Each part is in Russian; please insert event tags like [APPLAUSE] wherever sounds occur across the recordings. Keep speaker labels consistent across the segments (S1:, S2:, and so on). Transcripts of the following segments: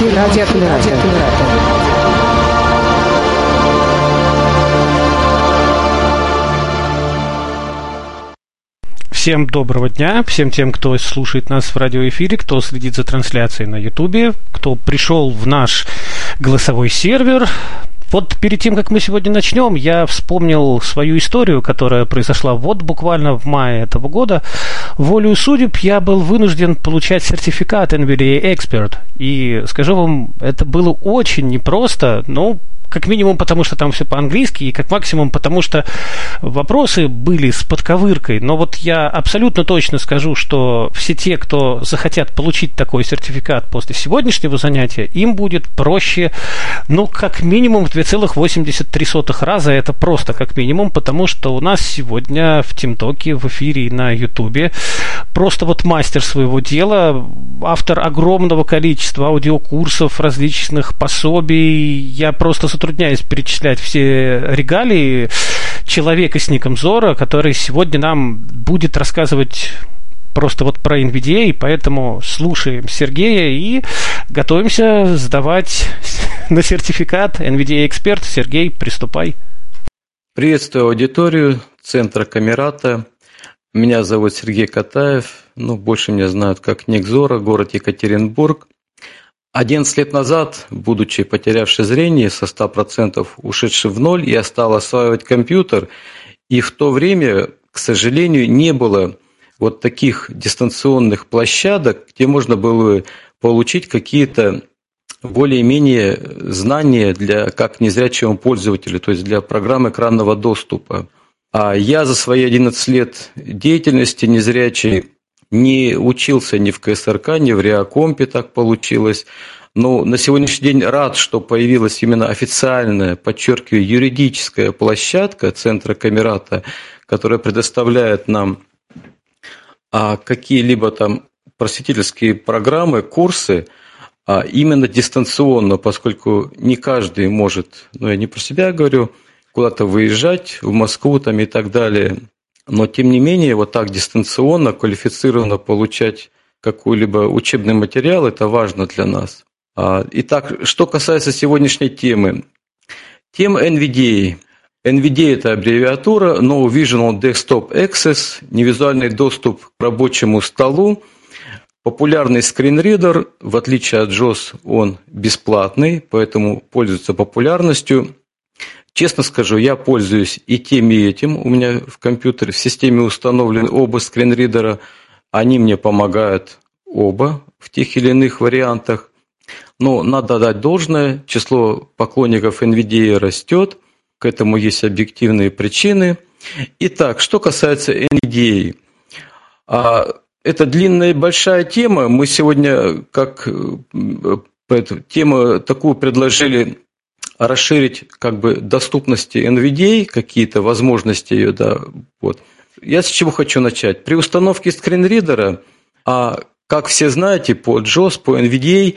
S1: Прямой эфир радиоколлектора.
S2: Всем доброго дня, всем тем, кто слушает нас в радиоэфире, кто следит за трансляцией на Ютубе, кто пришел в наш голосовой сервер. Вот перед тем, как мы сегодня начнем, я вспомнил свою историю, которая произошла вот буквально в мае этого года. Волею судеб я был вынужден получать сертификат NVDA Expert. И скажу вам, это было очень непросто, но как минимум потому, что там все по-английски, и как максимум потому, что вопросы были с подковыркой. Но вот я абсолютно точно скажу, что все те, кто захотят получить такой сертификат после сегодняшнего занятия, им будет проще, ну, как минимум в 2,83 раза. Это просто как минимум, потому что у нас сегодня в ТимТоке, в эфире на Ютубе просто вот мастер своего дела, автор огромного количества аудиокурсов, различных пособий. Я просто затрудняюсь перечислять все регалии человека с ником Зора, который сегодня нам будет рассказывать просто вот про NVDA, и поэтому слушаем Сергея и готовимся сдавать [LAUGHS] на сертификат NVDA Эксперт. Сергей, приступай.
S3: Приветствую аудиторию Центра Камерата. Меня зовут Сергей Катаев. Ну, больше меня знают как Ник Зора, город Екатеринбург. 11 лет назад, будучи потерявший зрение, со 100% ушедший в ноль, я стал осваивать компьютер, и в то время, к сожалению, не было вот таких дистанционных площадок, где можно было получить какие-то более-менее знания для как незрячего пользователя, то есть для программ экранного доступа. А я за свои 11 лет деятельности незрячей не учился ни в КСРК, ни в Реакомпе, так получилось. Но на сегодняшний день рад, что появилась именно официальная, подчеркиваю, юридическая площадка Центра Камерата, которая предоставляет нам а, какие-либо там просветительские программы, курсы, а именно дистанционно, поскольку не каждый может, ну я не про себя говорю, куда-то выезжать, в Москву там и так далее. Но, тем не менее, вот так дистанционно, квалифицированно получать какой-либо учебный материал, это важно для нас. А, итак, что касается сегодняшней темы. Тема NVDA. NVDA – это аббревиатура No Visual Desktop Access, невизуальный доступ к рабочему столу. Популярный скринридер, в отличие от JOS, он бесплатный, поэтому пользуется популярностью. Честно скажу, я пользуюсь и тем, и этим. У меня в компьютере в системе установлены оба скринридера. Они мне помогают оба в тех или иных вариантах. Но надо дать должное, число поклонников NVIDIA растет, к этому есть объективные причины. Итак, что касается NVIDIA. А, это длинная и большая тема. Мы сегодня как э, тему такую предложили расширить как бы доступности NVDA, какие-то возможности ее, да, вот. Я с чего хочу начать. При установке скринридера, а как все знаете, по JOS, по NVDA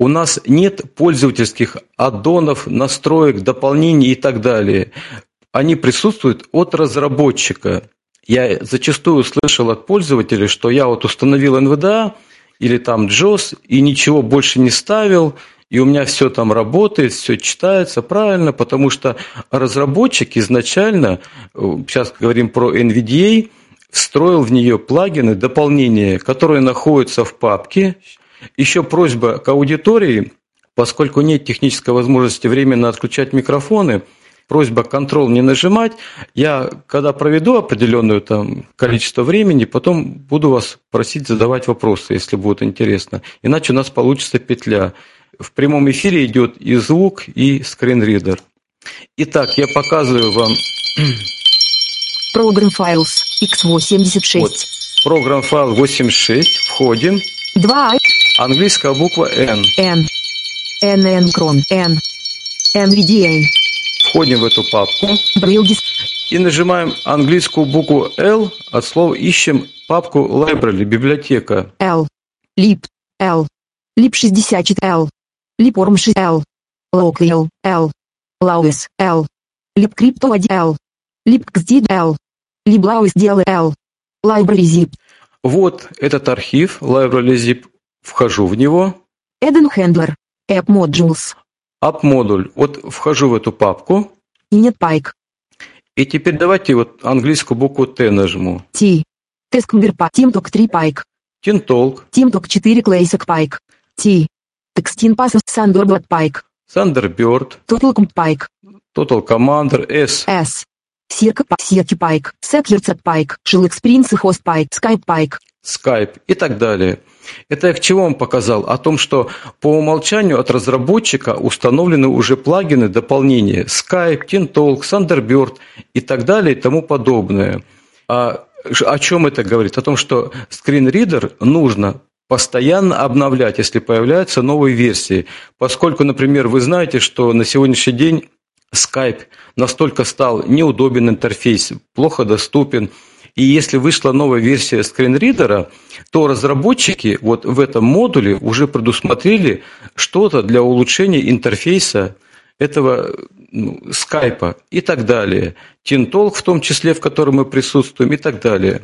S3: у нас нет пользовательских аддонов, настроек, дополнений и так далее. Они присутствуют от разработчика. Я зачастую слышал от пользователей, что я вот установил NVDA или там JOS и ничего больше не ставил – и у меня все там работает, все читается правильно, потому что разработчик изначально, э, сейчас говорим про NVDA, встроил в нее плагины, дополнения, которые находятся в папке. Еще просьба к аудитории, поскольку нет технической возможности временно отключать микрофоны, просьба контрол не нажимать. Я, когда проведу определенное там количество времени, потом буду вас просить задавать вопросы, если будет интересно. Иначе у нас получится петля в прямом эфире идет и звук, и скринридер. Итак, я показываю вам... [CLEARS THROAT]
S1: Program Files X86. Вот.
S3: Program файл 86. Входим.
S1: 2.
S3: Английская буква N.
S1: N. N. N. Крон. N. NVDA.
S3: Входим в эту папку.
S1: Брилдис.
S3: И нажимаем английскую букву L. От слова ищем папку Library, библиотека.
S1: L. Lib. L. Lib64L. Липормши Л. Лоуквилл Л. Лауис Л. Липкриптоади Л. Липксдид Л. Либлауис Дел Л. Library
S3: Вот этот архив Library Вхожу в него.
S1: Эден Хендлер. App Modules.
S3: App модуль. Вот вхожу в эту папку.
S1: Init Pike.
S3: И теперь давайте вот английскую букву Т нажму.
S1: Т. Тескмберпа. Тимток 3 Pike.
S3: Тинтолк.
S1: Тимток 4 Клейсик Pike. Т. Textin Passes Thunderbird Pike.
S3: Thunderbird,
S1: Totalcom Pike.
S3: Total Commander, S,
S1: S. Сирка Па- Сирки Pike. Settlers Pike. Shell Experience Host Pike. Skype Pike.
S3: Skype и так далее. Это я к чему вам показал? О том, что по умолчанию от разработчика установлены уже плагины, дополнения Skype, Tintalk, Thunderbird и так далее и тому подобное. А о чем это говорит? О том, что скринридер нужно постоянно обновлять, если появляются новые версии. Поскольку, например, вы знаете, что на сегодняшний день Skype настолько стал неудобен интерфейс, плохо доступен. И если вышла новая версия скринридера, то разработчики вот в этом модуле уже предусмотрели что-то для улучшения интерфейса этого ну, скайпа и так далее. Тинтолк в том числе, в котором мы присутствуем и так далее.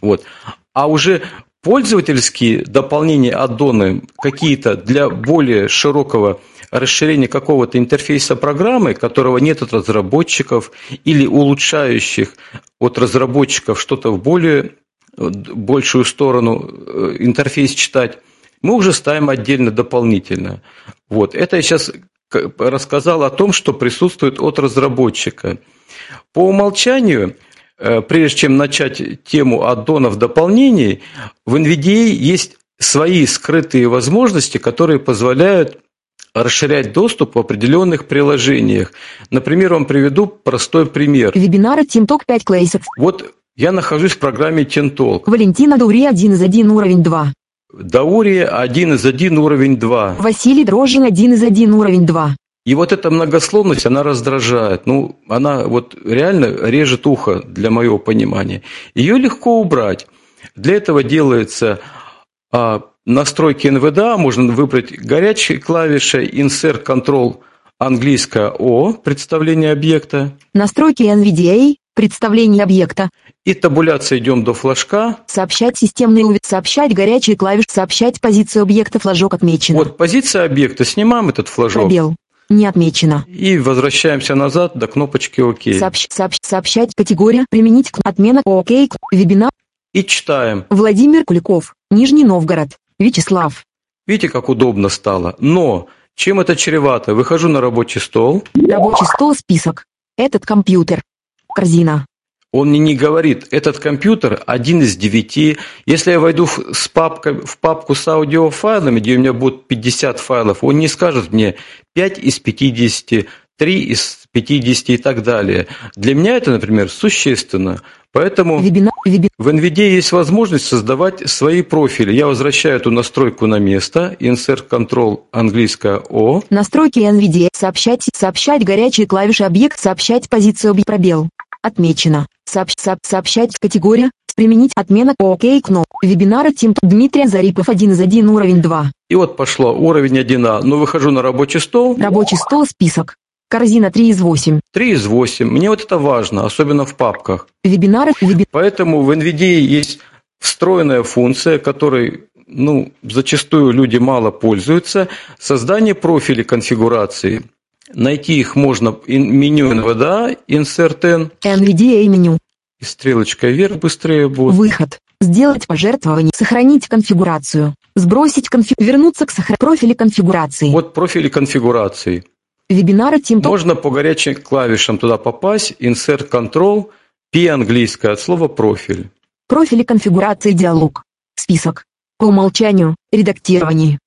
S3: Вот. А уже пользовательские дополнения аддоны какие-то для более широкого расширения какого-то интерфейса программы, которого нет от разработчиков, или улучшающих от разработчиков что-то в более большую сторону э, интерфейс читать, мы уже ставим отдельно дополнительно. Вот. Это я сейчас рассказал о том, что присутствует от разработчика. По умолчанию, прежде чем начать тему аддонов дополнений, в NVDA есть свои скрытые возможности, которые позволяют расширять доступ в определенных приложениях. Например, вам приведу простой пример.
S1: Вебинары TeamTalk 5 Classic.
S3: Вот я нахожусь в программе Tintalk.
S1: Валентина Даури 1 из 1 уровень 2.
S3: Даурия 1 из 1 уровень 2.
S1: Василий Дрожжин 1 из 1 уровень 2.
S3: И вот эта многословность, она раздражает. Ну, она вот реально режет ухо для моего понимания. Ее легко убрать. Для этого делается а, настройки НВДА, можно выбрать горячей клавишей Insert Control английское О, представление объекта.
S1: Настройки NVDA. Представление объекта.
S3: И табуляция идем до флажка.
S1: Сообщать системный увид. Сообщать горячие клавиши. Сообщать позицию объекта. Флажок отмечено.
S3: Вот позиция объекта, снимаем этот флажок.
S1: Пробел. Не отмечено.
S3: И возвращаемся назад до кнопочки ОК.
S1: Сообщ- сообщ- сообщать категория. Применить к- отмена ОК. Вебинар.
S3: И читаем.
S1: Владимир Куликов. Нижний Новгород. Вячеслав.
S3: Видите, как удобно стало. Но чем это чревато? Выхожу на рабочий стол.
S1: Рабочий стол список. Этот компьютер. Корзина.
S3: Он мне не говорит, этот компьютер один из девяти. Если я войду в, с папкой, в папку с аудиофайлами, где у меня будет 50 файлов, он не скажет мне 5 из 50, 3 из 50 и так далее. Для меня это, например, существенно. Поэтому
S1: Вебинар. Веби...
S3: в NVIDIA есть возможность создавать свои профили. Я возвращаю эту настройку на место. Insert Control английское О.
S1: Настройки NVIDIA. Сообщать. Сообщать горячие клавиши объект. Сообщать позицию объекта. Пробел. Отмечено. Сообщ- сооб- сообщать категория. Применить отмена ОК кноп. Вебинары Тим Дмитрий Зарипов 1 из 1 уровень 2.
S3: И вот пошло уровень 1А. Но выхожу на рабочий стол.
S1: Рабочий стол список. Корзина 3 из 8.
S3: 3 из 8. Мне вот это важно, особенно в папках.
S1: Вебинары. Веби...
S3: Поэтому в NVIDIA есть встроенная функция, которой ну, зачастую люди мало пользуются. Создание профилей конфигурации. Найти их можно меню NVDA, Insert N,
S1: NVIDIA меню.
S3: и стрелочкой вверх быстрее будет.
S1: Выход. Сделать пожертвование. Сохранить конфигурацию. Сбросить конфи... Вернуться к сохра... профиле конфигурации.
S3: Вот профили конфигурации.
S1: Вебинары Тим
S3: Можно по горячим клавишам туда попасть. Insert Control, P английское от слова профиль.
S1: Профили конфигурации диалог. Список. По умолчанию. Редактирование.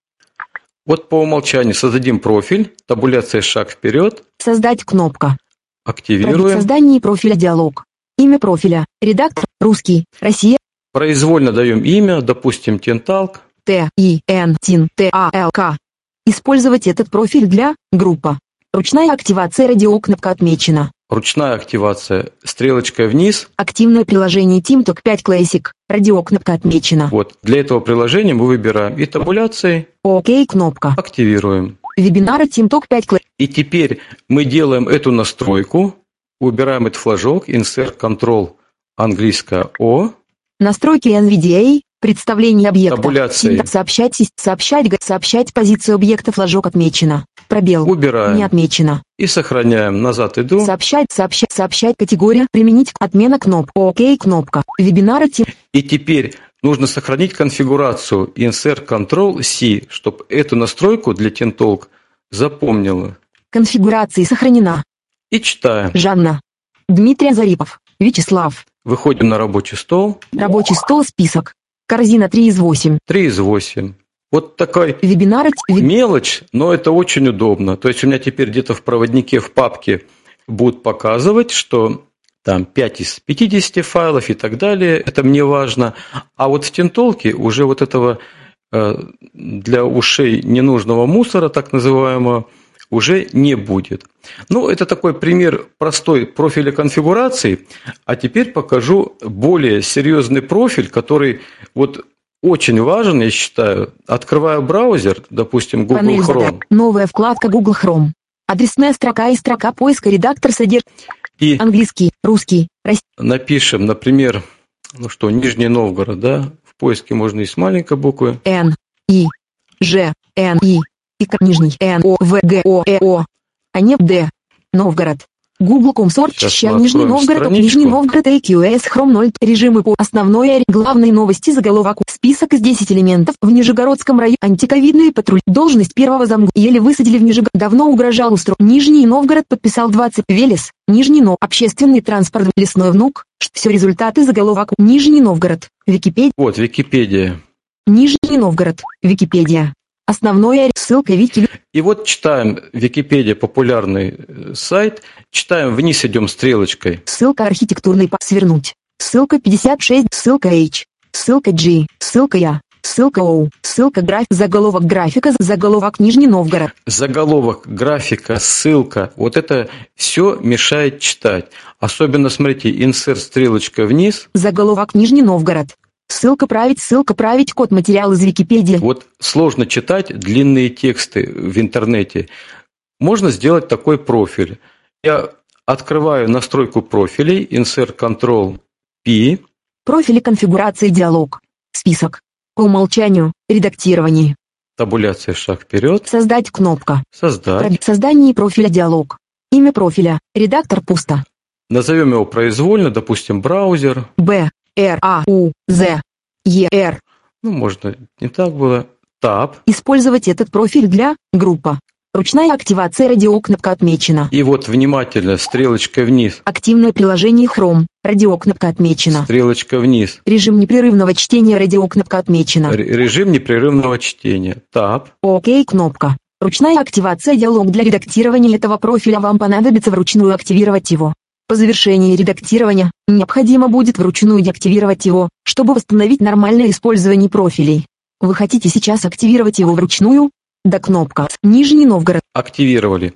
S3: Вот по умолчанию создадим профиль, табуляция шаг вперед,
S1: Создать кнопка. Пробить
S3: активируем.
S1: создание профиля диалог. Имя профиля. Редактор. Русский. Россия.
S3: Произвольно даем имя, допустим, Тенталк.
S1: Т. И. Н. Тин. Т. А. Л. К. Использовать этот профиль для группа. Ручная активация радиокнопка отмечена.
S3: Ручная активация. Стрелочкой вниз.
S1: Активное приложение TeamTalk 5 Classic. Радиокнопка отмечена.
S3: Вот. Для этого приложения мы выбираем и табуляцией
S1: ОК кнопка.
S3: активируем.
S1: Вебинары TeamTalk 5 Classic.
S3: И теперь мы делаем эту настройку, убираем этот флажок, Insert Control английское О,
S1: Настройки NVDA. Представление объекта.
S3: Табуляции.
S1: Сообщать, сообщать, сообщать позицию объекта, флажок отмечено. Пробел.
S3: Убираем.
S1: Не отмечено.
S3: И сохраняем. Назад иду.
S1: Сообщать, сообщать, сообщать категория, применить, отмена кнопка, окей кнопка, вебинары, тип,
S3: И теперь нужно сохранить конфигурацию Insert Control C, чтобы эту настройку для Tintalk запомнила.
S1: конфигурации сохранена.
S3: И читаем.
S1: Жанна. Дмитрий Зарипов. Вячеслав.
S3: Выходим на рабочий стол.
S1: Рабочий стол, список. Корзина 3 из 8.
S3: 3 из 8. Вот такой
S1: Вебинары,
S3: мелочь, но это очень удобно. То есть у меня теперь где-то в проводнике, в папке будут показывать, что там 5 из 50 файлов и так далее. Это мне важно. А вот в Тинтолке уже вот этого э, для ушей ненужного мусора, так называемого, уже не будет. Ну, это такой пример простой профиля конфигурации. А теперь покажу более серьезный профиль, который вот очень важен, я считаю. Открываю браузер, допустим, Google
S1: панель
S3: Chrome.
S1: задачек. Новая вкладка Google Chrome. Адресная строка и строка поиска редактор содержит
S3: И
S1: английский, русский, российский.
S3: напишем, например, ну что, Нижний Новгород, да? В поиске можно и с маленькой буквы.
S1: Н, И, Ж, Н, И, и нижний Н, О, В, Г, О, Э, О, а не Д. Новгород. Google Чища,
S3: мы
S1: Нижний Новгород,
S3: страничку.
S1: Нижний Новгород, AQS, Chrome 0, режимы по основной, главные новости, заголовок, список из 10 элементов, в Нижегородском районе, антиковидный патруль, должность первого замгу, еле высадили в Нижегород, давно угрожал устро, Нижний Новгород подписал 20, Велес, Нижний Нов, общественный транспорт, лесной внук, все результаты заголовок, Нижний Новгород, Википедия,
S3: Вот, Википедия.
S1: Нижний Новгород, Википедия. Основной ори- ссылка Вики,
S3: И вот читаем Википедия, популярный э, сайт. Читаем, вниз идем стрелочкой.
S1: ссылка архитектурный по свернуть, ссылка 56, ссылка H, ссылка G, ссылка Я, ссылка O, ссылка график, заголовок графика, заголовок Нижний Новгород,
S3: Заголовок, графика, ссылка. Вот это все мешает читать. Особенно, смотрите, инсерт стрелочка вниз.
S1: заголовок Нижний Новгород, ссылка править, ссылка править, код материал из Википедии,
S3: Вот сложно читать длинные тексты в интернете. Можно сделать такой профиль. Я открываю настройку профилей, Insert Control P,
S1: профили конфигурации диалог, список, по умолчанию, редактирование,
S3: табуляция шаг вперед,
S1: создать кнопка,
S3: создать.
S1: Проби- создание профиля диалог, имя профиля, редактор пусто,
S3: Назовем его произвольно, допустим, браузер.
S1: Б, Р, А, У, З, Е, Р,
S3: Ну, можно не так было. Tab.
S1: Использовать этот профиль для группа. Ручная активация радиокнопка отмечена.
S3: И вот внимательно, стрелочка вниз,
S1: Активное приложение Chrome. Радиокнопка отмечена.
S3: стрелочка вниз.
S1: Режим непрерывного чтения радиокнопка отмечена.
S3: Р- Режим непрерывного чтения. Tab.
S1: ОК кнопка. Ручная активация диалог для редактирования этого профиля вам понадобится вручную активировать его. По завершении редактирования, необходимо будет вручную деактивировать его, чтобы восстановить нормальное использование профилей. Вы хотите сейчас активировать его вручную? Да кнопка «Нижний Новгород».
S3: Активировали.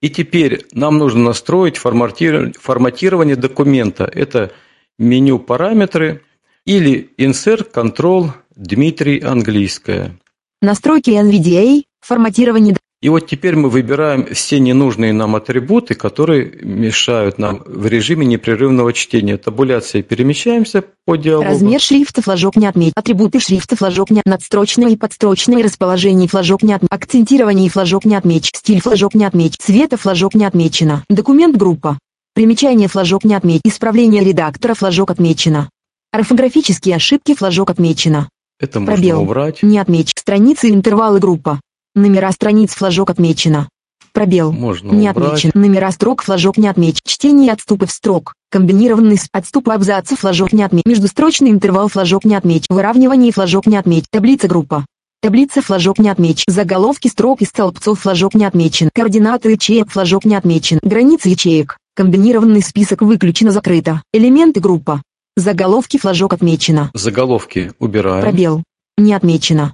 S3: И теперь нам нужно настроить форматир- форматирование документа. Это меню параметры или Insert Control Дмитрий английская.
S1: Настройки NVDA, форматирование
S3: И вот теперь мы выбираем все ненужные нам атрибуты, которые мешают нам в режиме непрерывного чтения. Табуляция перемещаемся по диалогу.
S1: Размер шрифта флажок не отметь. Атрибуты шрифта флажок не надстрочное и подстрочное расположение флажок не отметь. Акцентирование флажок не отмечь. Стиль флажок не отметь. Цвета флажок не отмечено. Документ группа. Примечание флажок не отметь. Исправление редактора флажок отмечено. Орфографические ошибки флажок отмечено.
S3: Это можно
S1: Пробел.
S3: убрать.
S1: Не отмечь. Страницы интервалы группа. Номера страниц флажок отмечено. Пробел.
S3: Можно
S1: Не
S3: убрать.
S1: отмечен. Номера строк флажок не отмечен. Чтение отступов строк. Комбинированный с отступы абзаца флажок не отмечен. Междустрочный интервал флажок не отмечен. Выравнивание флажок не отмечен. Таблица группа. Таблица флажок не отмечен. Заголовки строк и столбцов флажок не отмечен. Координаты ячеек флажок не отмечен. Границы ячеек. Комбинированный список выключено закрыто. Элементы группа. Заголовки флажок отмечено.
S3: Заголовки убираем.
S1: Пробел. Не отмечено.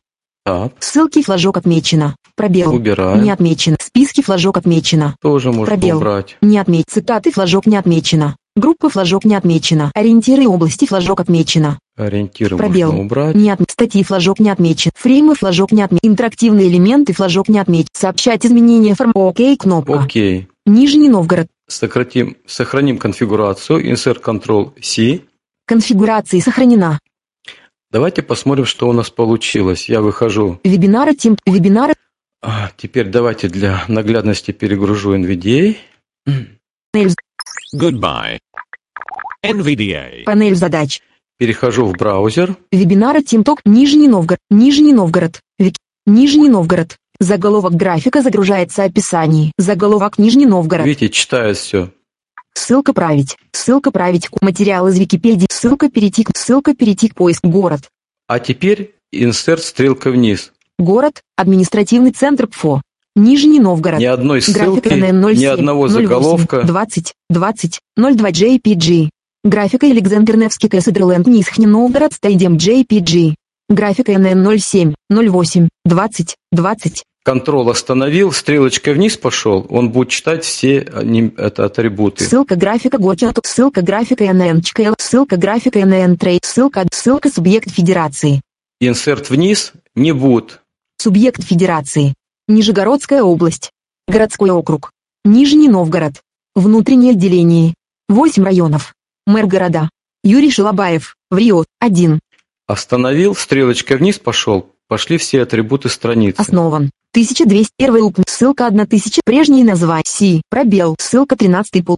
S3: Tab.
S1: Ссылки флажок отмечено. Пробел.
S3: Убираем.
S1: Не отмечен. Списки флажок отмечено.
S3: Тоже можно
S1: Пробел.
S3: убрать.
S1: Не отметь. Цитаты флажок не отмечено. Группа флажок не отмечена. Ориентиры области флажок отмечено.
S3: Ориентиры
S1: Пробел.
S3: можно убрать.
S1: Не отм... Статьи флажок не отмечен. Фреймы флажок не отмечен. Интерактивные элементы флажок не отмечен. Сообщать изменения форм. Окей кнопка.
S3: Окей.
S1: Нижний Новгород.
S3: Сократим, сохраним конфигурацию. Insert Control C.
S1: Конфигурация сохранена.
S3: Давайте посмотрим, что у нас получилось. Я выхожу.
S1: Вебинары, тим, вебинары.
S3: А, теперь давайте для наглядности перегружу NVDA.
S4: Goodbye. NVDA.
S1: панель задач.
S3: Перехожу в браузер.
S1: Вебинары Тимток, Нижний Новгород, Нижний Новгород, Вик, Нижний Новгород. Заголовок графика загружается описание. Заголовок Нижний Новгород.
S3: Видите, читает все.
S1: Ссылка править. Ссылка править. Материал из Википедии. Ссылка перейти. к- Ссылка перейти к поиск. Город.
S3: А теперь инсерт стрелка вниз.
S1: Город. Административный центр ПФО. Нижний Новгород.
S3: Ни одной ссылки,
S1: Графика на 07,
S3: ни одного
S1: 08,
S3: заголовка.
S1: 20, 20, 02 JPG. Графика Александр Невский Кэссидерленд Нисхни Новгород Стадиум JPG. Графика NN07, 08, 20, 20.
S3: Контрол остановил, стрелочкой вниз пошел, он будет читать все они- это атрибуты.
S1: Ссылка графика Горчату. Ссылка графика NN ЧКЛ. Ссылка графика NN Трейд. Ссылка, ссылка субъект федерации.
S3: Инсерт вниз не будет.
S1: Субъект федерации. Нижегородская область. Городской округ. Нижний Новгород. Внутреннее отделение. 8 районов. Мэр города. Юрий Шалобаев. В Рио. 1.
S3: Остановил, стрелочкой вниз пошел, пошли все атрибуты страницы.
S1: Основан. 1201 УП. Ссылка 1000. Прежние названия. Си. Пробел. Ссылка 13 пул.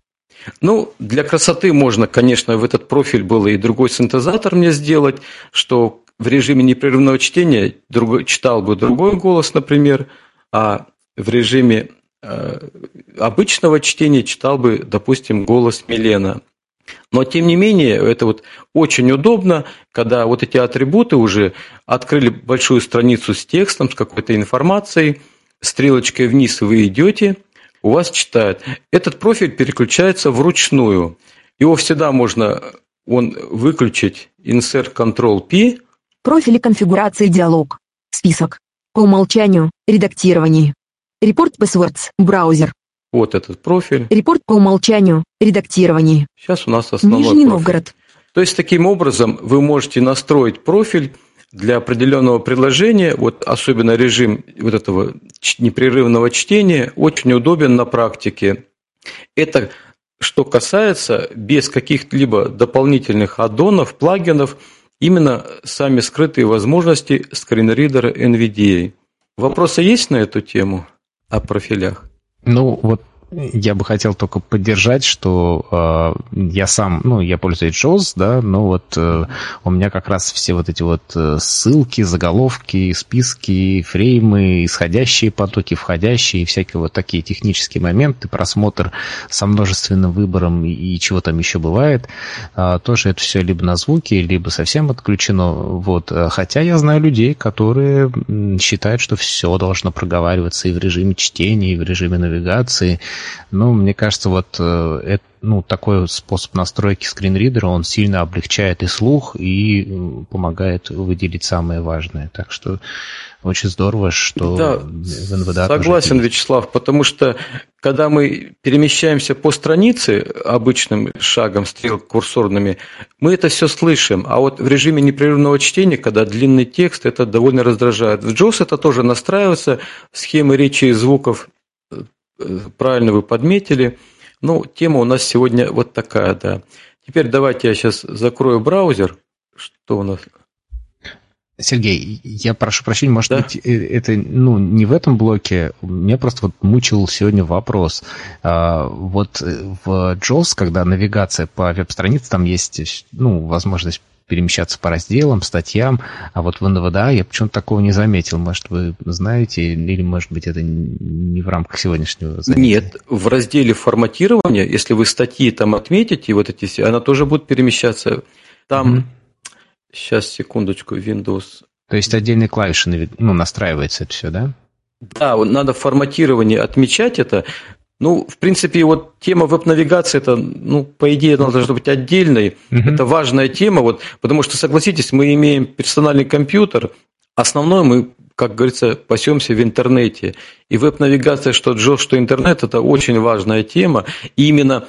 S3: Ну, для красоты можно, конечно, в этот профиль было и другой синтезатор мне сделать, что в режиме непрерывного чтения другой, читал бы другой голос, например, а в режиме э, обычного чтения читал бы, допустим, голос Милена. Но, тем не менее, это вот очень удобно, когда вот эти атрибуты уже открыли большую страницу с текстом, с какой-то информацией, стрелочкой вниз вы идете, у вас читает. Этот профиль переключается вручную. Его всегда можно он выключить Insert Ctrl-P,
S1: Профили конфигурации диалог. Список. По умолчанию. Редактирование. Репорт Passwords. Браузер.
S3: Вот этот профиль.
S1: Репорт по умолчанию. Редактирование.
S3: Сейчас у нас основной
S1: Нижний
S3: профиль.
S1: Новгород.
S3: То есть, таким образом, вы можете настроить профиль для определенного предложения, вот особенно режим вот этого непрерывного чтения, очень удобен на практике. Это что касается без каких-либо дополнительных аддонов, плагинов, именно сами скрытые возможности скринридера NVDA. Вопросы есть на эту тему о профилях?
S5: Ну, вот я бы хотел только поддержать, что э, я сам, ну, я пользуюсь JAWS, да, но вот э, у меня как раз все вот эти вот э, ссылки, заголовки, списки, фреймы, исходящие потоки, входящие, всякие вот такие технические моменты, просмотр со множественным выбором и, и чего там еще бывает, э, тоже это все либо на звуке, либо совсем отключено, вот. Э, Хотя я знаю людей, которые считают, что все должно проговариваться и в режиме чтения, и в режиме навигации, ну, мне кажется, вот э, это, ну, такой способ настройки скринридера, он сильно облегчает и слух, и помогает выделить самое важное. Так что очень здорово, что
S3: Да,
S5: в тоже
S3: Согласен. Вячеслав, потому что когда мы перемещаемся по странице обычным шагом стрелок курсорными, мы это все слышим. А вот в режиме непрерывного чтения, когда длинный текст, это довольно раздражает. В JAWS это тоже настраивается, схемы речи и звуков правильно вы подметили. Ну, тема у нас сегодня вот такая, да. Теперь давайте я сейчас закрою браузер. Что у нас?
S5: Сергей, я прошу прощения, может
S3: Да.
S5: быть, э, это ну, не в этом блоке. Меня просто вот мучил сегодня вопрос. А, Вот э, в JAWS, когда навигация по веб-странице, там есть ну, возможность перемещаться по разделам, статьям, а вот в НВДА я почему-то такого не заметил. Может, вы знаете, или, может быть, это не в рамках сегодняшнего занятия?
S3: Нет, в разделе форматирования, если вы статьи там отметите, вот эти все, она тоже будет перемещаться. Там,
S5: Мгм.
S3: сейчас, секундочку, Windows.
S5: То есть отдельные клавиши ну, настраивается это все, да?
S3: Да, вот надо в форматировании отмечать это. Ну, в принципе, вот тема веб-навигации, это, ну, по идее, она должна быть отдельной.
S5: Мгм.
S3: Это важная тема, вот, потому что, согласитесь, мы имеем персональный компьютер, основное мы, как говорится, пасемся в интернете. И веб-навигация, что JAWS, что интернет, это очень важная тема. И именно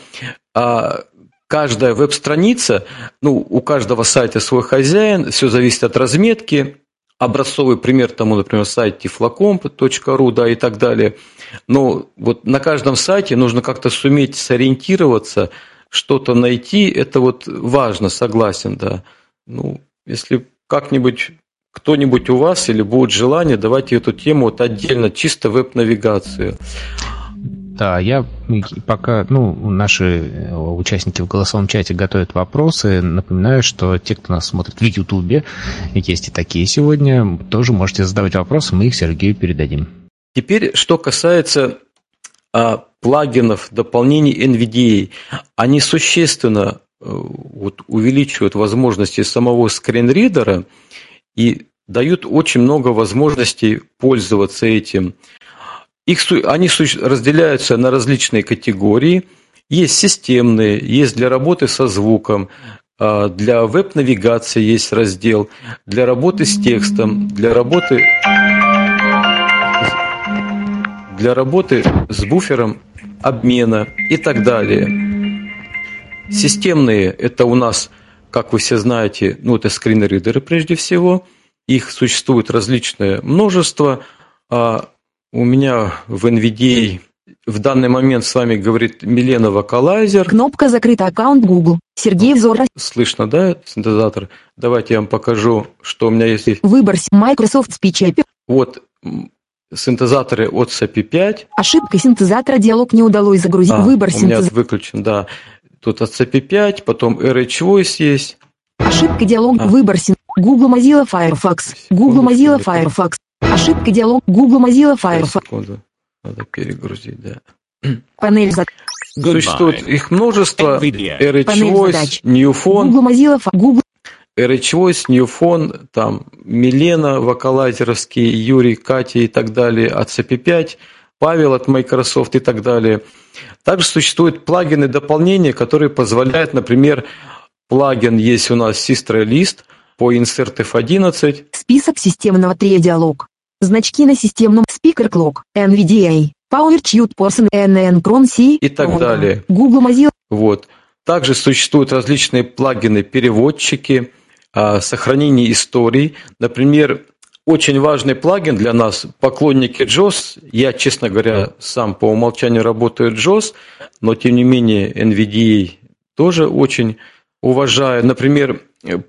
S3: а, каждая веб-страница, ну, у каждого сайта свой хозяин, все зависит от разметки. Образцовый пример тому, например, сайт tiflocomp.ru, да, и так далее. Но вот на каждом сайте нужно как-то суметь сориентироваться, что-то найти, это вот важно, согласен, да. Ну, если как-нибудь кто-нибудь у вас или будет желание, давайте эту тему вот отдельно, чисто веб-навигацию.
S5: Да, я пока, ну, наши э, участники в голосовом чате готовят вопросы. Напоминаю, что те, кто нас смотрит в Ютубе, есть и такие сегодня, тоже можете задавать вопросы, мы их Сергею передадим.
S3: Теперь, что касается а, плагинов, дополнений NVDA, они существенно а, вот, увеличивают возможности самого скринридера и дают очень много возможностей пользоваться этим. Их, они разделяются на различные категории. Есть системные, есть для работы со звуком, а, для веб-навигации есть раздел, для работы с текстом, для работы, для работы с буфером обмена и так далее. Системные – это у нас, как вы все знаете, ну, это скринридеры прежде всего. Их существует различное множество. У меня в NVDA в данный момент с вами говорит Милена Вокалайзер.
S1: Кнопка «Закрытый аккаунт Google». Сергей Взор.
S3: Слышно, да, синтезатор? Давайте я вам покажу, что у меня есть.
S1: Выбор Microsoft Speech API.
S3: Вот синтезаторы от SAPI 5.
S1: Ошибка синтезатора, диалог не удалось загрузить.
S3: А,
S1: Выбор
S3: меня выключен, да. Тут от SAPI 5, потом RH Voice есть.
S1: Ошибка диалог, а. выбор син... Google Mozilla Firefox. Google Mozilla Firefox. Ошибка диалог Google Mozilla Firefox.
S3: Надо перегрузить, да.
S1: Панель задач.
S3: Существует их множество. RH Voice, Newphone.
S1: Google Mozilla Google.
S3: RH Voice, Newphone, там Милена, вокалайзеровский, Юрий, Катя и так далее от CP5, Павел от Microsoft и так далее. Также существуют плагины дополнения, которые позволяют, например, плагин есть у нас Sister List по Insert F11.
S1: Список системного диалог. Значки на системном Speaker Clock, NVDA, PowerTune Person, NN Cron C
S3: и так далее.
S1: Google Mozilla.
S3: Вот. Также существуют различные плагины, переводчики, а, сохранение историй. Например, очень важный плагин для нас, поклонники JOS. Я, честно говоря, сам по умолчанию работаю JOS, но тем не менее NVDA тоже очень уважаю. Например,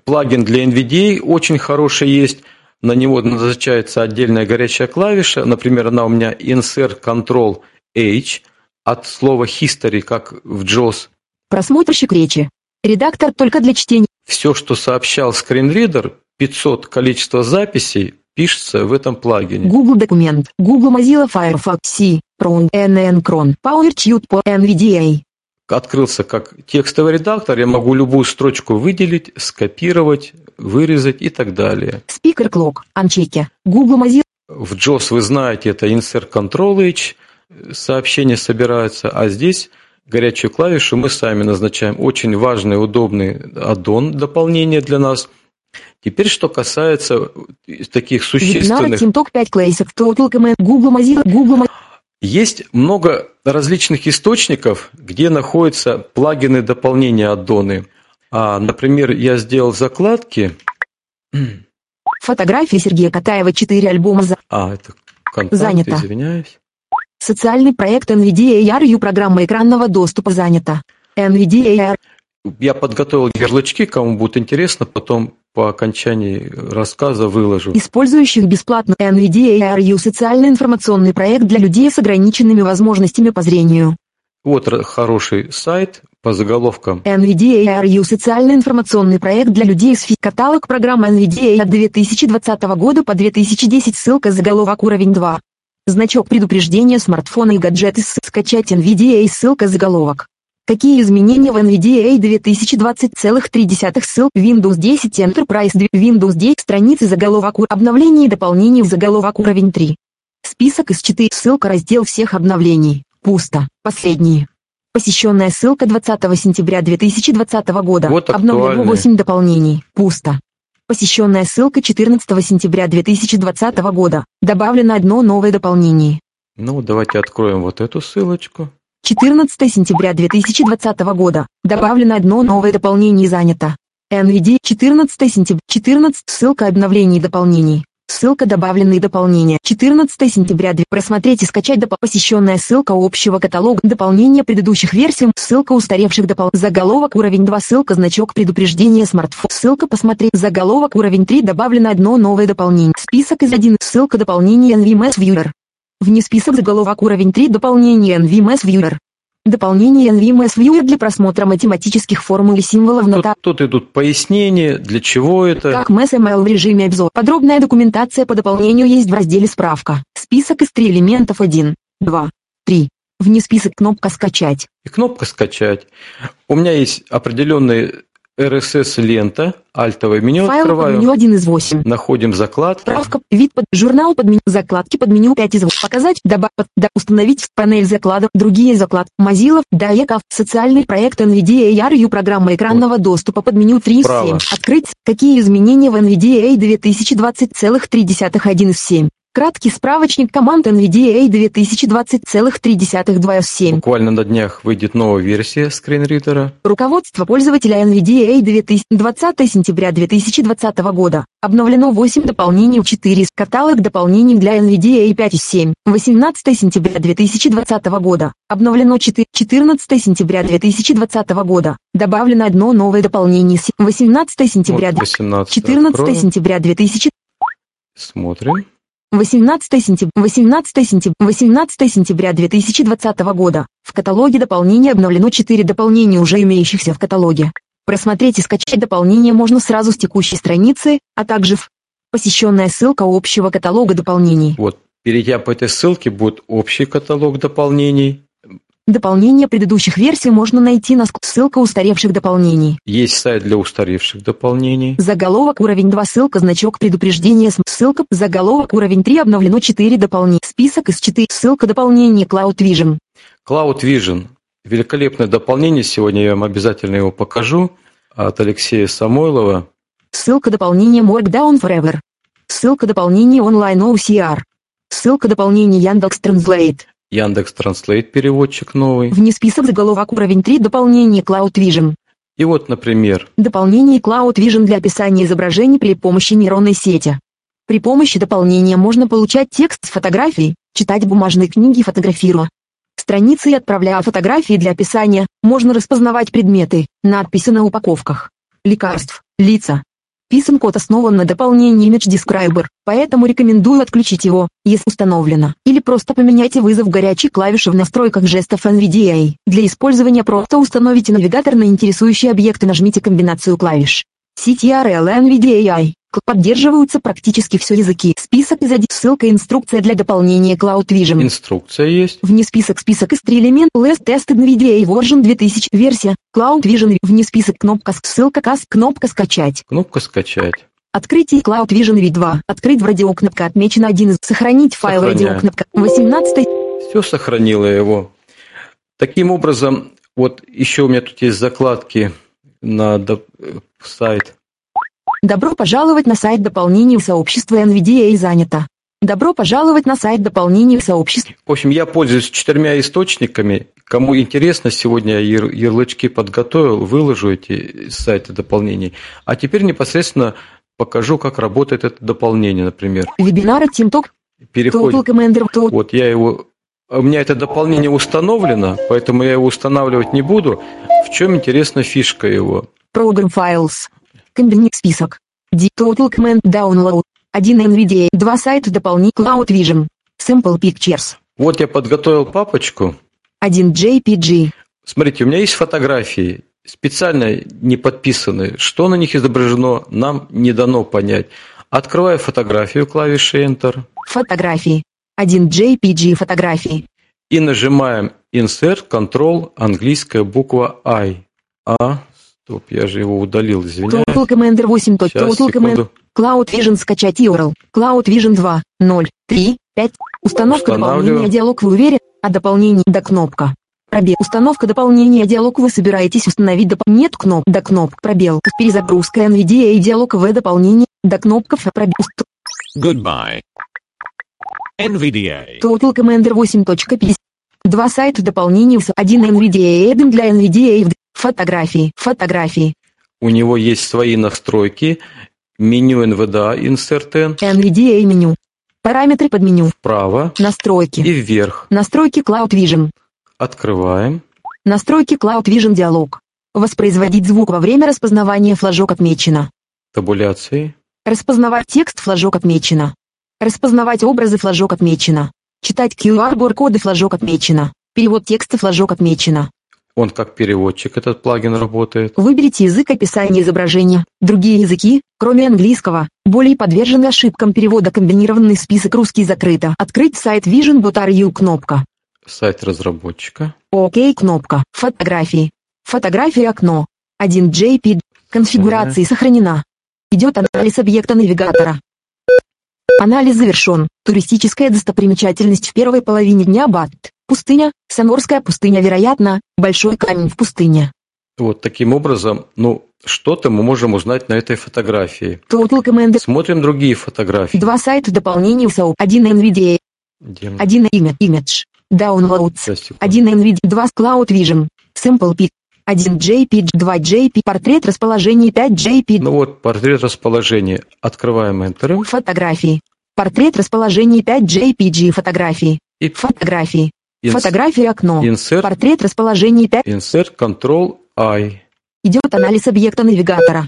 S3: плагин для NVDA очень хороший есть – на него назначается отдельная горячая клавиша, например, она у меня Insert Control H, от слова history, как в JAWS.
S1: Просмотрщик речи. Редактор только для чтения.
S3: Все, что сообщал скринридер, 500 количество записей, пишется в этом плагине.
S1: Google документ, Google Mozilla Firefox, C, Prone, NN Cron, PowerTube по NVDA.
S3: Открылся как текстовый редактор, я могу любую строчку выделить, скопировать, вырезать и так далее.
S1: Speaker Clock, анчеки, Google Mozilla.
S3: В JOS, вы знаете, это Insert Control H, сообщения собираются, а здесь горячую клавишу мы сами назначаем. Очень важный, удобный аддон, дополнение для нас. Теперь, что касается таких существенных...
S1: TikTok 5 Classic, Total Command, Google Mozilla, Google Mozilla.
S3: Есть много различных источников, где находятся плагины дополнения аддоны. А, например, я сделал закладки.
S1: Фотографии Сергея Катаева, 4 альбома за...
S3: А, это контакт,
S1: занято.
S3: извиняюсь.
S1: Социальный проект NVDA RU программа экранного доступа занята. NVDA
S3: Я подготовил ярлычки, кому будет интересно, потом по окончании рассказа выложу.
S1: Использующих бесплатно NVDA RU социальный информационный проект для людей с ограниченными возможностями по зрению.
S3: Вот хороший сайт по заголовкам.
S1: NVDA RU – социальный информационный проект для людей с ФИ. Каталог программ NVDA от 2020 года по 2010. Ссылка заголовок уровень 2. Значок предупреждения смартфона и гаджеты. Скачать NVDA. Ссылка заголовок. Какие изменения в NVDA 2020,3 ссыл Windows 10 Enterprise 2 Windows 10 страницы заголовок обновлений и дополнений в заголовок уровень 3. Список из 4 ссылка раздел всех обновлений. Пусто. Последние. Посещенная ссылка 20 сентября 2020 года.
S3: Вот
S1: Обновлено 8 дополнений. Пусто. Посещенная ссылка 14 сентября 2020 года. Добавлено одно новое дополнение.
S3: Ну, давайте откроем вот эту ссылочку.
S1: 14 сентября 2020 года. Добавлено одно новое дополнение занято. NVD 14 сентября 14 ссылка обновлений и дополнений. Ссылка добавленные дополнения. 14 сентября 2. Просмотреть и скачать доп. посещенная ссылка общего каталога. Дополнение предыдущих версий. Ссылка устаревших допол. Заголовок уровень 2. Ссылка значок предупреждения смартфон. Ссылка посмотреть. Заголовок уровень 3. Добавлено одно новое дополнение. Список из 1. Ссылка дополнения NVMS Viewer. Вне список заголовок уровень 3. Дополнение NVMS Viewer. Дополнение NVMS Viewer для просмотра математических формул и символов на
S3: Тут, тут идут пояснения, для чего это.
S1: как MSML в режиме обзор. Подробная документация по дополнению есть в разделе «Справка». Список из три элементов 1, 2, 3. Вне список кнопка «Скачать».
S3: И кнопка «Скачать». У меня есть определенный RSS-лента, альтовое меню
S1: Файл под
S3: открываю,
S1: меню 1 из 8.
S3: находим закладки.
S1: Справка, вид под журнал под меню, закладки под меню 5 из 8. Показать, добавить, да, установить панель закладок, другие заклад, Mozilla, Daekov, социальный проект NVDA RU, программа экранного доступа под меню 3 из
S3: Справа.
S1: 7. Открыть, какие изменения в NVDA 2020,3 из 7. Краткий справочник команд NVDA 2020,3 из 7.
S3: Буквально на днях выйдет новая версия скринридера.
S1: Руководство пользователя NVDA 2020 сентября 2020 года. Обновлено 8 дополнений 4. Каталог дополнений для NVDA 5 из 7. 18 сентября 2020 года. Обновлено 4. 14 сентября 2020 года. Добавлено одно новое дополнение. с- 18 сентября.
S3: Вот 18
S1: 14
S3: откроем,
S1: сентября 2000.
S3: Смотрим.
S1: 18 сентября, 18 сентября, 18 сентября 2020 года. В каталоге дополнений обновлено 4 дополнения, уже имеющихся в каталоге. Просмотреть и скачать дополнения можно сразу с текущей страницы, а также в посещенная ссылка общего каталога дополнений.
S3: Вот, перейдя по этой ссылке, будет общий каталог дополнений.
S1: Дополнения предыдущих версий можно найти на ссылка устаревших дополнений.
S3: Есть сайт для устаревших дополнений.
S1: Заголовок уровень 2 ссылка значок предупреждения ссылка заголовок уровень 3 обновлено 4 дополнения список из 4 ссылка дополнение Cloud Vision
S3: Cloud Vision. Великолепное дополнение. Сегодня я вам обязательно его покажу. От Алексея Самойлова.
S1: Ссылка дополнения Markdown Forever. Ссылка дополнения онлайн OCR. Ссылка дополнения Яндекс Translate.
S3: Яндекс Транслейт переводчик новый.
S1: Вне список заголовок уровень 3 дополнение Cloud Vision.
S3: И вот, например,
S1: Дополнение Cloud Vision для описания изображений при помощи нейронной сети. При помощи дополнения можно получать текст с фотографий, читать бумажные книги фотографируя. Страницы и отправляя фотографии для описания, можно распознавать предметы, надписи на упаковках, лекарств, лица. Писан код основан на дополнении Image Describer, поэтому рекомендую отключить его, если установлено, или просто поменяйте вызов горячей клавиши в настройках жестов NVDA. Для использования просто установите навигатор на интересующий объект и нажмите комбинацию клавиш. CTRL NVDA. Поддерживаются практически все языки. Список из 1. Ссылка инструкция для дополнения Cloud Vision.
S3: инструкция есть.
S1: Вне список список из 3 элемент Last Tested NVDA Version 2000 версия Cloud Vision вне список кнопка ссылка кас кнопка скачать
S3: Кнопка «Скачать».
S1: Открытие Cloud Vision V2 открыть в радио кнопка отмечена один из сохранить файл
S3: Сохраняю.
S1: радио кнопка 18
S3: Все сохранило его. Таким образом, вот еще у меня тут есть закладки на э, сайт.
S1: Добро пожаловать на сайт дополнений сообщества NVDA занято. Добро пожаловать на сайт дополнений сообщества.
S3: В общем, я пользуюсь четырьмя источниками. Кому интересно, сегодня я яр- ярлычки подготовил, выложу эти сайты дополнений. А теперь непосредственно покажу, как работает это дополнение, например.
S1: Вебинары TeamTalk,
S3: Переходим.
S1: Total
S3: Вот я его... У меня это дополнение установлено, поэтому я его устанавливать не буду. В чем интересна фишка его?
S1: Program Files. Комбинит список. D Total Command Download. 1 NVDA. 2 сайта дополнить Cloud Vision. Sample Pictures.
S3: Вот я подготовил папочку.
S1: 1 JPG.
S3: Смотрите, у меня есть фотографии, специально не подписанные. Что на них изображено, нам не дано понять. Открываю фотографию клавишей Enter
S1: Фотографии. 1 JPG фотографии.
S3: и нажимаем Insert, Control, английская буква I. А, стоп, я же его удалил, извиняюсь.
S1: Total Commander 8.
S3: Сейчас,
S1: Total Command.
S3: секунду.
S1: Cloud Vision скачать URL. Cloud Vision 2. 0. 3. 5. Установка дополнения диалог вы уверены, а дополнение до кнопка. Пробел. Установка дополнения диалог вы собираетесь установить доп... Нет кноп. До кнопок. Пробел. Перезагрузка NVDA и диалог в дополнение. До кнопка Ф. Пробел.
S4: Goodbye. NVDA.
S1: Total Commander 8.50. Два сайта дополнения. с- Один NVDA Add для NVDA. Фотографии. Фотографии.
S3: У него есть свои настройки. Меню NVDA Insert N.
S1: NVDA меню. Параметры под меню.
S3: Вправо.
S1: Настройки.
S3: И вверх.
S1: Настройки Cloud Vision.
S3: Открываем.
S1: Настройки Cloud Vision диалог. Воспроизводить звук во время распознавания флажок отмечено.
S3: Табуляции.
S1: Распознавать текст флажок отмечено. Распознавать образы флажок отмечено. Читать QR-коды флажок отмечено. Перевод текста флажок отмечено.
S3: Он как переводчик, этот плагин работает.
S1: Выберите язык описания изображения. Другие языки, кроме английского, более подвержены ошибкам перевода. Комбинированный список русский закрыто. Открыть сайт Vision.ru кнопка.
S3: Сайт разработчика.
S1: ОК кнопка. Фотографии. Фотографии окно. 1 JPEG. Конфигурация сохранена. Идет анализ объекта навигатора. Анализ завершен. Туристическая достопримечательность в первой половине дня Бат. Пустыня, Саморская пустыня, вероятно, большой камень в пустыне.
S3: Вот таким образом, ну, что-то мы можем узнать на этой фотографии.
S1: Total Command.
S3: Смотрим другие фотографии.
S1: Два сайта дополнения СОУ. Один NVIDIA.
S3: Где?
S1: Один Image. Image. Downloads. Один NVIDIA. Два Cloud Vision. Sample Pic. Один JPEG. Два JPEG. Портрет расположения 5 JPEG.
S3: Ну вот, портрет расположения. Открываем Enter.
S1: Фотографии. Портрет расположения 5 JPG. Фотографии.
S3: И
S1: Фотографии. Фотографии окно.
S3: Insert,
S1: Портрет расположения 5.
S3: insert Control I.
S1: Идет анализ объекта навигатора.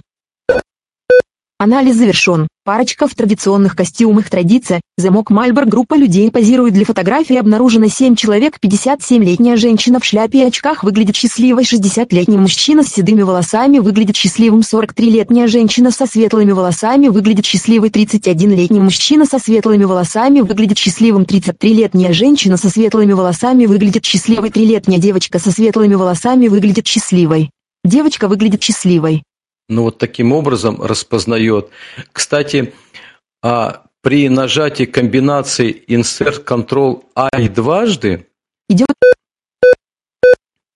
S1: Анализ завершен. Парочка в традиционных костюмах традиция. Замок Мальбор. Группа людей позирует для фотографии. Обнаружено 7 человек. 57-летняя женщина в шляпе и очках выглядит счастливой. 60-летний мужчина с седыми волосами выглядит счастливым. 43-летняя женщина со светлыми волосами выглядит счастливой. 31-летний мужчина со светлыми волосами выглядит счастливым. 33-летняя женщина со светлыми волосами выглядит счастливой. 3-летняя девочка со светлыми волосами выглядит счастливой. Девочка выглядит счастливой.
S3: Ну вот таким образом распознает. Кстати, а при нажатии комбинации Insert Control I дважды,
S1: Идет.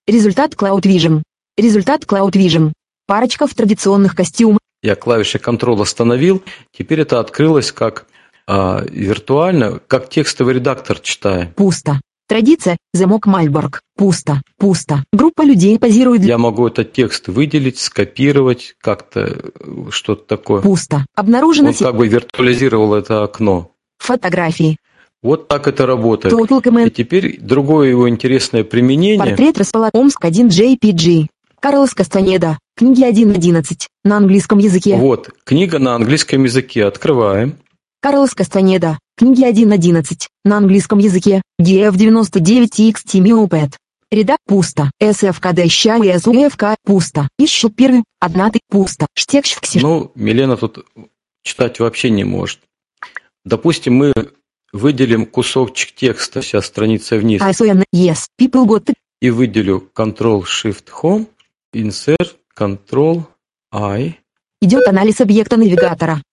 S1: Результат Cloud Vision. Результат Cloud Vision. Парочка в традиционных костюмах.
S3: я клавишей Control остановил, теперь это открылось как а, виртуально, как текстовый редактор читая.
S1: Пусто. Традиция. Замок Мальборг. Пусто. Пусто. Группа людей позирует.
S3: Я могу этот текст выделить, скопировать, как-то э, что-то такое.
S1: Пусто. Обнаружено
S3: Он как бы виртуализировал это окно.
S1: фотографии.
S3: Вот так это работает.
S1: Total
S3: И
S1: Command.
S3: теперь другое его интересное применение.
S1: Портрет расположен. Омск 1 JPG. Карлос Кастанеда. Книги 1.11. На английском языке.
S3: Вот, книга на английском языке. Открываем.
S1: Карлос Кастанеда. Книги 1.11. На английском языке. GF99 XTML Редак пусто. SFKD ща и SUFK пусто. Ищу первый. Одна ты пусто. Штекш в.
S3: Ну, Милена тут читать вообще не может. Допустим, мы выделим кусочек текста, сейчас страница вниз,
S1: ISON. Yes. People got
S3: и выделю Ctrl-Shift-Home, Insert, Ctrl-I.
S1: Идет анализ объекта навигатора.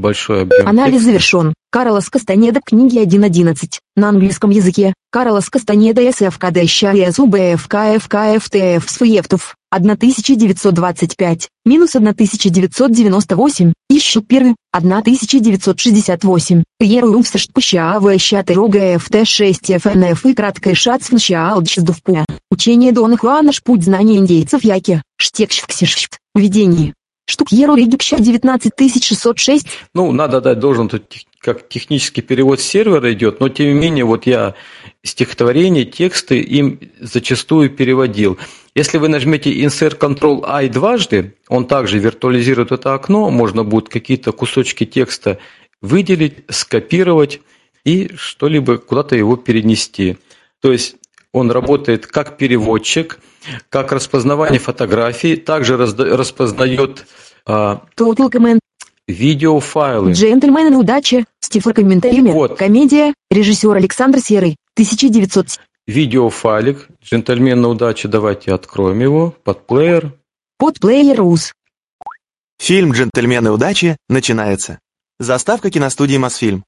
S3: Большой объем
S1: Анализ
S3: текста.
S1: завершен. Карлос Кастанеда. Книги 1.11. На английском языке. Карлос Кастанеда СФКД ща и СУБФК ФКФТФ СФЕФТУФ. 1925. Минус 1998. Ищу первый. 1968. Ерувсштпща АВЩ ТРОГФТ 6 ФНФ и краткая шацфнща Алдчздувпуя. Учение Дона Хуана Шпуть знания индейцев Яки. Штекшфксишфт. Введение. Штук Еру Ригюкща 19606.
S3: Ну, надо дать должен тут как технический перевод сервера идет, но тем не менее, вот я стихотворения, тексты им зачастую переводил. Если вы нажмете Insert Ctrl I дважды, он также виртуализирует это окно, можно будет какие-то кусочки текста выделить, скопировать и что-либо куда-то его перенести. То есть он работает как переводчик, как распознавание фотографий, также распознает а,
S1: Total Command.
S3: видеофайлы.
S1: Джентльмены на удаче. Стифлер комментариями.
S3: Вот.
S1: Комедия. Режиссер Александр Серый. 1900.
S3: видеофайлик. Джентльмен на удачу, давайте откроем его. Под плеер.
S1: Под плеер Рус.
S6: Фильм «Джентльмены удачи» начинается. Заставка киностудии «Мосфильм».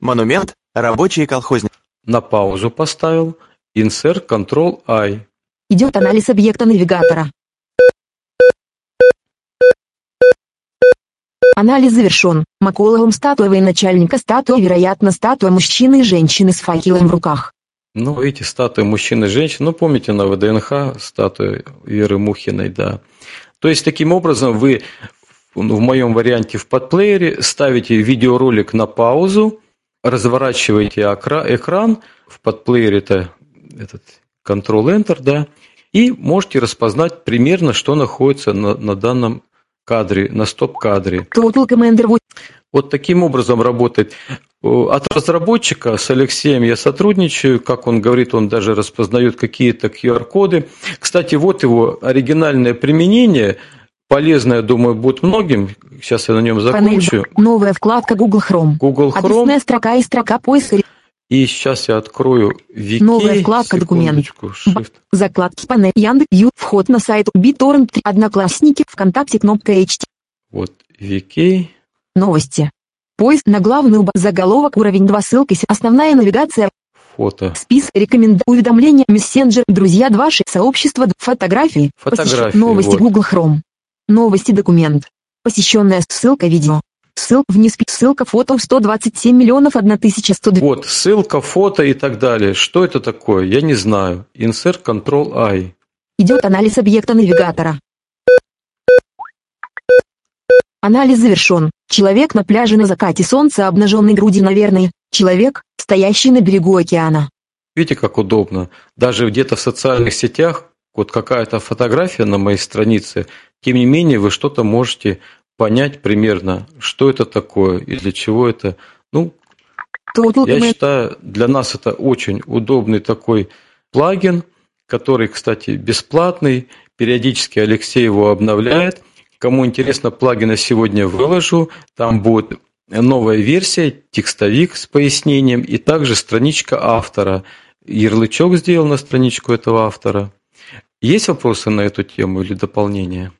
S6: Монумент «Рабочие колхозники».
S3: На паузу поставил. Insert Ctrl I.
S1: Идет анализ объекта навигатора. Анализ завершен. Маколовым статуя военачальника статуя, вероятно, статуя мужчины и женщины с факелом в руках.
S3: Ну, эти статуи мужчин и женщин, ну, помните на ВДНХ статуя Веры Мухиной, да. То есть, таким образом, вы в моем варианте в подплеере ставите видеоролик на паузу, разворачиваете экран, в подплеере это этот Ctrl-Enter, да, и можете распознать примерно, что находится на, на данном кадре, на стоп-кадре.
S1: Total Commander
S3: Вот таким образом работает. От разработчика с Алексеем я сотрудничаю. Как он говорит, он даже распознает какие-то QR-коды. Кстати, вот его оригинальное применение. Полезное, думаю, будет многим. Сейчас я на нем закончу.
S1: Панель, новая вкладка Google Chrome.
S3: Google Chrome.
S1: Адресная строка и строка поиска.
S3: И сейчас я открою Вики.
S1: Новая вкладка документ. Закладки панель Яндекс Ю. Вход на сайт BitTorrent. Одноклассники. ВКонтакте. Кнопка HT.
S3: Вот Вики.
S1: Новости. Поиск на главную заголовок уровень 2 ссылка основная навигация
S3: фото.
S1: Список рекоменд уведомления мессенджер друзья 2 сообщество фотографии
S3: фотографии
S1: посещ... новости
S3: вот.
S1: Google Chrome новости документ посещенная ссылка видео ссылка вниз ссылка фото 127 миллионов 1100
S3: вот ссылка фото и так далее что это такое я не знаю insert control i
S1: идет анализ объекта навигатора Анализ завершен. Человек на пляже на закате солнца обнаженной груди, наверное. Человек, стоящий на берегу океана.
S3: Видите, как удобно. Даже где-то в социальных сетях, вот какая-то фотография на моей странице, тем не менее вы что-то можете понять примерно, что это такое и для чего это. Ну,
S1: Total
S3: я считаю, для нас это очень удобный такой плагин, который, кстати, бесплатный. Периодически Алексей его обновляет – Кому интересно, плагины сегодня выложу. Там будет новая версия, текстовик с пояснением и также страничка автора. Ярлычок сделал на страничку этого автора. Есть вопросы на эту тему или дополнения?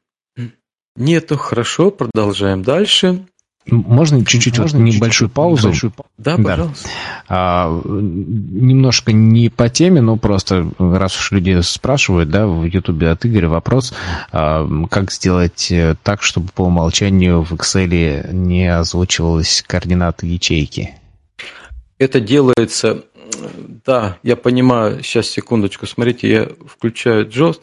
S3: Нету, хорошо, продолжаем дальше.
S5: Можно чуть-чуть вот небольшую паузу?
S3: Да, пожалуйста.
S5: А, немножко не по теме, но просто раз уж люди спрашивают, да, в Ютубе от Игоря вопрос, а, как сделать э, так, чтобы по умолчанию в Excel не озвучивалась координаты ячейки?
S3: Это делается, да, я понимаю, сейчас секундочку, смотрите, я включаю JOS,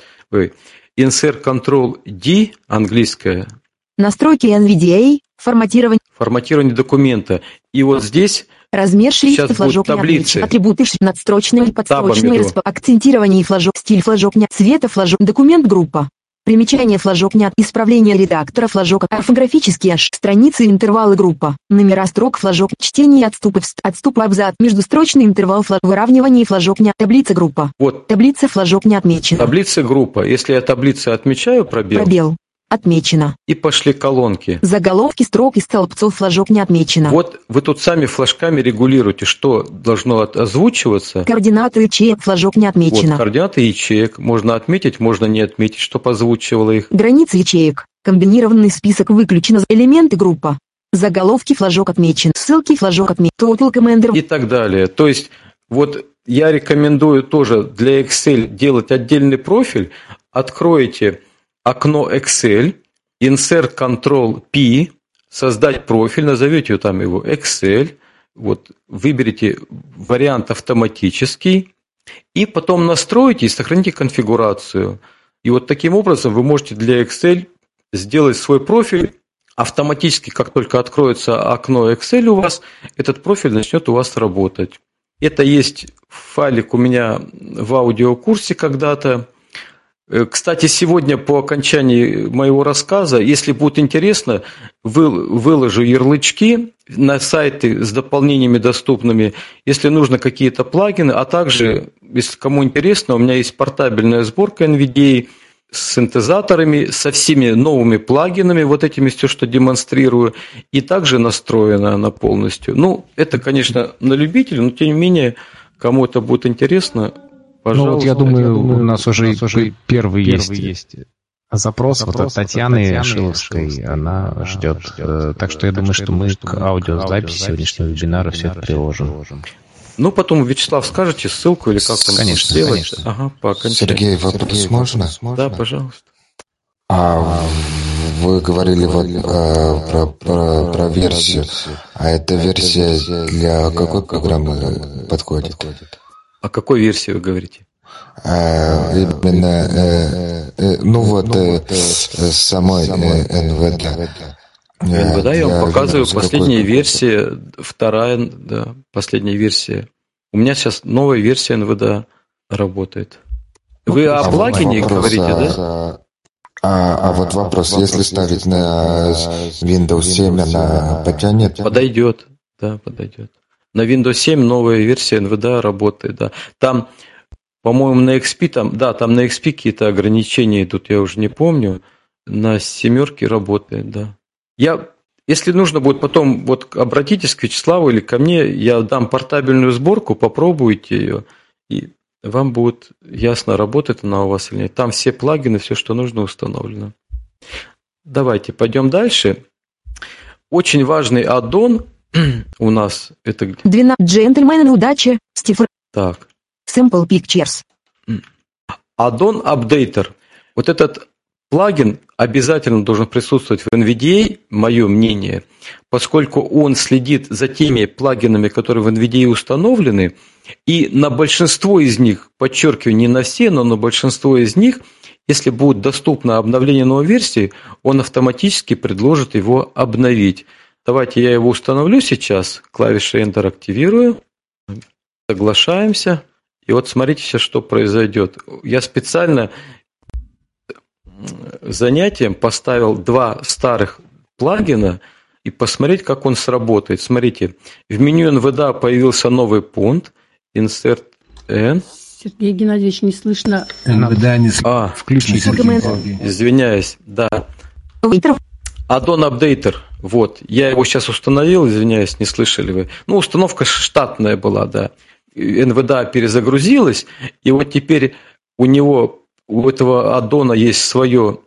S3: Insert Control D, английская.
S1: Настройки NVDA, Форматирование.
S3: Форматирование документа. И вот здесь
S1: Размер шрифта флажок
S3: таблицы.
S1: Атрибуты надстрочные и подстрочные. Акцентирование и флажок. Стиль флажок. Цвета флажок. Документ группа. Примечание флажок нет. Исправление редактора флажок. Орфографические аж. Страницы интервалы группа. Номера строк флажок. Чтение отступы. Отступы абзац. Междустрочный интервал флаг. Выравнивание флажок нет. Таблица группа.
S3: Вот.
S1: Таблица флажок не отмечена.
S3: Таблица группа. Если я таблицы отмечаю пробел.
S1: Пробел. Отмечено.
S3: И пошли колонки.
S1: Заголовки строк и столбцов флажок не отмечено.
S3: Вот вы тут сами флажками регулируете, что должно озвучиваться.
S1: Координаты ячеек флажок не отмечено.
S3: Вот, координаты ячеек. Можно отметить, можно не отметить, что озвучивало их.
S1: Границы ячеек. Комбинированный список выключено. Элементы группа. Заголовки флажок отмечен. Ссылки флажок отмечен. Total Commander.
S3: И так далее. То есть, вот я рекомендую тоже для Excel делать отдельный профиль. Откроете окно Excel, Insert Control P, создать профиль, назовете там его Excel, вот выберите вариант автоматический, и потом настроите и сохраните конфигурацию. И вот таким образом вы можете для Excel сделать свой профиль, автоматически, как только откроется окно Excel у вас, этот профиль начнет у вас работать. Это есть файлик у меня в аудиокурсе когда-то. Э, кстати, сегодня по окончании моего рассказа, если будет интересно, выложу ярлычки на сайты с дополнениями доступными, если нужно какие-то плагины, а также, если кому интересно, у меня есть портабельная сборка NVDA с синтезаторами, со всеми новыми плагинами, вот этими все, что демонстрирую, и также настроена она полностью. Ну, это, конечно, на любителя, но тем не менее, кому это будет интересно,
S5: Пожалуйста, ну, вот я думаю, я думаю у нас уже, нас уже первый, первый есть, есть запрос, запрос вот от Татьяны, Татьяны Шиловской, Шиловской, она, она ждет. ждет. Э, так что я думаю, что мы к аудиозаписи сегодняшнего вебинара все это приложим.
S3: Ну, потом, Вячеслав, скажете ссылку или как там
S5: конечно, сделать? Конечно.
S3: Ага, по
S7: Сергей, вопрос Сергей, можно?
S3: Да, пожалуйста.
S7: А вы говорили вот, а, про, про, про версию, а эта версия для какой программы подходит?
S3: О какой версии вы говорите?
S7: А, именно, э, э, ну вот, э, э, самой э, НВД.
S3: НВД я вам показываю последняя версия, вторая, да, последняя версия. У меня сейчас новая версия НВД работает. Вы
S7: А
S3: о плагине
S7: вопрос,
S3: говорите,
S7: а,
S3: да?
S7: А, а вот вопрос, если ставить на Windows 7, она потянет?
S3: Подойдет, да, подойдет. На Windows 7 новая версия NVDA работает, да. Там, по-моему, на XP, там, да, там на XP какие-то ограничения идут, я уже не помню. На семерке работает, да. Я, если нужно будет потом, вот обратитесь к Вячеславу или ко мне, я дам портабельную сборку, попробуйте ее, и вам будет ясно, работает она у вас или нет. Там все плагины, все, что нужно, установлено. Давайте пойдем дальше. Очень важный аддон у нас это где?
S1: 12 джентльмены удачи, Стив
S3: так.
S1: Simple Pictures.
S3: Addon Updater. Вот этот плагин обязательно должен присутствовать в NVDA, мое мнение, поскольку он следит за теми плагинами, которые в NVDA установлены, и на большинство из них, подчеркиваю, не на все, но на большинство из них, если будет доступно обновление новой версии, он автоматически предложит его обновить. Давайте я его установлю сейчас, клавишей Enter активирую, соглашаемся. И вот смотрите сейчас, что произойдет. Я специально занятием поставил два старых плагина и посмотреть, как он сработает. Смотрите, в меню NVDA появился новый пункт, Insert N.
S8: Сергей Геннадьевич, не слышно.
S5: НВД не
S3: А,
S5: включить.
S3: извиняюсь, да. Addon Updater, вот, я его сейчас установил, извиняюсь, не слышали вы. Ну, установка штатная была, да. НВДА перезагрузилась, и вот теперь у него, у этого аддона есть свое,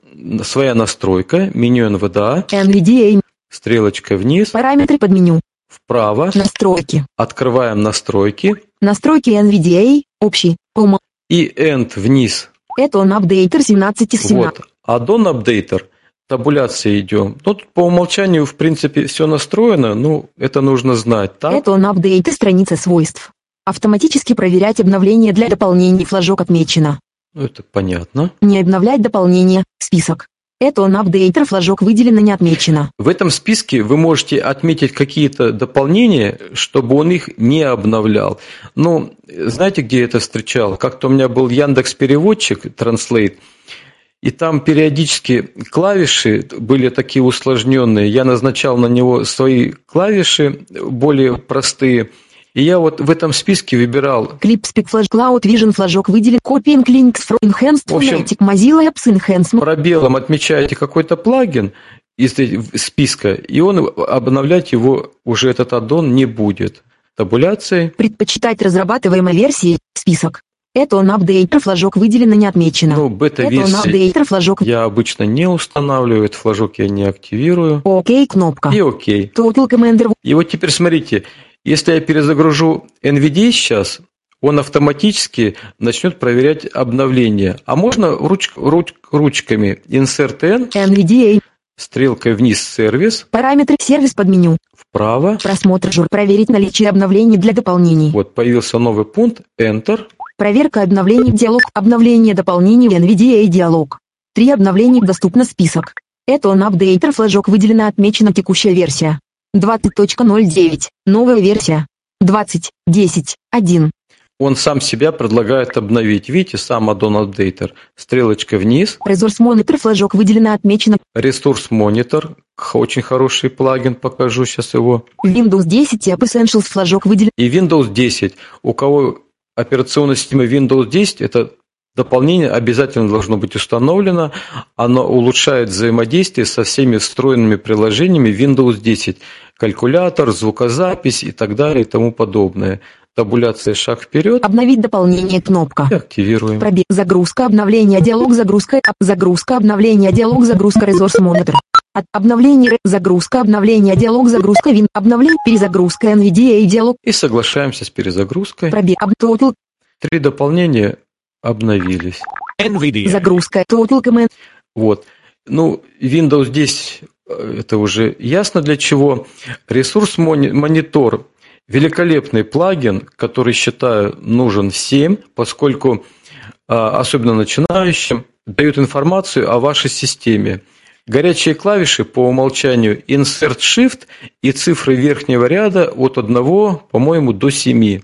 S3: своя настройка, меню НВДА,
S1: NVDA.
S3: стрелочка вниз,
S1: Параметры под меню.
S3: вправо,
S1: Настройки.
S3: открываем настройки,
S1: Настройки NVDA. Общий. Кома.
S3: и End вниз.
S1: Это он апдейтер 17 и 17.
S3: Вот, Addon Updater, табуляция идем. Ну, тут по умолчанию, в принципе, все настроено, ну, это нужно знать, так?
S1: Это он апдейт и страница свойств. Автоматически проверять обновления для дополнений флажок отмечено.
S3: Ну, это понятно.
S1: Не обновлять дополнения. Список. Это он апдейтер флажок выделено не отмечено.
S3: В этом списке вы можете отметить какие-то дополнения, чтобы он их не обновлял. Ну, знаете, где я это встречал? Как-то у меня был Яндекс переводчик Translate, и там периодически клавиши были такие усложненные. Я назначал на него свои клавиши более простые. И я вот в этом списке выбирал
S1: Клип спик флаж Cloud Vision флажок выделен Copying Links for Enhanced
S3: В общем,
S1: Phonetic Mozilla Apps Enhancement.
S3: пробелом отмечаете какой-то плагин из списка, и он обновлять его уже этот аддон не будет. Табуляцией.
S1: Предпочитать разрабатываемой версии. Список. Это он апдейтер флажок выделено не отмечено.
S3: Ну, бета-версии
S1: апдейтер флажок.
S3: я обычно не устанавливаю, этот флажок я не активирую.
S1: Окей кнопка.
S3: И окей.
S1: Total Commander.
S3: И вот теперь смотрите, если я перезагружу NVDA сейчас, он автоматически начнет проверять обновления. А можно руч- руч- ручками Insert N,
S1: NVDA.
S3: стрелкой вниз сервис,
S1: Параметры сервис под меню.
S3: вправо.
S1: Просмотр жур. Проверить наличие обновлений для дополнений.
S3: Вот появился новый пункт, Enter.
S1: Проверка обновлений диалог. Обновление дополнений NVDA диалог. Три обновлений доступно список. Это он апдейтер флажок выделена отмечена текущая версия. 20.09. Новая версия. 20.10.1.
S3: Он сам себя предлагает обновить. Видите, сам Addon Updater. Стрелочка вниз.
S1: Resource Monitor флажок выделена отмечена.
S3: Ресурс. Х- Очень хороший плагин, покажу сейчас его.
S1: Windows 10 App Essentials флажок выделен.
S3: И Windows 10. У кого операционная система Windows 10, это дополнение обязательно должно быть установлено. Оно улучшает взаимодействие со всеми встроенными приложениями Windows 10. Калькулятор, звукозапись и так далее и тому подобное. Табуляция шаг вперед.
S1: Обновить дополнение кнопка.
S3: И активируем.
S1: Пробег. Загрузка обновления диалог загрузка. Загрузка обновления диалог загрузка Resource Monitor. От обновления загрузка обновления диалог загрузка вин обновление перезагрузка NVDA диалог
S3: И соглашаемся с перезагрузкой.
S1: пробег об total
S3: Три дополнения обновились.
S4: NVDA.
S1: загрузка total command
S3: Вот. Ну, Windows 10 э, это уже ясно для чего. Ресурс мони- монитор. великолепный плагин, который, считаю, нужен всем, поскольку, а, особенно начинающим, дает информацию о вашей системе. Горячие клавиши по умолчанию Insert Shift и цифры верхнего ряда от 1, по-моему, до 7.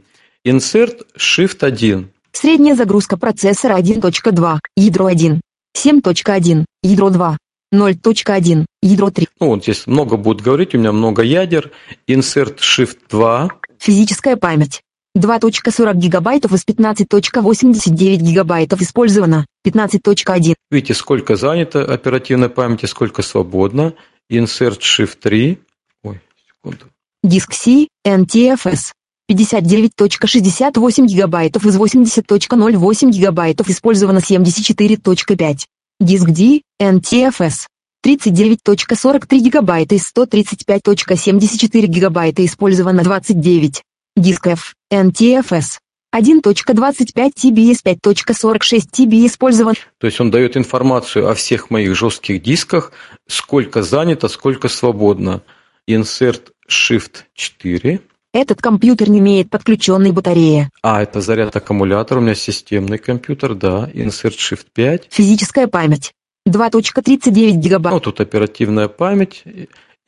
S3: Insert Shift 1.
S1: Средняя загрузка процессора 1.2, ядро 1. 7.1, ядро 2. 0.1, ядро 3.
S3: Ну, вот здесь много будет говорить, у меня много ядер. Insert Shift 2.
S1: Физическая память. 2.40 гигабайтов из 15.89 гигабайтов использовано. 15.1.
S3: Видите, сколько занято оперативной памяти, сколько свободно. Insert Shift 3. Ой, секунду.
S1: Диск C, NTFS. 59.68 гигабайтов из 80.08 гигабайтов использовано 74.5. Диск D, NTFS. 39.43 гигабайта из 135.74 гигабайта использовано 29. Диск F, NTFS. 1.25 TB из 5.46 TB использован.
S3: То есть он дает информацию о всех моих жестких дисках, сколько занято, сколько свободно. Insert Shift 4.
S1: Этот компьютер не имеет подключенной батареи.
S3: А, это заряд аккумулятора, у меня системный компьютер, да. Insert Shift 5.
S1: Физическая память. 2.39 гигабайт.
S3: Ну, тут оперативная память.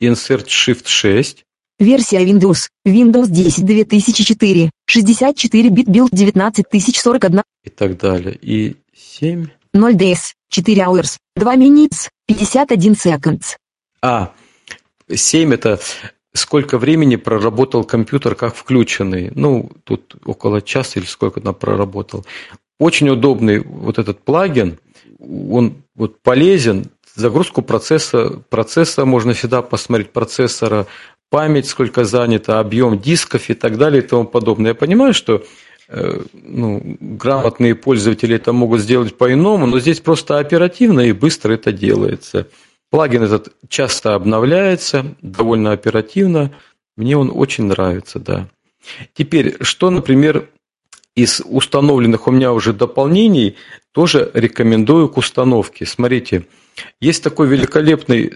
S3: Insert Shift 6.
S1: Версия Windows. Windows 10 2004. 64 бит build 19041.
S3: И так далее. И 7.
S1: 0 days. 4 hours. 2 minutes. 51 seconds.
S3: А, 7 это сколько времени проработал компьютер как включенный. Ну, тут около часа или сколько там проработал. Очень удобный вот этот плагин. Он вот полезен. Загрузку процесса, процесса можно всегда посмотреть, процессора, память сколько занято, объем дисков и так далее и тому подобное. Я понимаю, что э, ну, грамотные пользователи это могут сделать по-иному, но здесь просто оперативно и быстро это делается. Плагин этот часто обновляется, довольно оперативно. Мне он очень нравится, да. Теперь, что, например, из установленных у меня уже дополнений тоже рекомендую к установке. Смотрите, есть такой великолепный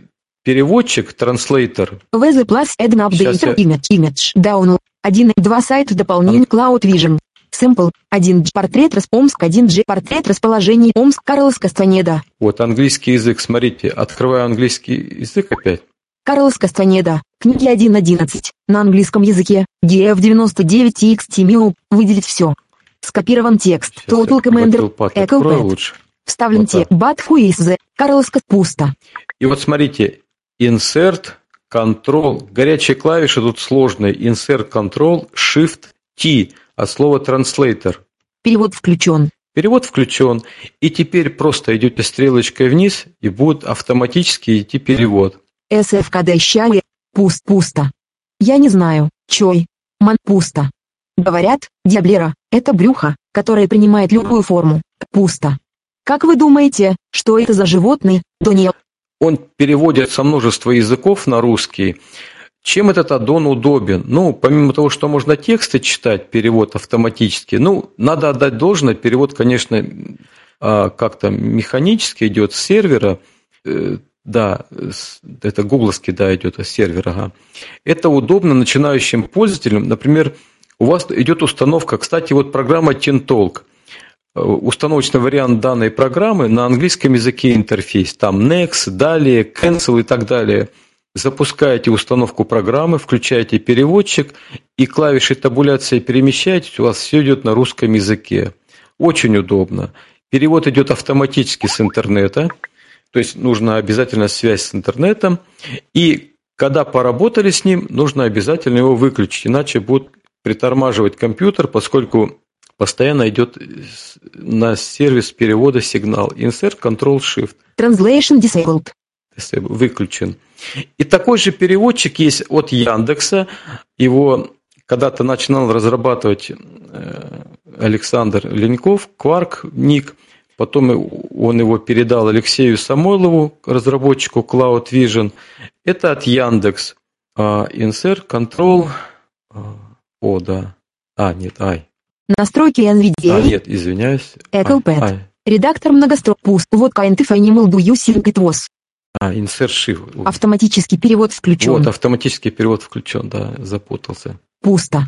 S3: переводчик, транслейтер.
S1: VZ Plus Add Updater Image Image Download 1 2 сайт дополнение Cloud Vision Simple 1 портрет Омск 1 G портрет расположение Омск Карлос Кастанеда.
S3: Вот английский язык, смотрите, открываю английский язык опять.
S1: Карлос Кастанеда, книги 1.11, на английском языке, DF99 и XTML, выделить все. Скопирован текст,
S3: Сейчас
S1: Total Commander, Echo
S3: лучше.
S1: Вставлен
S3: Вот
S1: текст, But who is the, Карлос пусто.
S3: И вот смотрите, Insert, Control, горячие клавиши тут сложные. Insert, Control, Shift, T от слова Translator.
S1: Перевод включен.
S3: Перевод включен. И теперь просто идете стрелочкой вниз, и будет автоматически идти перевод.
S1: СФКД щали, пуст пусто. Я не знаю, чой, ман пусто. Говорят, диаблера, это брюхо, которое принимает любую форму, пусто. Как вы думаете, что это за животный, Дониел?
S3: Он переводит со множества языков на русский. Чем этот аддон удобен? Ну, помимо того, что можно тексты читать, перевод автоматически, ну, надо отдать должное, перевод, конечно, а, как-то механически идет с сервера, Э, да, это гугловский, да, идет с сервера, ага. Это удобно начинающим пользователям, например, у вас идет установка, кстати, вот программа TinTalk, установочный вариант данной программы на английском языке интерфейс. Там next, далее, cancel и так далее. Запускаете установку программы, включаете переводчик и клавишей табуляции перемещаетесь, у вас все идет на русском языке. Очень удобно. Перевод идет автоматически с интернета, то есть нужна обязательно связь с интернетом. И когда поработали с ним, нужно обязательно его выключить, иначе будет притормаживать компьютер, поскольку постоянно идет с- на сервис перевода сигнал. Insert Control Shift
S1: Translation disabled.
S3: выключен. И такой же переводчик есть от Яндекса. Его когда-то начинал разрабатывать э, Александр Леньков, Кварк, ник. Потом он его передал Алексею Самойлову, разработчику Cloud Vision. Это от Яндекс. А, Insert Control. а, О, да. А, нет, ай.
S1: Настройки
S3: А,
S1: NVDA.
S3: нет, извиняюсь.
S1: Ecclepad.
S3: Ай, ай.
S1: Редактор многострок пуст. Вот kind of animal do you think it was.
S3: А, Insert Shift.
S1: Автоматический перевод включен.
S3: Вот, автоматический перевод включен, да, запутался.
S1: Пусто.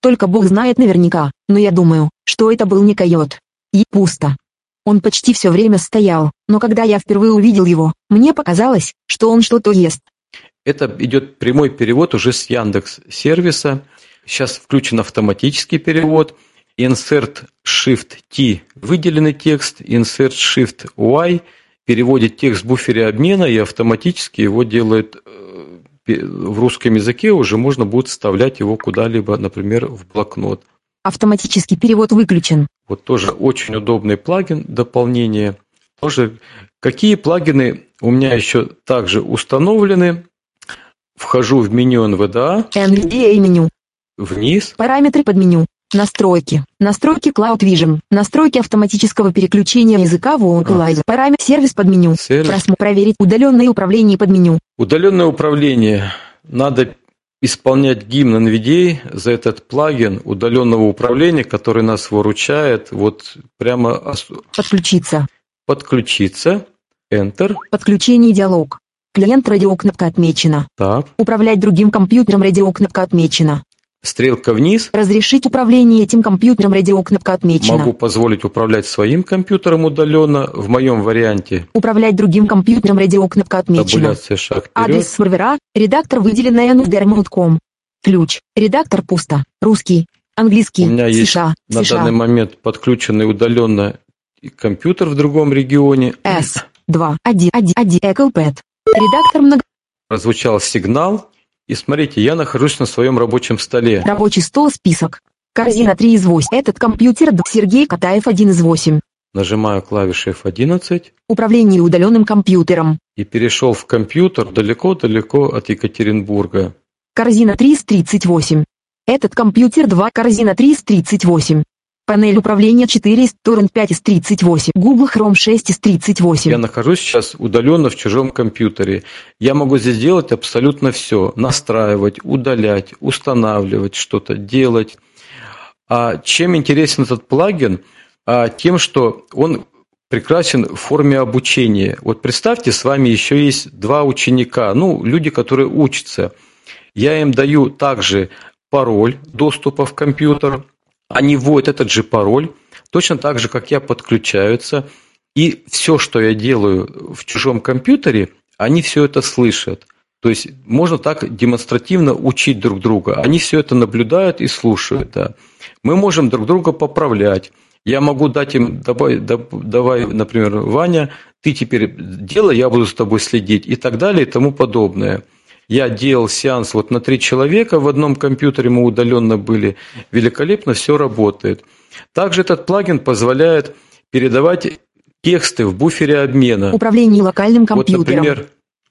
S1: Только Бог знает наверняка, но я думаю, что это был не койот. И пусто. Он почти все время стоял, но когда я впервые увидел его, мне показалось, что он что-то ест.
S3: Это идет прямой перевод уже с Яндекс сервиса. Сейчас включен автоматический перевод. Insert Shift T выделенный текст, Insert Shift Y переводит текст в буфере обмена и автоматически его делает э, в русском языке уже можно будет вставлять его куда-либо, например, в блокнот.
S1: Автоматический перевод выключен.
S3: Вот тоже очень удобный плагин, дополнение. Тоже какие плагины у меня еще также установлены? Вхожу в меню NVDA.
S1: NVDA меню.
S3: Вниз.
S1: Параметры под меню. Настройки. Настройки Cloud Vision. Настройки автоматического переключения языка в Vocalizer. Параметр сервис под меню.
S3: Сервис.
S1: Проверить удаленное управление под меню.
S3: Удаленное управление. Надо исполнять гимн NVDA за этот плагин удаленного управления, который нас выручает. Вот прямо
S1: Подключиться.
S3: подключиться. Enter.
S1: Подключение диалог. Клиент радиокнопка отмечена.
S3: Так.
S1: Управлять другим компьютером радиокнопка отмечена.
S3: Стрелка вниз.
S1: Разрешить управление этим компьютером радиокнопка отмечена.
S3: Могу позволить управлять своим компьютером удаленно. В моем варианте
S1: Управлять другим компьютером радиокнопка отмечена.
S3: табуляция шаг вперед.
S1: Адрес сервера, редактор выделенная ndermount.com. Ключ, редактор пусто, русский, английский,
S3: У меня есть
S1: США,
S3: на
S1: США,
S3: данный момент подключенный удаленно компьютер в другом регионе.
S1: S, 2, 1, 1, 1, Ecclepad. Редактор много...
S3: Прозвучал сигнал. И смотрите, я нахожусь на своем рабочем столе.
S1: Рабочий стол, список. Корзина 3 из 8. Этот компьютер Сергей Катаев 1 из 8.
S3: Нажимаю клавиши F11
S1: Управление удаленным компьютером.
S3: и перешел в компьютер далеко-далеко от Екатеринбурга.
S1: Корзина 3 из 38. Этот компьютер 2. Корзина 3 из 38. Панель управления 4 из Торрент 5 из 38. Google Chrome 6 из 38.
S3: Я нахожусь сейчас удаленно в чужом компьютере. Я могу здесь делать абсолютно все. Настраивать, удалять, устанавливать что-то, делать. А чем интересен этот плагин? А тем, что он прекрасен в форме обучения. Вот представьте, с вами еще есть два ученика, ну, люди, которые учатся. Я им даю также пароль доступа в компьютер, они вводят этот же пароль, точно так же, как я, подключаются, и все, что я делаю в чужом компьютере, они все это слышат. То есть можно так демонстративно учить друг друга. Они все это наблюдают и слушают. Да. Мы можем друг друга поправлять. Я могу дать им, давай, да- давай, например, Ваня, ты теперь делай, я буду с тобой следить и так далее и тому подобное. Я делал сеанс вот на три человека, в одном компьютере мы удаленно были, великолепно все работает. Также этот плагин позволяет передавать тексты в буфере обмена.
S1: Управление локальным
S3: Вот,
S1: компьютером.
S3: например,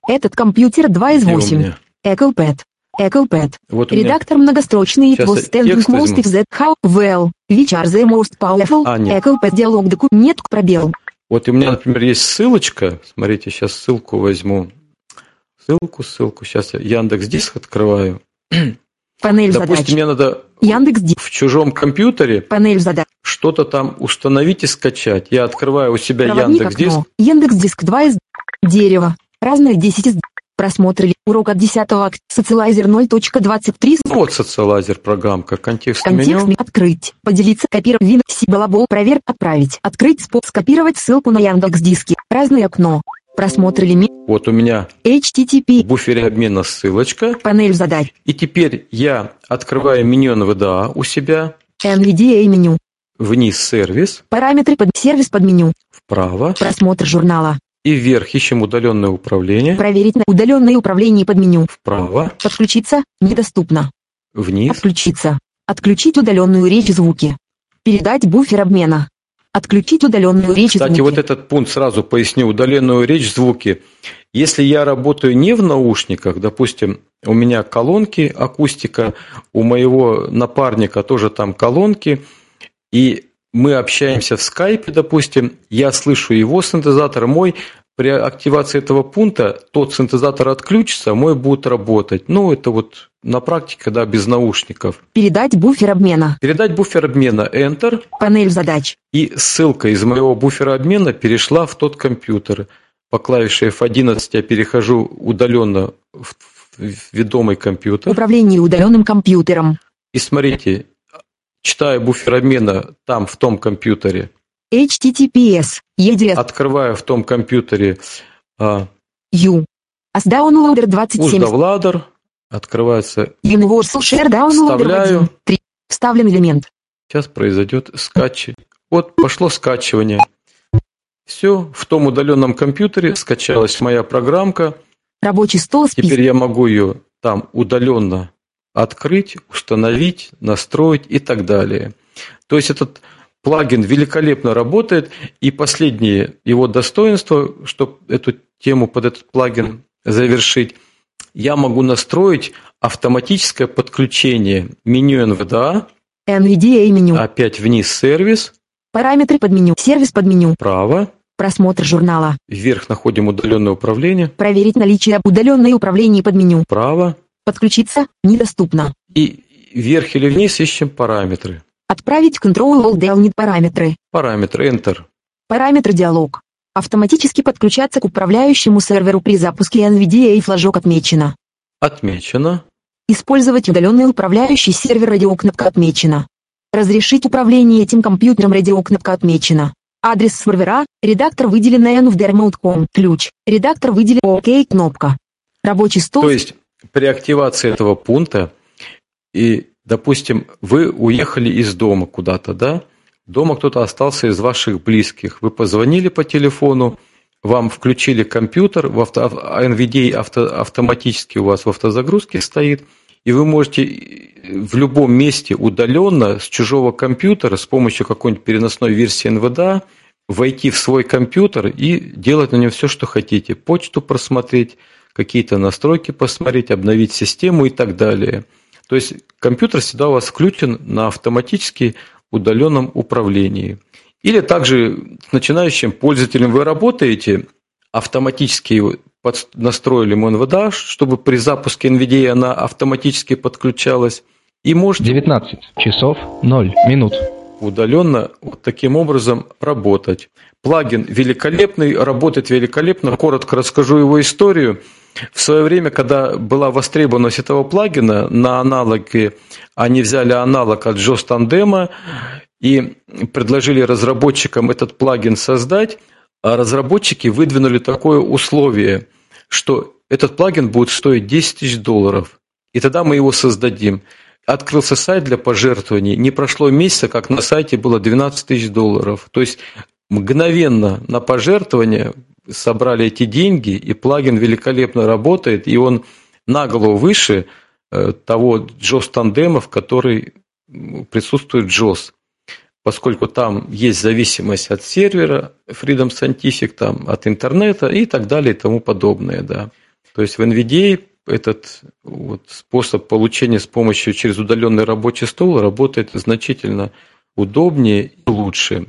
S1: Этот компьютер 2 из
S3: где у
S1: 8.
S3: меня?
S1: Ecclepad. Ecclepad.
S3: Вот.
S1: Редактор многострочный. It was
S3: текст
S1: most of that how well. Which are the most powerful.
S3: А, нет.
S1: Ecclepad диалог доку. Нет пробел.
S3: Вот у меня, например, есть ссылочка. Смотрите, сейчас ссылку возьму. Ссылку, ссылку. Сейчас я Яндекс Диск открываю.
S1: Панель
S3: Допустим,
S1: задач.
S3: мне надо
S1: Яндекс
S3: в чужом компьютере
S1: Панель задач.
S3: что-то там установить и скачать. Я открываю у себя
S1: Проводник
S3: Яндекс Диск.
S1: Яндекс Диск 2 из дерево. Разное 10 из просмотры. Урок от 10 акт. Социалайзер 0.23.
S3: Ну, вот социалайзер программка. Контекст
S1: Контекст
S3: меню.
S1: открыть. Поделиться. Копировать. Вин. Сибалабол. Проверь. Отправить. Открыть спот. Скопировать ссылку на Яндекс Диске. Разное окно. Просмотр элемент.
S3: Вот у меня в
S1: HTTP.
S3: буфере обмена ссылочка.
S1: Панель задач.
S3: И теперь я открываю меню NVDA у себя.
S1: NVDA меню.
S3: Вниз сервис.
S1: Параметры под сервис под меню.
S3: Вправо.
S1: Просмотр журнала.
S3: И вверх ищем удаленное управление.
S1: Проверить на удаленное управление под меню.
S3: Вправо.
S1: Подключиться. Недоступно.
S3: Вниз.
S1: Отключиться. Отключить удаленную речь звуки. Передать буфер обмена. Отключить удаленную речь
S3: Кстати,
S1: звуки.
S3: вот этот пункт сразу поясню. Удаленную речь, звуки. Если я работаю не в наушниках, допустим, у меня колонки, акустика, у моего напарника тоже там колонки, и мы общаемся в скайпе, допустим, я слышу его синтезатор, мой при активации этого пункта тот синтезатор отключится, мой будет работать. Ну, это вот на практике, когда без наушников.
S1: Передать буфер обмена.
S3: Передать буфер обмена Enter,
S1: Панель задач.
S3: и ссылка из моего буфера обмена перешла в тот компьютер. По клавише F11 я перехожу удаленно в ведомый компьютер.
S1: Управление удаленным компьютером.
S3: И смотрите, читаю буфер обмена там, в том компьютере,
S1: HTTPS. EDS.
S3: открываю в том компьютере а,
S1: U. As downloader 27.
S3: Уздавладер, открывается,
S1: Universal Share Downloader
S3: Вставляю.
S1: 1. 3. Вставлен элемент.
S3: сейчас произойдет скачи. Вот пошло скачивание. Все, в том удаленном компьютере скачалась моя программка.
S1: Рабочий стол список.
S3: Теперь я могу ее там удаленно открыть, установить, настроить и так далее. То есть этот плагин великолепно работает. И последнее его достоинство, чтобы эту тему под этот плагин завершить, я могу настроить автоматическое подключение меню NVDA,
S1: NVDA меню.
S3: опять вниз сервис,
S1: Параметры под меню. Сервис под меню.
S3: вправо,
S1: Просмотр журнала.
S3: вверх находим удаленное управление,
S1: Проверить наличие удаленной управления под меню.
S3: вправо,
S1: Подключиться недоступно.
S3: и вверх или вниз ищем параметры.
S1: Отправить Control All Delete параметры.
S3: Параметры Enter.
S1: Параметр диалог. Автоматически подключаться к управляющему серверу при запуске NVDA флажок отмечено.
S3: Отмечено.
S1: Использовать удаленный управляющий сервер радиокнопка отмечена. Разрешить управление этим компьютером радиокнопка отмечена. Адрес сервера, редактор выделенная nvdremote.com, ключ, редактор выделен ОК кнопка. Рабочий стол,
S3: То есть при активации этого пункта и, допустим, вы уехали из дома куда-то, да? Дома кто-то остался из ваших близких. Вы позвонили по телефону, вам включили компьютер, в авто, а NVDA авто, автоматически у вас в автозагрузке стоит, и вы можете в любом месте удаленно с чужого компьютера с помощью какой-нибудь переносной версии NVDA войти в свой компьютер и делать на нем все, что хотите. Почту просмотреть, какие-то настройки посмотреть, обновить систему и так далее. То есть компьютер всегда у вас включен на автоматически удаленном управлении. Или также с начинающим пользователем вы работаете, автоматически настроили ему чтобы при запуске NVDA она автоматически подключалась. И можете
S9: 19 часов 0 минут.
S3: Удаленно вот таким образом работать. Плагин великолепный, работает великолепно. Коротко расскажу его историю. В свое время, когда была востребованность этого плагина, на аналоге они взяли аналог от JOS Tandem и предложили разработчикам этот плагин создать, а разработчики выдвинули такое условие, что этот плагин будет стоить 10 тысяч долларов, и тогда мы его создадим. Открылся сайт для пожертвований, не прошло месяца, как на сайте было 12 тысяч долларов. То есть мгновенно на пожертвование собрали эти деньги, и плагин великолепно работает, и он на голову выше э, того JOS тандема, в который присутствует JOS. Поскольку там есть зависимость от сервера Freedom Scientific, там, от интернета и так далее и тому подобное. Да. То есть в NVDA этот вот способ получения с помощью через удаленный рабочий стол работает значительно удобнее и лучше.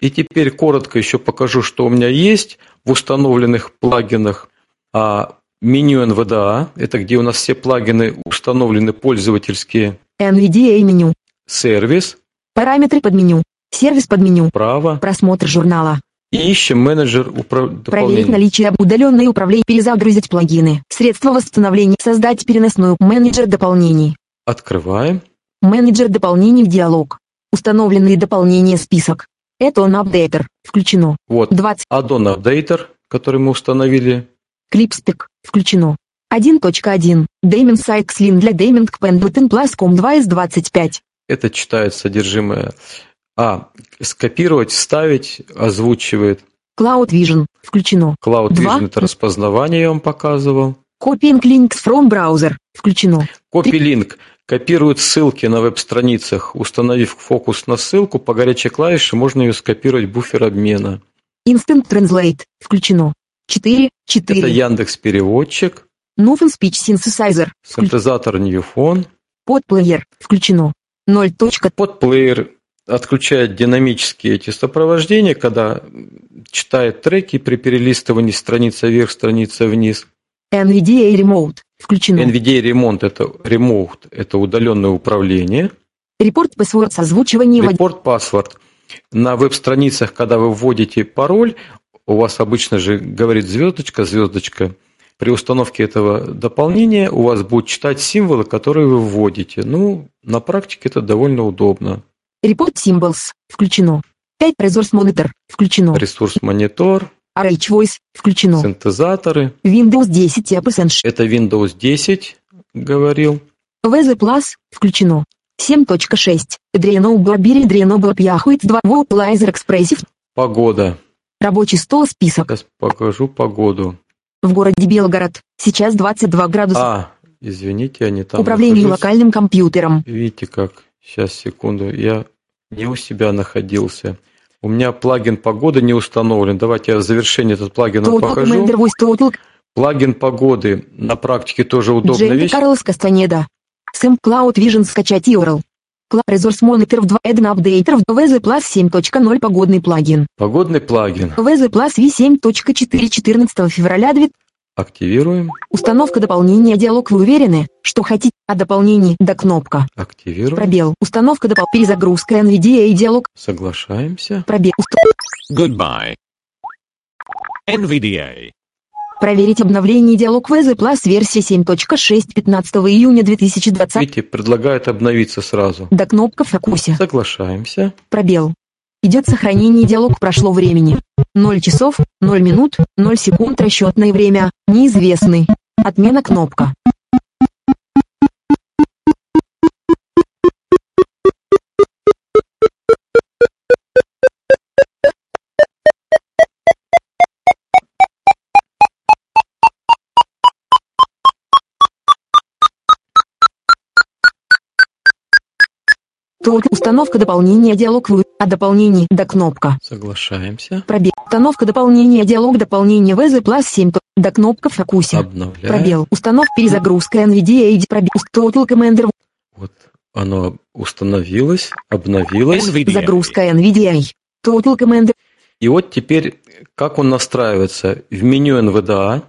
S3: И теперь коротко еще покажу, что у меня есть в установленных плагинах. А меню NVDA, это где у нас все плагины установлены пользовательские,
S1: NVDA меню.
S3: сервис,
S1: Параметры под меню. Сервис под меню.
S3: право,
S1: Просмотр журнала.
S3: И ищем менеджер управ...
S1: Проверить наличие удаленной управления. Перезагрузить плагины. Средства восстановления. Создать переносную. Менеджер дополнений.
S3: Открываем.
S1: Менеджер дополнений в диалог. Установленные дополнения список. Это он апдейтер. Включено.
S3: Вот
S1: 20.
S3: Addon Updater, который мы установили.
S1: Клипспик. Включено. 1.1. Деймон сайт Слин для Дейминг Pendleton Plus.com 2 из 25.
S3: Это читает содержимое. А, скопировать, вставить, озвучивает.
S1: Cloud Vision. Включено.
S3: Cloud. Vision это распознавание я вам показывал.
S1: Copying links from browser. Включено.
S3: Copy-link копирует ссылки на веб-страницах. Установив фокус на ссылку, по горячей клавише можно ее скопировать в буфер обмена.
S1: Instant Translate. Включено. 4.
S3: Это
S1: 4.
S3: Яндекс Переводчик,
S1: Nuven Speech Synthesizer.
S3: Синтезатор Newphone,
S1: Подплеер. Включено. 0.
S3: подплеер отключает динамические эти сопровождения, когда читает треки при перелистывании страница вверх, страница вниз.
S1: NVDA Remote. Включено.
S3: NVDA ремонт это remote, это удаленное управление.
S1: Репорт password с озвучиванием.
S3: Репорт паспорт. На веб-страницах, когда вы вводите пароль, у вас обычно же говорит звездочка, звездочка. при установке этого дополнения у вас будет читать символы, которые вы вводите. Ну, на практике это довольно удобно.
S1: Report Symbols включено. 5 Resource Monitor включено.
S3: Ресурс монитор,
S1: RH Voice включено.
S3: синтезаторы.
S1: Windows 10 App Essential.
S3: Это Windows 10, говорил.
S1: VZ Plus включено. 7.6. Dreno Blabiri Dreno Blab Yahuit 2 Vocalizer Expressive.
S3: Погода.
S1: Рабочий стол список.
S3: Сейчас покажу погоду.
S1: В городе Белгород. Сейчас 22 градуса.
S3: А, извините, я не там
S1: Управление
S3: нахожусь.
S1: локальным компьютером.
S3: Видите как? Сейчас, секунду. Я не у себя находился. У меня плагин погоды не установлен. Давайте я в завершение этот плагин покажу. Плагин погоды на практике тоже удобная
S1: Джейми
S3: вещь.
S1: Карлос Кастанеда. Сэм Cloud Vision скачать URL. Resource Monitor в 2 Add Updater в VZ Plus 7.0 погодный плагин.
S3: Погодный плагин.
S1: VZ Plus V7.4 14 февраля 2
S3: Активируем.
S1: Установка дополнения диалог вы уверены, что хотите, а дополнений до кнопка.
S3: Активируем.
S1: Пробел. Установка допол. Перезагрузка NVDA диалог.
S3: Соглашаемся.
S1: Пробел. Уст-
S4: Goodbye. NVDA.
S1: Проверить обновление диалог VZ Plus версия 7.6 15 июня 2020.
S3: Видите, предлагает обновиться сразу.
S1: До кнопка в фокусе.
S3: Соглашаемся.
S1: Пробел. Идет сохранение диалог прошло времени. 0 часов, 0 минут, 0 секунд расчетное время, неизвестный. Отмена кнопка. Установка дополнения диалог вы, а дополнение до кнопка.
S3: Соглашаемся.
S1: Пробел. Установка дополнения диалог дополнение VZ Plus 7 то- до кнопка в фокусе.
S3: Обновляем.
S1: Пробел. Установка перезагрузка NVDA пробел. Total Commander.
S3: Вот оно установилось, обновилось.
S4: NVDA.
S1: Загрузка NVDA. Total Commander.
S3: И вот теперь, как он настраивается? В меню NVDA,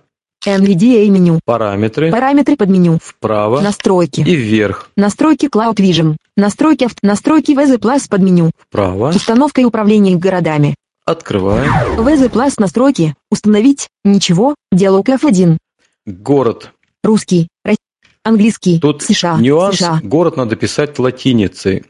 S1: NVDA меню.
S3: параметры,
S1: Параметры под меню.
S3: вправо
S1: Настройки.
S3: и вверх,
S1: Настройки Cloud Vision. Настройки авто. Настройки VZ Plus под меню.
S3: вправо.
S1: Установка и управление городами.
S3: Открываем.
S1: VZ Plus настройки. Установить. Ничего. Диалог F1.
S3: Город.
S1: Русский. Английский.
S3: Тут
S1: США.
S3: нюанс.
S1: США.
S3: Город надо писать латиницей.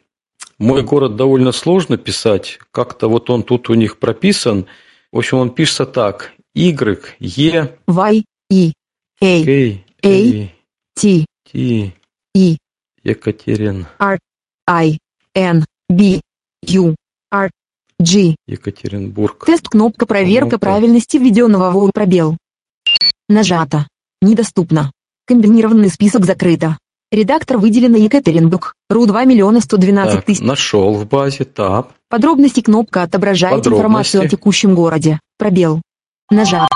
S3: Мой город довольно сложно писать. Как-то вот он тут у них прописан. В общем, он пишется так. Y, E,
S1: Y. E. A.
S3: K,
S1: A. T.
S3: T,
S1: E.
S3: Екатерин,
S1: I. N. B. U. R. G.
S3: Екатеринбург.
S1: Тест кнопка проверка
S3: Ну-ка.
S1: правильности введенного в пробел. Нажато. Недоступно. Комбинированный список закрыто. Редактор выделена Екатеринбург. РУ 2 миллиона 112
S3: Так,
S1: тысяч.
S3: нашел в базе, таб.
S1: Подробности кнопка отображает
S3: Подробности.
S1: информацию о текущем городе. Пробел. Нажато.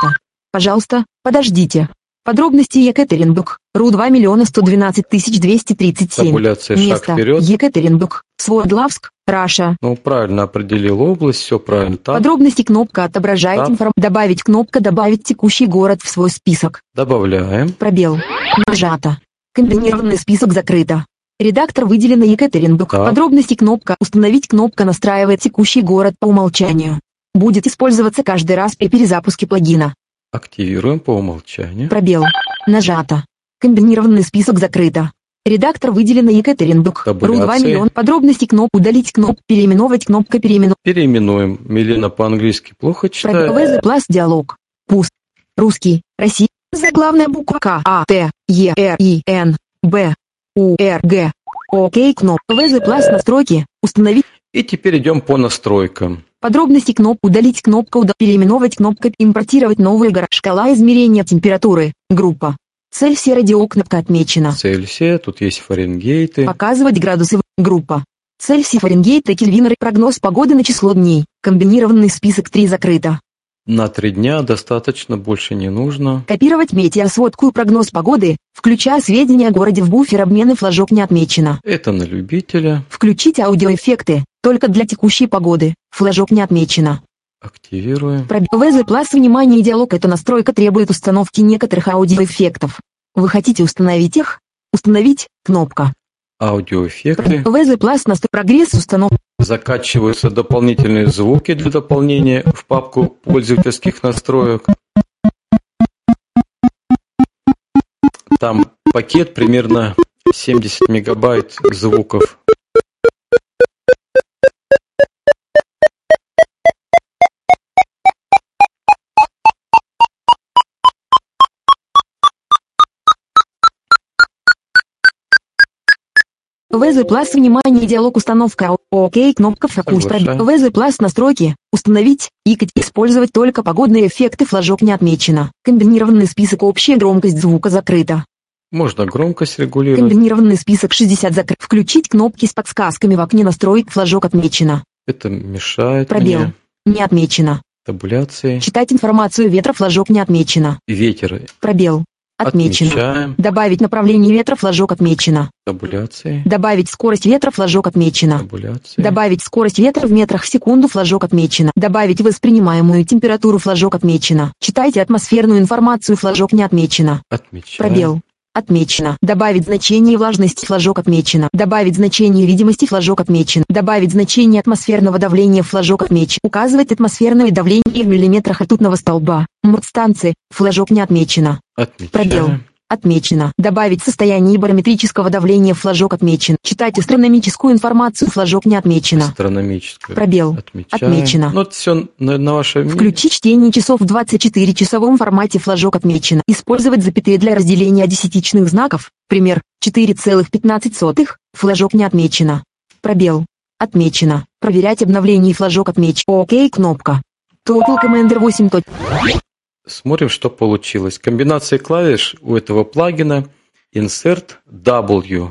S1: Пожалуйста, подождите. Подробности Екатеринбург. РУ 2 миллиона 112 тысяч 237.
S3: Табуляция шаг
S1: Место.
S3: вперед.
S1: Екатеринбург. Свордлавск. Раша.
S3: Ну, правильно определил область, все правильно. Таб.
S1: Подробности кнопка отображает информацию. Добавить кнопка добавить текущий город в свой список.
S3: Добавляем.
S1: Пробел. Нажато. Комбинированный список закрыто. Редактор выделена Екатеринбург.
S3: Так.
S1: Подробности кнопка установить кнопка настраивает текущий город по умолчанию. Будет использоваться каждый раз при перезапуске плагина.
S3: Активируем по умолчанию.
S1: Пробел. Нажато. Комбинированный список закрыто. Редактор выделена Екатеринбург. РУ 2
S3: Табуляции.
S1: миллион. Подробности кнопка удалить кнопку переименовать кнопка переименовать.
S3: Переименуем. Милена по-английски плохо читает.
S1: Пробел Plus диалог. Пуст. Русский. Россия. Заглавная буква К. А. Т. Е. Р. И. Н. Б. У. Р. Г. Окей кнопка. VZ Plus настройки. Установить.
S3: И теперь идем по настройкам.
S1: Подробности кнопка удалить кнопка уда переименовать кнопка импортировать новые гора шкала измерения температуры. Группа. Цельсия радио кнопка отмечена.
S3: Цельсия, тут есть Фаренгейты.
S1: показывать градусы группа. Цельсий Фаренгейт и Кельвинер прогноз погоды на число дней. Комбинированный список 3 закрыто
S3: На три дня достаточно, больше не нужно.
S1: копировать метеосводку и прогноз погоды включая сведения о городе в буфер обмена флажок не отмечено
S3: Это на любителя.
S1: включить аудиоэффекты только для текущей погоды флажок не отмечено
S3: Активируем.
S1: Пробел VZ Plus внимание и диалог эта настройка требует установки некоторых аудиоэффектов. Вы хотите установить их? Установить кнопка.
S3: Аудиоэффекты.
S1: VZ Plus настрой прогресс установки.
S3: Закачиваются дополнительные звуки для дополнения в папку пользовательских настроек. Там пакет примерно 70 мегабайт звуков.
S1: ВЗ Plus внимание диалог установка. ОК кнопка фокус. ВЗ Plus настройки. Установить. И использовать только погодные эффекты флажок не отмечено. Комбинированный список. Общая громкость звука закрыта.
S3: Можно громкость регулировать.
S1: комбинированный список 60 закрыт. Включить кнопки с подсказками в окне настроек флажок отмечено.
S3: Это мешает
S1: пробел.
S3: мне.
S1: не отмечено.
S3: Табуляции.
S1: читать информацию ветра флажок не отмечено.
S3: Ветер.
S1: пробел отмечено
S3: Отмечаем.
S1: добавить направление ветра флажок отмечено
S3: Табуляции.
S1: добавить скорость ветра флажок отмечено
S3: Табуляции.
S1: Добавить скорость ветра в метрах в секунду флажок отмечено. Добавить воспринимаемую температуру флажок отмечено. Читайте атмосферную информацию флажок не отмечено.
S3: Отмечаем.
S1: Пробел. Отмечено. Добавить значение влажности флажок отмечено. Добавить значение видимости флажок отмечен. Добавить значение атмосферного давления флажок отмечен. Указывать атмосферное давление в миллиметрах ртутного столба. МРТ-станции. Флажок не отмечено.
S3: Отмечаем.
S1: Пробел. Отмечено. Добавить состояние барометрического давления флажок отмечен. Читать астрономическую информацию флажок не отмечено.
S3: Астрономическую.
S1: Пробел.
S3: Отмечаем.
S1: Отмечено.
S3: Ну, это все на, на ваше...
S1: Включи чтение часов в 24-часовом формате флажок отмечено. Использовать запятые для разделения десятичных знаков. Пример 4,15. Флажок не отмечено. Пробел. Отмечено. Проверять обновление флажок отмечен. ОК кнопка. Total Commander 8.
S3: Смотрим, что получилось. Комбинация клавиш у этого плагина Insert W.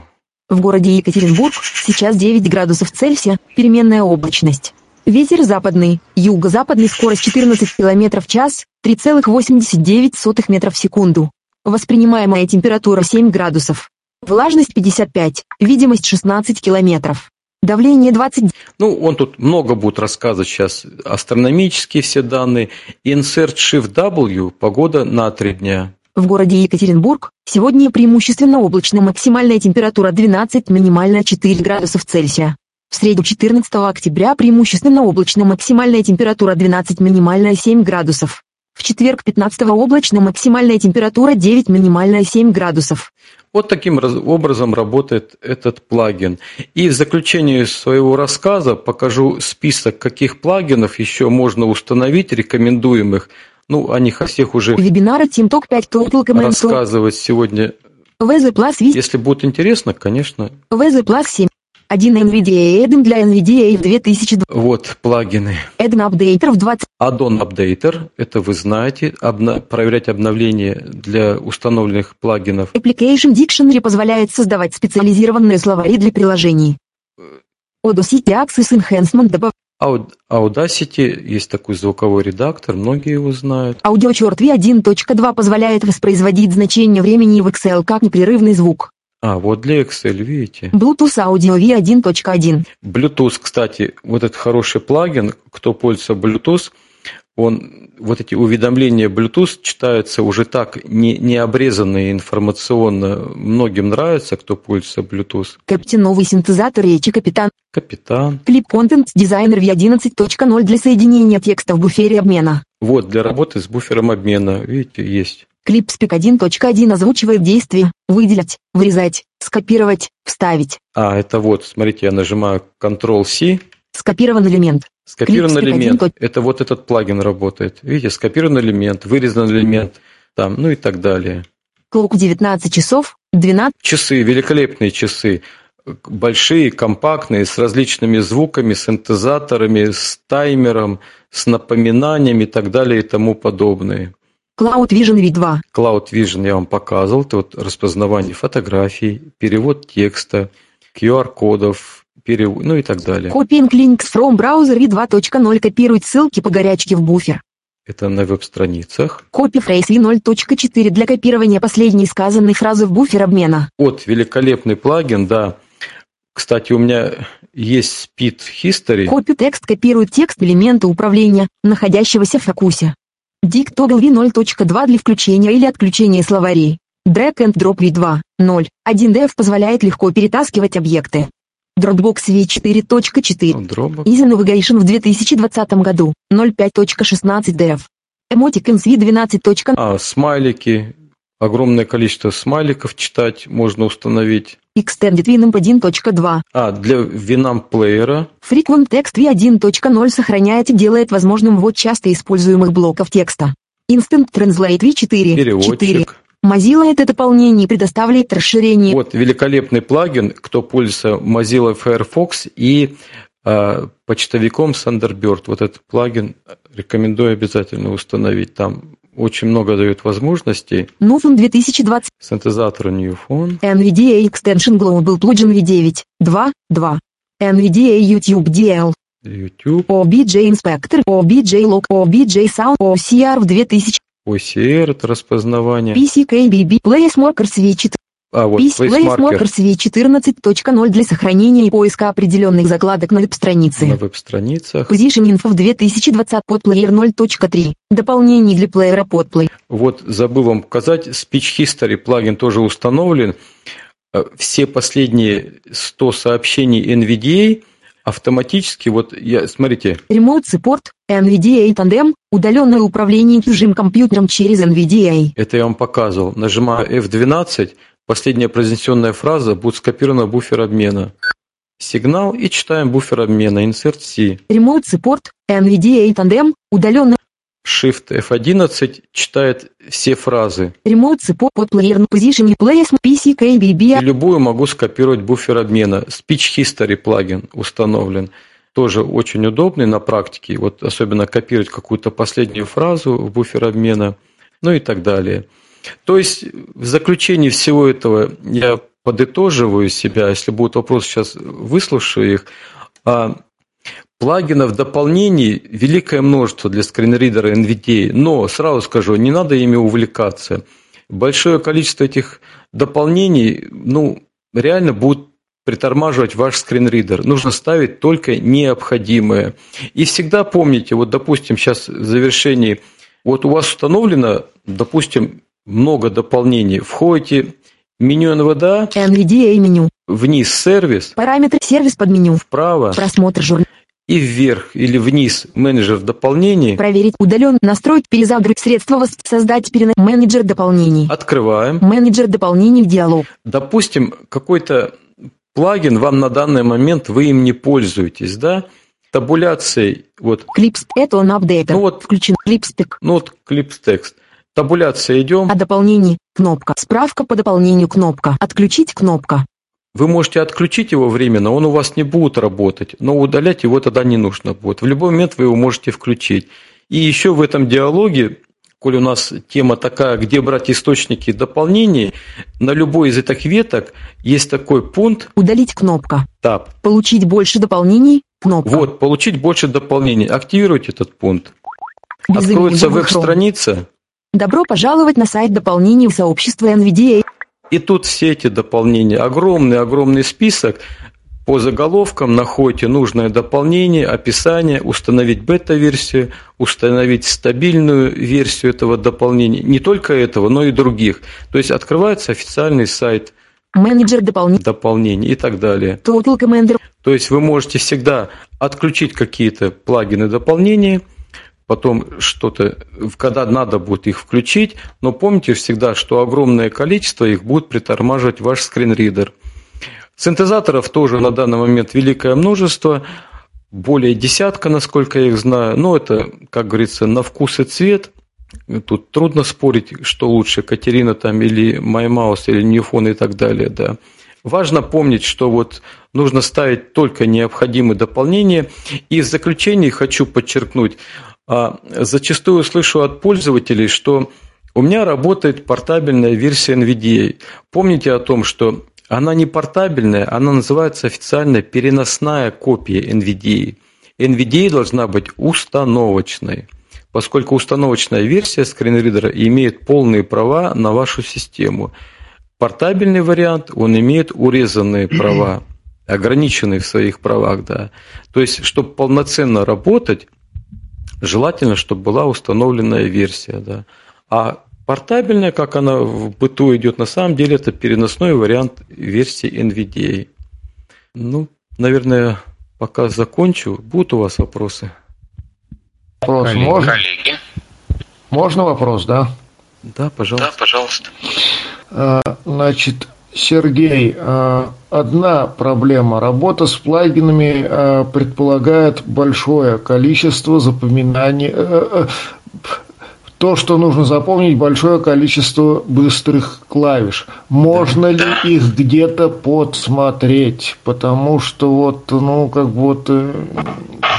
S1: В городе Екатеринбург сейчас 9 градусов Цельсия, переменная облачность. Ветер западный, юго-западный, скорость 14 км в час, 3,89 метров в секунду. Воспринимаемая температура 7 градусов. Влажность 55, видимость 16 километров. Давление 20,
S3: Ну, он тут много будет рассказывать сейчас. Астрономические все данные. Insert Shift W. Погода на три дня.
S1: В городе Екатеринбург сегодня преимущественно облачно, максимальная температура 12, минимальная 4 градусов Цельсия. В среду 14 октября преимущественно облачно, максимальная температура 12, минимальная 7 градусов. В четверг 15 облачно, максимальная температура 9, минимальная 7 градусов.
S3: Вот таким раз- образом работает этот плагин. И в заключение своего рассказа покажу список, каких плагинов еще можно установить, рекомендуемых. Ну, о них о всех уже
S1: Вебинары TeamTalk 5 Total Command
S3: рассказывать сегодня. Если будет интересно, конечно.
S1: VZ Plus 7. 1 NVIDIA Eden для NVIDIA в 2020.
S3: Вот плагины.
S1: Eden Updater в 20.
S3: Addon Updater, это вы знаете, обна- проверять обновления для установленных плагинов.
S1: Application Dictionary позволяет создавать специализированные словари для приложений. Audacity Access Enhancement добав...
S3: Aud- Audacity есть такой звуковой редактор, многие его знают.
S1: Аудиочерт V1.2 позволяет воспроизводить значение времени в Excel как непрерывный звук.
S3: А, вот для Excel, видите.
S1: Bluetooth Audio V1.1.
S3: Bluetooth, кстати, вот этот хороший плагин, кто пользуется Bluetooth, он, вот эти уведомления Bluetooth читаются уже так, не, не обрезанные информационно. Многим нравится, кто пользуется Bluetooth.
S1: Капитан новый синтезатор речи Капитан.
S3: Капитан.
S1: Клип Content Designer V11.0 для соединения текста в буфере обмена.
S3: Вот, для работы с буфером обмена, видите, есть.
S1: Клип Speak 1.1 озвучивает действия, выделять, вырезать, скопировать, вставить.
S3: А, это вот, смотрите, я нажимаю Ctrl-C,
S1: Скопирован элемент.
S3: скопированный
S1: Клип
S3: элемент.
S1: 1.
S3: Это вот этот плагин работает. Видите, скопированный элемент, вырезанный элемент, там, ну и так далее.
S1: Клоук 19 часов, 12.
S3: Часы, великолепные часы. Большие, компактные, с различными звуками, синтезаторами, с таймером, с напоминаниями и так далее и тому подобное.
S1: Cloud Vision V2.
S3: Cloud Vision я вам показывал. Это вот распознавание фотографий, перевод текста, QR-кодов, перев... ну и так далее.
S1: Copying links from browser V2.0 копирует ссылки по горячке в буфер.
S3: Это на веб-страницах.
S1: Copy phrase V0.4 для копирования последней сказанной фразы в буфер обмена.
S3: Вот, великолепный плагин, да. Кстати, у меня есть Speed History.
S1: Copy текст копирует текст элемента управления, находящегося в фокусе. Toggle V0.2 для включения или отключения словарей. Drag and Drop V2, 0, 1DF позволяет легко перетаскивать объекты. Dropbox V4.4.
S3: Dropbox.
S1: Easy Navigation в 2020 году, 05.16 DF. Emoticons V12.
S3: А, смайлики, огромное количество смайликов читать можно установить.
S1: Extended Winamp 1.2.
S3: А, для Winamp плеера.
S1: Frequent Text V1.0 сохраняет и делает возможным ввод часто используемых блоков текста. Instant Translate V4.
S3: Переводчик.
S1: 4. Mozilla это дополнение предоставляет расширение.
S3: Вот великолепный плагин, кто пользуется Mozilla Firefox и э, почтовиком Thunderbird. Вот этот плагин рекомендую обязательно установить. Там очень много дает возможностей.
S1: Newfon 2020.
S3: Синтезатор Newfon.
S1: NVDA Extension Global Plugin V9. 2. 2. NVDA YouTube DL.
S3: YouTube.
S1: OBJ Inspector. OBJ Log. OBJ Sound. OCR в 2000.
S3: OCR это распознавание.
S1: PCKBB. PlaceMarkers V4.
S3: А, вот PlaceMarker
S1: V14.0 для сохранения и поиска определенных закладок на веб-странице.
S3: на веб-страницах.
S1: Position Info в 2020 Podplayer 0.3. Дополнение для плеера Podplay.
S3: Вот забыл вам показать, Speech History плагин тоже установлен. Э, Все последние 100 сообщений NVDA автоматически, вот я, смотрите,
S1: Remote Support. NVDA Tandem. Удаленное управление чужим компьютером через NVDA.
S3: это я вам показывал. Нажимаю F12, последняя произнесенная фраза будет скопирована в буфер обмена. Сигнал и читаем буфер обмена, Insert C.
S1: Remote Support. NVDA Tandem. Удаленное
S3: Shift F11 читает все фразы.
S1: Remote Support Podplayer Position Place
S3: И
S1: PCKBB.
S3: любую могу скопировать буфер обмена. Speech History плагин установлен. Тоже очень удобный на практике. Вот особенно копировать какую-то последнюю фразу в буфер обмена, ну и так далее. То есть в заключении всего этого я подытоживаю себя, если будут вопросы, сейчас выслушаю их. А Плагинов, дополнений великое множество для скринридера NVDA, но сразу скажу, не надо ими увлекаться. Большое количество этих дополнений, ну, реально будут притормаживать ваш скринридер. Нужно ставить только необходимое. И всегда помните, вот, допустим, сейчас в завершении, вот у вас установлено, допустим, много дополнений. Входите меню НВДА,
S1: NVDA меню.
S3: вниз сервис,
S1: Параметры сервис под меню.
S3: вправо
S1: Просмотр журнала.
S3: и вверх или вниз менеджер дополнений.
S1: Проверить удален. Настроить перезагрузить средства. Создать перена... Менеджер дополнений.
S3: Открываем.
S1: Менеджер дополнений в диалог.
S3: Допустим, какой-то плагин вам на данный момент вы им не пользуетесь, да? Табуляцией, вот,
S1: Клипс. Это он апдейта.
S3: Ну вот.
S1: Включен. Клипстек.
S3: ну вот клипс текст. Табуляция идем.
S1: О дополнении. Кнопка. Справка по дополнению. Кнопка. Отключить. Кнопка.
S3: Вы можете отключить его временно, он у вас не будет работать, но удалять его тогда не нужно будет. В любой момент вы его можете включить. И еще в этом диалоге, коль у нас тема такая, где брать источники дополнений, на любой из этих веток есть такой пункт,
S1: Удалить. Кнопка.
S3: таб.
S1: Получить больше дополнений. Кнопка.
S3: Вот, получить больше дополнений. Активируйте этот пункт.
S1: Без
S3: Откроется веб-страница,
S1: Добро пожаловать на сайт дополнений сообщества NVDA.
S3: и тут все эти дополнения. Огромный-огромный список. По заголовкам находите нужное дополнение, описание, установить бета-версию, установить стабильную версию этого дополнения. Не только этого, но и других. То есть открывается официальный сайт
S1: Менеджер дополнений.
S3: дополнений и так далее.
S1: Total Commander.
S3: То есть вы можете всегда отключить какие-то плагины дополнения, потом что-то, когда надо будет их включить, но помните всегда, что огромное количество их будет притормаживать ваш скринридер. Синтезаторов тоже на данный момент великое множество, более десятка, насколько я их знаю. Но это, как говорится, на вкус и цвет. Тут трудно спорить, что лучше, Катерина там или MyMouse, или Newfone и так далее, да. Важно помнить, что вот нужно ставить только необходимые дополнения. И в заключении хочу подчеркнуть, зачастую слышу от пользователей, что у меня работает портабельная версия NVDA. Помните о том, что она не портабельная, она называется официально переносная копия NVDA. NVDA должна быть установочной, поскольку установочная версия скринридера имеет полные права на вашу систему. Портабельный вариант, он имеет урезанные права, ограниченные в своих правах, да. То есть, чтобы полноценно работать, желательно, чтобы была установленная версия, да. А портабельная, как она в быту идет, на самом деле это переносной вариант версии NVDA. Ну, наверное, пока закончу. Будут у вас вопросы?
S10: Вопрос
S5: Коллеги.
S10: можно? Можно вопрос, да?
S3: Да, пожалуйста.
S2: Да, пожалуйста.
S10: А, значит, Сергей, а, одна проблема. Работа с плагинами а, предполагает большое количество запоминаний. Э, э, то, что нужно запомнить большое количество быстрых клавиш. Можно ли их где-то подсмотреть? Потому что вот, ну, как бы вот... Э,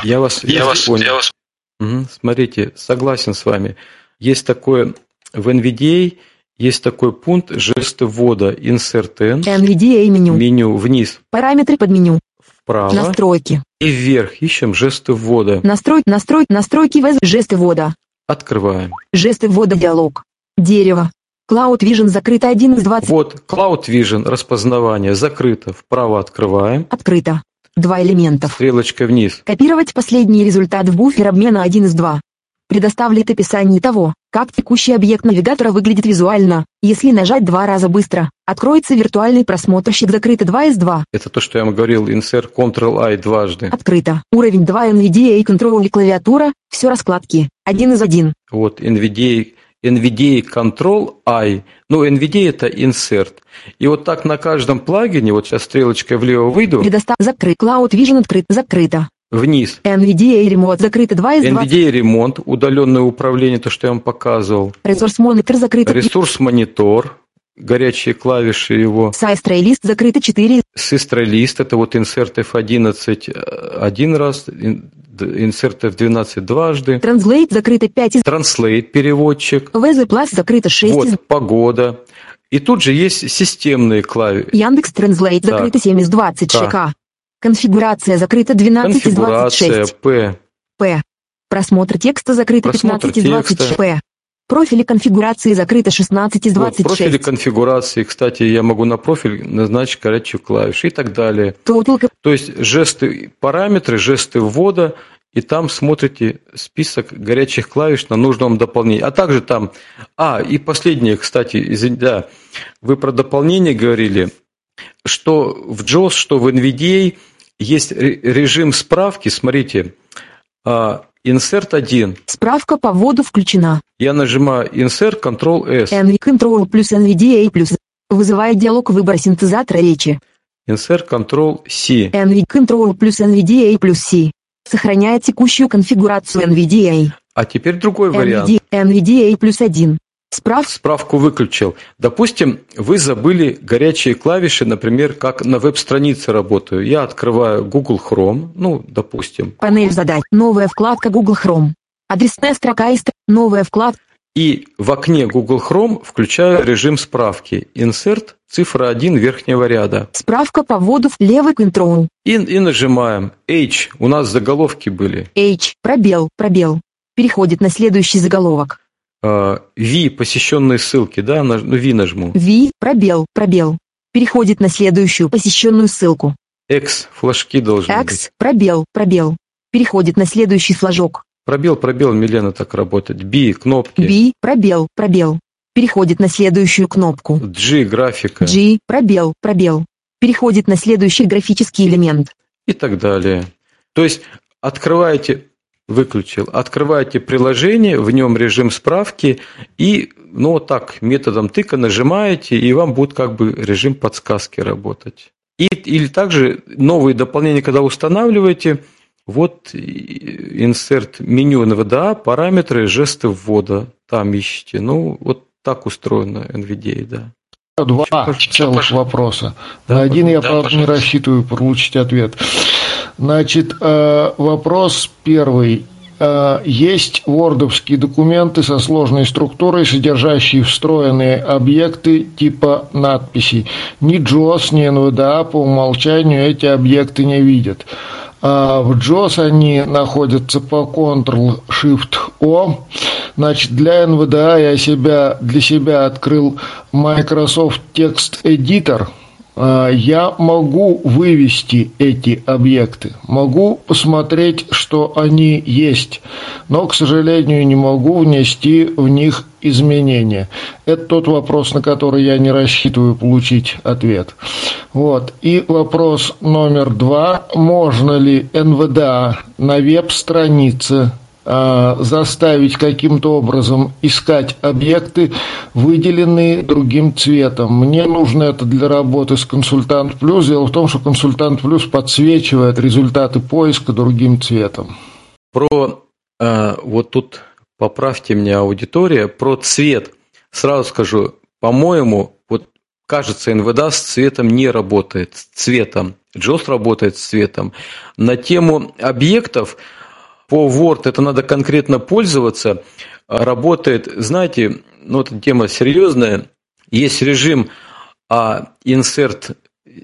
S3: я вас, я, я вас понял. Я вас... Угу. Смотрите, согласен с вами. Есть такое в NVDA, есть такой пункт жесты ввода Insert N.
S1: NVDA меню.
S3: Меню вниз.
S1: Параметры под меню.
S3: Вправо.
S1: Настройки.
S3: И вверх ищем жесты ввода.
S1: Настрой, настрой, настройки ввода, жесты ввода.
S3: Открываем.
S1: Жесты ввода диалог. Дерево. Cloud Vision закрыто 1 из 20.
S3: Вот, Cloud Vision, распознавание, закрыто. Вправо открываем.
S1: Открыто. Два элементов.
S3: Стрелочка вниз.
S1: Копировать последний результат в буфер обмена 1 из 2. Предоставляет описание того, как текущий объект навигатора выглядит визуально. Если нажать два раза быстро, откроется виртуальный просмотрщик закрыто 2 из 2.
S3: Это то, что я вам говорил, insert Ctrl-I дважды.
S1: Открыто. Уровень 2 NVDA Control и клавиатура, все раскладки, 1 из 1.
S3: Вот, NVDA, NVDA Control-I, ну, NVDA это insert. И вот так на каждом плагине, вот сейчас стрелочкой влево выйду.
S1: Предостав закрыт, Cloud Vision открыт, закрыто.
S3: Вниз.
S1: NVDA ремонт закрыто 2 из
S3: 2. NVDA ремонт, удаленное управление, то, что я вам показывал.
S1: Ресурс монитор закрыто.
S3: Ресурс монитор, горячие клавиши его.
S1: Сайстрей закрыто 4.
S3: Систрей это вот insert F11 один раз, insert F12 дважды.
S1: Translate закрыто 5 из.
S3: Translate переводчик.
S1: VZ Plus закрыто 6
S3: вот, из. погода. И тут же есть системные клавиши.
S1: Яндекс Translate закрыто 7 из 20 ШК. Конфигурация закрыта 12 из 26.
S3: П.
S1: П. Просмотр текста закрыто
S3: Просмотр
S1: 15 из 26. П. Профили конфигурации закрыто 16 из 26.
S3: Вот, профили конфигурации, кстати, я могу на профиль назначить горячую клавишу и так далее.
S1: Total.
S3: То есть жесты, параметры, жесты ввода, и там смотрите список горячих клавиш на нужном дополнении. А также там... А, и последнее, кстати, извините, да, вы про дополнение говорили, что в JAWS, что в NVDA – есть режим справки, смотрите, а, Insert 1.
S1: Справка по вводу включена.
S3: Я нажимаю Insert Ctrl-S.
S1: NV Control плюс NVDA плюс. Вызывает диалог выбора синтезатора речи.
S3: Insert Ctrl-C.
S1: NV Control плюс NVDA плюс C. Сохраняет текущую конфигурацию NVDA.
S3: А теперь другой NVDA, вариант.
S1: NVDA плюс 1. Справ...
S3: Справку выключил. Допустим, вы забыли горячие клавиши, например, как на веб-странице работаю. Я открываю Google Chrome, ну, допустим.
S1: Панель задач. Новая вкладка Google Chrome. Адресная строка из новая вкладка.
S3: И в окне Google Chrome включаю режим справки. Insert цифра 1 верхнего ряда.
S1: Справка по вводу в левый Ctrl.
S3: И, и нажимаем H. У нас заголовки были.
S1: H. Пробел. Пробел. Переходит на следующий заголовок.
S3: V, посещенные ссылки, да, ну V нажму.
S1: V, пробел, пробел. Переходит на следующую посещенную ссылку.
S3: X, флажки должны
S1: X, быть. пробел, пробел. Переходит на следующий флажок.
S3: Пробел, пробел, Милена так работает. B, кнопки.
S1: B, пробел, пробел. Переходит на следующую кнопку.
S3: G, графика.
S1: G, пробел, пробел. Переходит на следующий графический элемент.
S3: И так далее. То есть открываете выключил. Открываете приложение, в нем режим справки, и ну вот так методом тыка нажимаете, и вам будет как бы режим подсказки работать. И, или также новые дополнения, когда устанавливаете, вот insert меню NVDA, параметры, жесты ввода, там ищите. Ну, вот так устроено NVDA, да.
S10: Два целых вопроса. Да, На один я, да, правда, не рассчитываю получить ответ. Значит, э, вопрос первый. Э, есть вордовские документы со сложной структурой, содержащие встроенные объекты типа надписей. Ни JOS, ни NVDA по умолчанию эти объекты не видят. А в JOS они находятся по Ctrl-Shift-O. Значит, для NVDA я себя, для себя открыл Microsoft Text Editor – а, я могу вывести эти объекты, могу посмотреть, что они есть, но, к сожалению, не могу внести в них изменения. Это тот вопрос, на который я не рассчитываю получить ответ. Вот. И вопрос номер два. Можно ли НВДА на веб-странице заставить каким-то образом искать объекты, выделенные другим цветом. Мне нужно это для работы с Консультант Плюс. Дело в том, что Консультант Плюс подсвечивает результаты поиска другим цветом.
S3: Про э, вот тут поправьте меня аудитория про цвет. Сразу скажу, по-моему, вот кажется, НВДА с цветом не работает, с цветом. JOS работает с цветом. На тему объектов по Word это надо конкретно пользоваться. Работает, знаете, ну эта тема серьезная. Есть режим а insert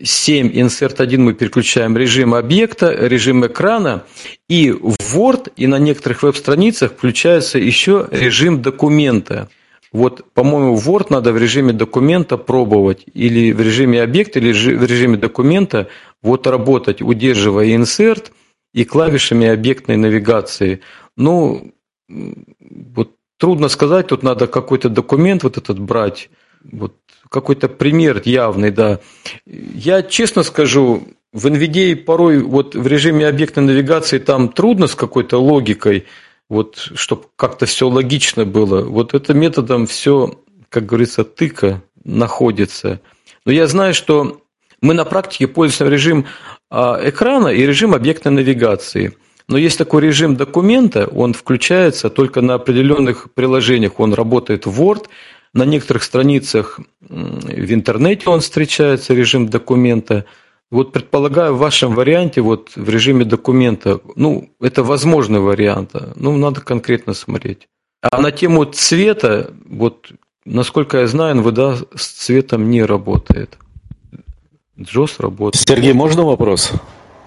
S3: 7, insert 1 мы переключаем режим объекта, режим экрана, и в Word и на некоторых веб-страницах включается еще режим документа. Вот, по-моему, Word надо в режиме документа пробовать, или в режиме объекта, или в режиме документа вот работать, удерживая insert и клавишами объектной навигации. Ну, вот трудно сказать, тут надо какой-то документ вот этот брать, вот какой-то пример явный, да. Я честно скажу, в NVIDIA порой вот в режиме объектной навигации там трудно с какой-то логикой, вот чтобы как-то все логично было. Вот это методом все, как говорится, тыка находится. Но я знаю, что мы на практике пользуемся режим экрана и режим объектной навигации. Но есть такой режим документа, он включается только на определенных приложениях. Он работает в Word, на некоторых страницах в интернете он встречается, режим документа. Вот предполагаю, в вашем варианте, вот в режиме документа, ну, это возможный вариант, ну, надо конкретно смотреть. А на тему цвета, вот, насколько я знаю, НВДА с цветом не работает.
S11: Джос работает. Сергей, можно вопрос?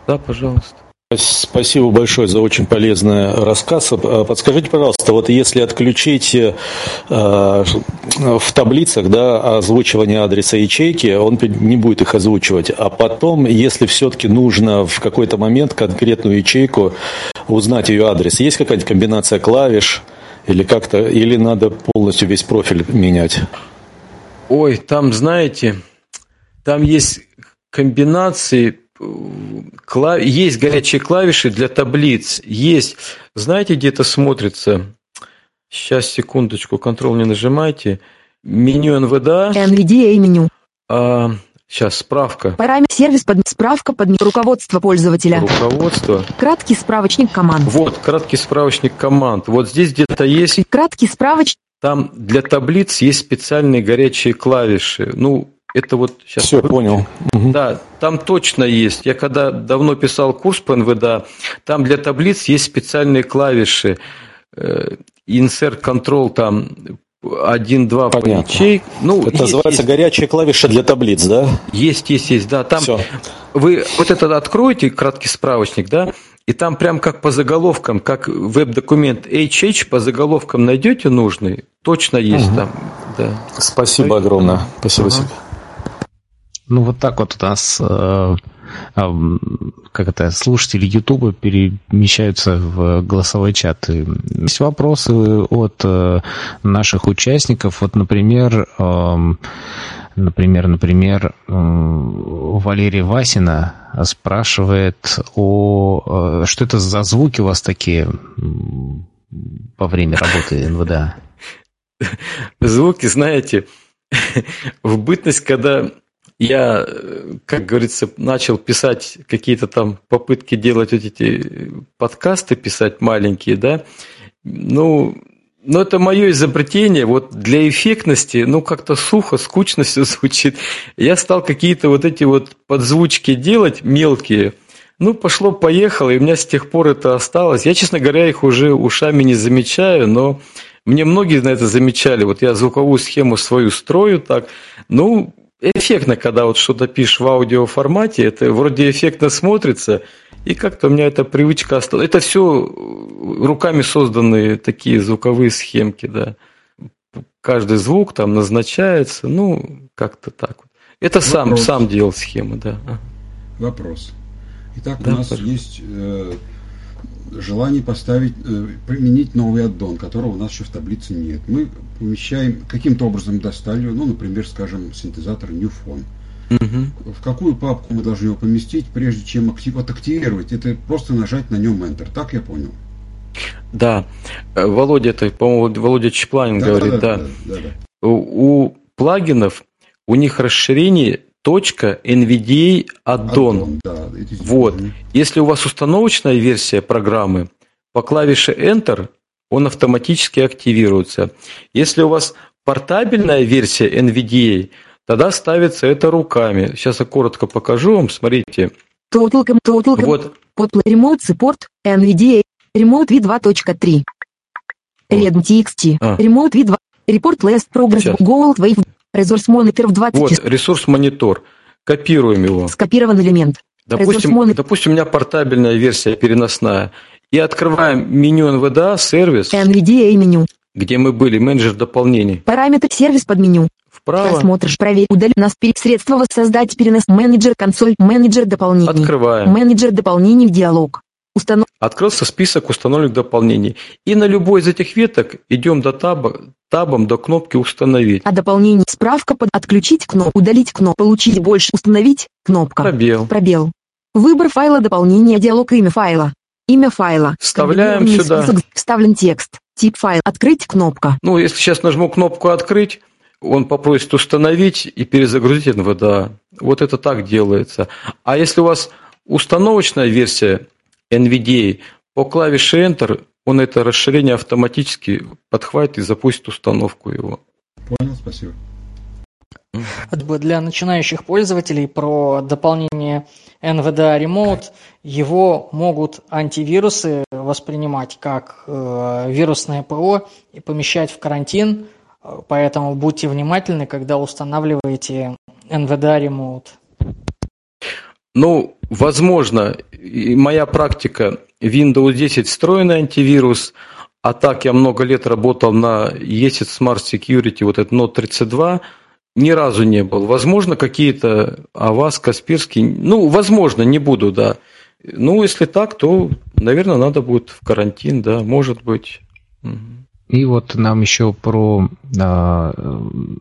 S3: Да, пожалуйста.
S11: Спасибо большое за очень полезный рассказ. Подскажите, пожалуйста, вот если отключить э, в таблицах да, озвучивание адреса ячейки, он не будет их озвучивать. А потом, если все-таки нужно в какой-то момент конкретную ячейку узнать ее адрес, есть какая-нибудь комбинация клавиш или как-то, или надо полностью весь профиль менять?
S3: Ой, там, знаете, там есть комбинации есть горячие клавиши для таблиц. Есть. Знаете, где это смотрится? Сейчас, секундочку, контрол не нажимайте. Меню НВДА.
S1: NVDA меню.
S3: А, сейчас, справка.
S1: Параметр сервис под справка под руководство пользователя.
S3: Руководство.
S1: Краткий справочник команд.
S3: Вот, краткий справочник команд. Вот здесь где-то есть...
S1: Краткий справочник.
S3: Там для таблиц есть специальные горячие клавиши. Ну, это вот
S11: сейчас... Все, понял.
S3: Да, там точно есть. Я когда давно писал курс по НВДА, там для таблиц есть специальные клавиши. Э, insert Control там 1-2 по ячейк.
S11: Ну, это есть, называется есть. горячая клавиша для таблиц, да?
S3: Есть, есть, есть, да. Там
S11: Все.
S3: вы вот это откроете, краткий справочник, да, и там прям как по заголовкам, как веб-документ HH по заголовкам найдете нужный, точно есть угу. там. Да.
S11: Спасибо огромное. Спасибо, ага. Сергей.
S5: Ну, вот так вот у нас э, э, как это, слушатели Ютуба перемещаются в голосовой чат. Есть вопросы от э, наших участников. Вот, например, например, например, Валерия Васина спрашивает о... Э, что это за звуки у вас такие во время работы НВДА?
S3: Звуки, знаете, [LAUGHS] в бытность, когда я, как говорится, начал писать какие-то там попытки делать вот эти подкасты, писать маленькие, да, ну, но это мое изобретение, вот для эффектности, ну, как-то сухо, скучно [LAUGHS] все звучит. Я стал какие-то вот эти вот подзвучки делать мелкие, ну, пошло-поехало, и у меня с тех пор это осталось. Я, честно говоря, их уже ушами не замечаю, но мне многие на это замечали. Вот я звуковую схему свою строю так. Ну, эффектно, когда вот что-то пишешь в аудиоформате, это вроде эффектно смотрится, и как-то у меня эта привычка осталась. Это все руками созданные такие звуковые схемки, да. Каждый звук там назначается, ну, как-то так вот. Это сам, сам делал схемы, да.
S12: Вопрос. Итак, да, у нас пожалуйста. есть э, желание поставить, э, применить новый аддон, которого у нас еще в таблице нет. Мы помещаем, каким-то образом достали, ну, например, скажем, синтезатор Newphone. Угу. В какую папку мы должны его поместить, прежде чем актив, отактивировать? Это просто нажать на нем Enter. Так я понял?
S3: Да, э, Володя, это, по-моему, Володя Чепланин да, говорит, да. да. да, да. У, у плагинов, у них расширение точка NVDA addon. Да, вот. Если у вас установочная версия программы, по клавише Enter он автоматически активируется. Если у вас портабельная версия NVDA, тогда ставится это руками. Сейчас я коротко покажу вам, смотрите.
S1: Total, total, вот. Под Remote Support, NVDA, Remote V2.3. Red.txt, а. Remote V2, Report Last Progress, Сейчас. Gold Wave, Resource Monitor в 20
S3: Вот, ресурс монитор. Копируем его.
S1: Скопирован элемент.
S3: Допустим, допустим, у меня портабельная версия переносная. И открываем меню NVDA, сервис.
S1: NVDA меню.
S3: Где мы были, менеджер дополнений.
S1: Параметр сервис под меню.
S3: Вправо.
S1: Просмотришь, проверь, удали нас перед средства воссоздать перенос менеджер консоль менеджер дополнений.
S3: Открываем.
S1: Менеджер дополнений диалог.
S3: Установ... Открылся список установленных дополнений. И на любой из этих веток идем до таба, табом до кнопки «Установить».
S1: А дополнение справка под «Отключить кнопку», «Удалить кнопку», «Получить больше», «Установить» кнопка.
S3: Пробел.
S1: Пробел. Выбор файла дополнения диалог имя файла. Имя файла.
S3: Вставляем сюда. Список,
S1: вставлен текст. Тип файл. Открыть кнопка.
S3: Ну, если сейчас нажму кнопку «Открыть», он попросит установить и перезагрузить НВДА. Вот это так делается. А если у вас установочная версия NVDA, по клавише Enter он это расширение автоматически подхватит и запустит установку его.
S12: Понял, спасибо.
S13: Для начинающих пользователей про дополнение NVDA Remote его могут антивирусы воспринимать как э, вирусное ПО и помещать в карантин, поэтому будьте внимательны, когда устанавливаете NVDA Remote.
S3: Ну, возможно, моя практика Windows 10 встроенный антивирус, а так я много лет работал на ESET Smart Security, вот этот Note 32, ни разу не был. Возможно, какие-то Авас, Касперский, ну, возможно, не буду, да. Ну, если так, то, наверное, надо будет в карантин, да, может быть. Угу.
S5: И вот нам еще про а,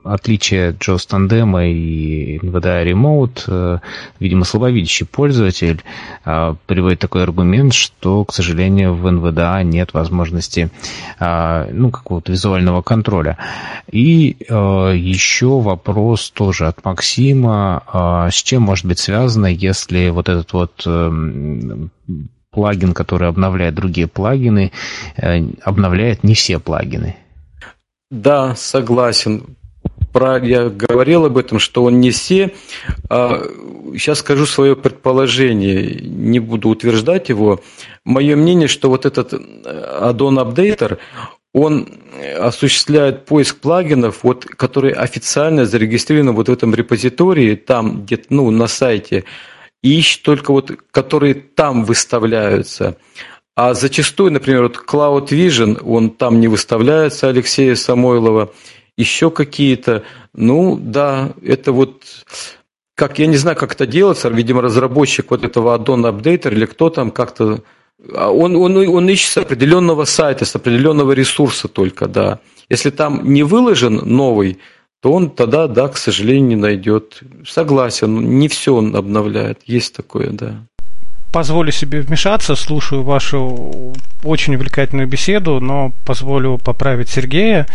S5: отличие JAWS тандема и NVDA Remote. А, видимо, слабовидящий пользователь а, приводит такой аргумент, что, к сожалению, в NVDA нет возможности а, ну, какого-то визуального контроля. И а, еще вопрос тоже от Максима. А, с чем может быть связано, если вот этот вот а, плагин, который обновляет другие плагины, э, обновляет не все плагины.
S3: Да, согласен. Про, я говорил об этом, что он не все. А, сейчас скажу свое предположение, не буду утверждать его. Мое мнение, что вот этот add-on updater, он осуществляет поиск плагинов, вот, которые официально зарегистрированы вот в этом репозитории, там где-то ну, на сайте, и ищет только вот, которые там выставляются. А зачастую, например, вот Cloud Vision, он там не выставляется, Алексея Самойлова, еще какие-то. Ну, да, это вот как я не знаю, как это делается, видимо, разработчик вот этого add-on апдейтер или кто там как-то а он, он, он ищет с определенного сайта, с определенного ресурса только, да. Если там не выложен новый, то он тогда, да, к сожалению, не найдет. Согласен, не все он обновляет. Есть такое, да.
S2: Позволю себе вмешаться, слушаю вашу очень увлекательную беседу, но позволю поправить Сергея.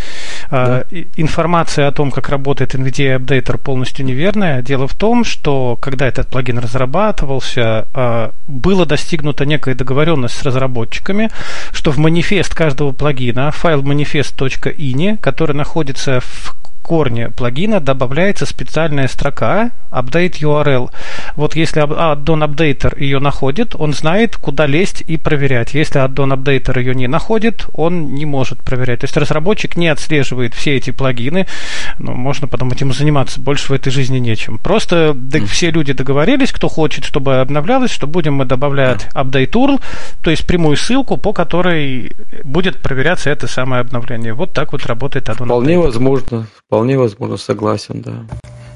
S2: Да. Информация о том, как работает NVIDIA Updater, полностью неверная. Дело в том, что когда этот плагин разрабатывался, а, было достигнута некая договоренность с разработчиками, что в манифест каждого плагина, файл manifest.ini, который находится в корне плагина добавляется специальная строка update URL. Вот если addon updater ее находит, он знает, куда лезть и проверять. Если addon updater ее не находит, он не может проверять. То есть разработчик не отслеживает все эти плагины. Ну, можно потом этим заниматься. Больше в этой жизни нечем. Просто mm. все люди договорились, кто хочет, чтобы обновлялось, что будем мы добавлять update URL, то есть прямую ссылку, по которой будет проверяться это самое обновление. Вот так вот работает
S3: addon Вполне updater. возможно. Вполне возможно, согласен, да.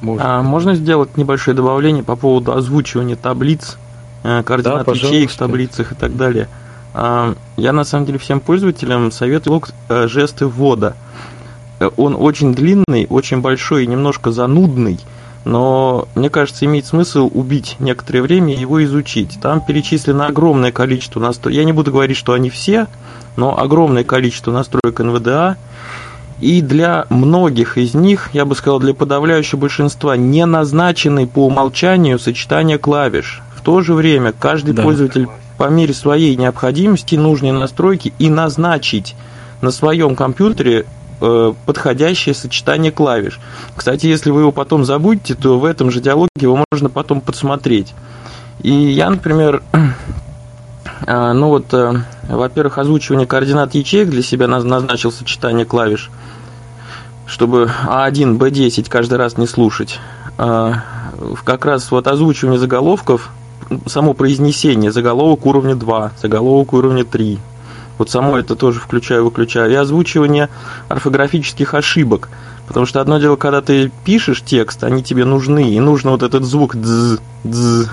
S14: Можно. А можно сделать небольшое добавление по поводу озвучивания таблиц, э, координат да, ячеек в таблицах и так далее. А, я на самом деле всем пользователям советую э, жесты ввода. Э, он очень длинный, очень большой и немножко занудный, но мне кажется, имеет смысл убить некоторое время и его изучить. Там перечислено огромное количество настроек. Я не буду говорить, что они все, но огромное количество настроек NVDA, и для многих из них, я бы сказал, для подавляющего большинства, не назначены по умолчанию сочетания клавиш. В то же время каждый да. пользователь по мере своей необходимости нужные настройки и назначить на своем компьютере э, подходящее сочетание клавиш. Кстати, если вы его потом забудете, то в этом же диалоге его можно потом подсмотреть. И я, например, ну вот, э, во-первых, озвучивание координат ячеек для себя назначил сочетание клавиш, чтобы А1, Б10 каждый раз не слушать. Как раз вот озвучивание заголовков само произнесение, заголовок уровня 2, заголовок уровня 3. Вот само это тоже включаю-выключаю. И озвучивание орфографических ошибок. Потому что одно дело, когда ты пишешь текст, они тебе нужны, и нужно вот этот звук дз, дз,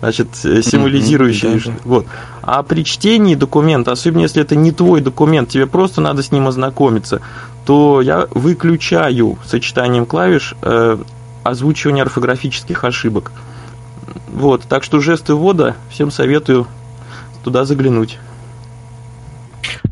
S14: значит, э, символизирующий. Mm-hmm, да, да. Вот. А при чтении документа, особенно если это не твой документ, тебе просто надо с ним ознакомиться, то я выключаю сочетанием клавиш э, озвучивание орфографических ошибок. Вот, так что жесты ввода, всем советую туда заглянуть.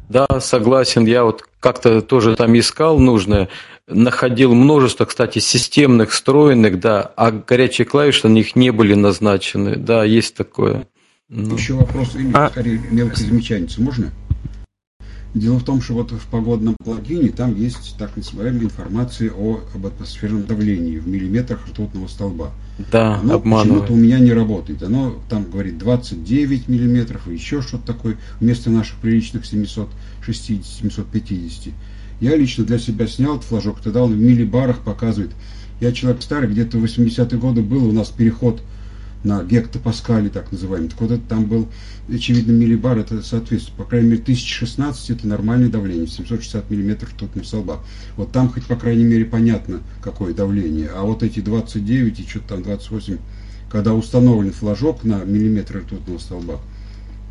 S3: Да, согласен. Я вот как-то тоже там искал нужное, находил множество, кстати, системных, встроенных, да, а горячие клавиши на них не были назначены. Да, есть такое.
S12: Ну. Еще вопрос, а... скорее мелкой замечательницы, можно? Дело в том, что вот в погодном плагине там есть так называемая информация о, об атмосферном давлении в миллиметрах ртутного столба.
S3: Да,
S12: Оно почему-то у меня не работает. Оно там говорит 29 миллиметров и еще что-то такое вместо наших приличных 760-750. Я лично для себя снял этот флажок, тогда он в миллибарах показывает. Я человек старый, где-то в 80-е годы был у нас переход на гектопаскале, так называемый. Так вот это там был, очевидно, миллибар, это соответствует, по крайней мере, 1016 это нормальное давление, 760 миллиметров ртутного столба. Вот там хоть, по крайней мере, понятно, какое давление. А вот эти 29 и что-то там 28, когда установлен флажок на миллиметр ртутного столба,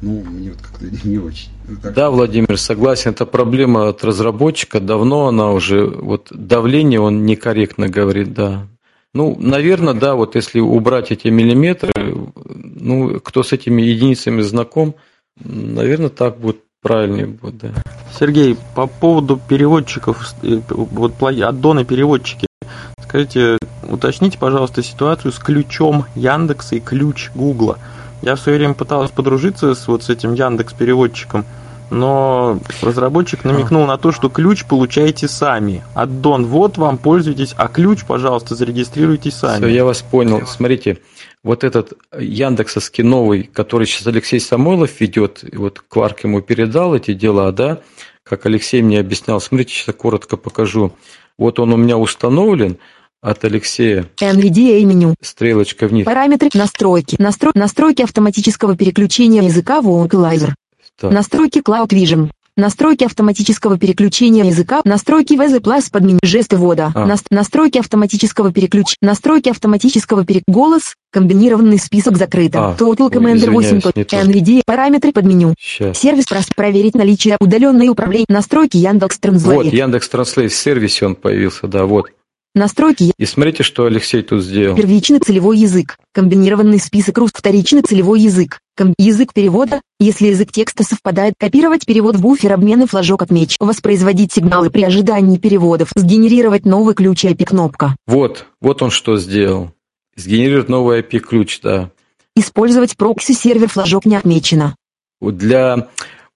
S12: ну, мне вот как-то не очень.
S3: Так. Да, Владимир, согласен, это проблема от разработчика, давно она уже, вот давление он некорректно говорит, да, ну, наверное, да, вот если убрать эти миллиметры, ну, кто с этими единицами знаком, наверное, так будет правильнее будет, да.
S14: Сергей, по поводу переводчиков, э, вот аддоны переводчики, скажите, уточните, пожалуйста, ситуацию с ключом Яндекса и ключ Гугла. Я в свое время пыталась подружиться с вот с этим Яндекс переводчиком, но разработчик намекнул на то, что ключ получаете сами. Аддон вот вам, пользуйтесь, а ключ, пожалуйста, зарегистрируйтесь сами.
S3: Все, я вас понял. Смотрите, вот этот Яндексовский новый, который сейчас Алексей Самойлов ведет, вот Кварк ему передал эти дела, да, как Алексей мне объяснял, смотрите, сейчас коротко покажу. Вот он у меня установлен, от Алексея.
S1: NVDA меню.
S3: Стрелочка вниз.
S1: Параметры настройки. Настро... Настройки автоматического переключения языка Vocalizer. Так. Настройки Cloud Vision. Настройки автоматического переключения языка. Настройки VZ Plus под меню жесты ввода. А. Нас, настройки автоматического переключ. Настройки автоматического перек... Голос. Комбинированный список закрыто. А. Total Commander 8. NVDA. Параметры под меню. Сейчас. Сервис прост. Проверить наличие удаленной управления. Настройки Яндекс Транслейт.
S3: Вот, Яндекс Транслейт в сервисе он появился, да, вот.
S1: Настройки.
S3: И смотрите, что Алексей тут сделал.
S1: Первичный целевой язык. Комбинированный список рус. Вторичный целевой язык. Ком язык перевода. Если язык текста совпадает, копировать перевод в буфер обмена флажок отмеч. Воспроизводить сигналы при ожидании переводов. Сгенерировать новый ключ IP кнопка.
S3: Вот, вот он что сделал. Сгенерировать новый IP ключ, да.
S1: Использовать прокси сервер флажок не отмечено.
S3: Для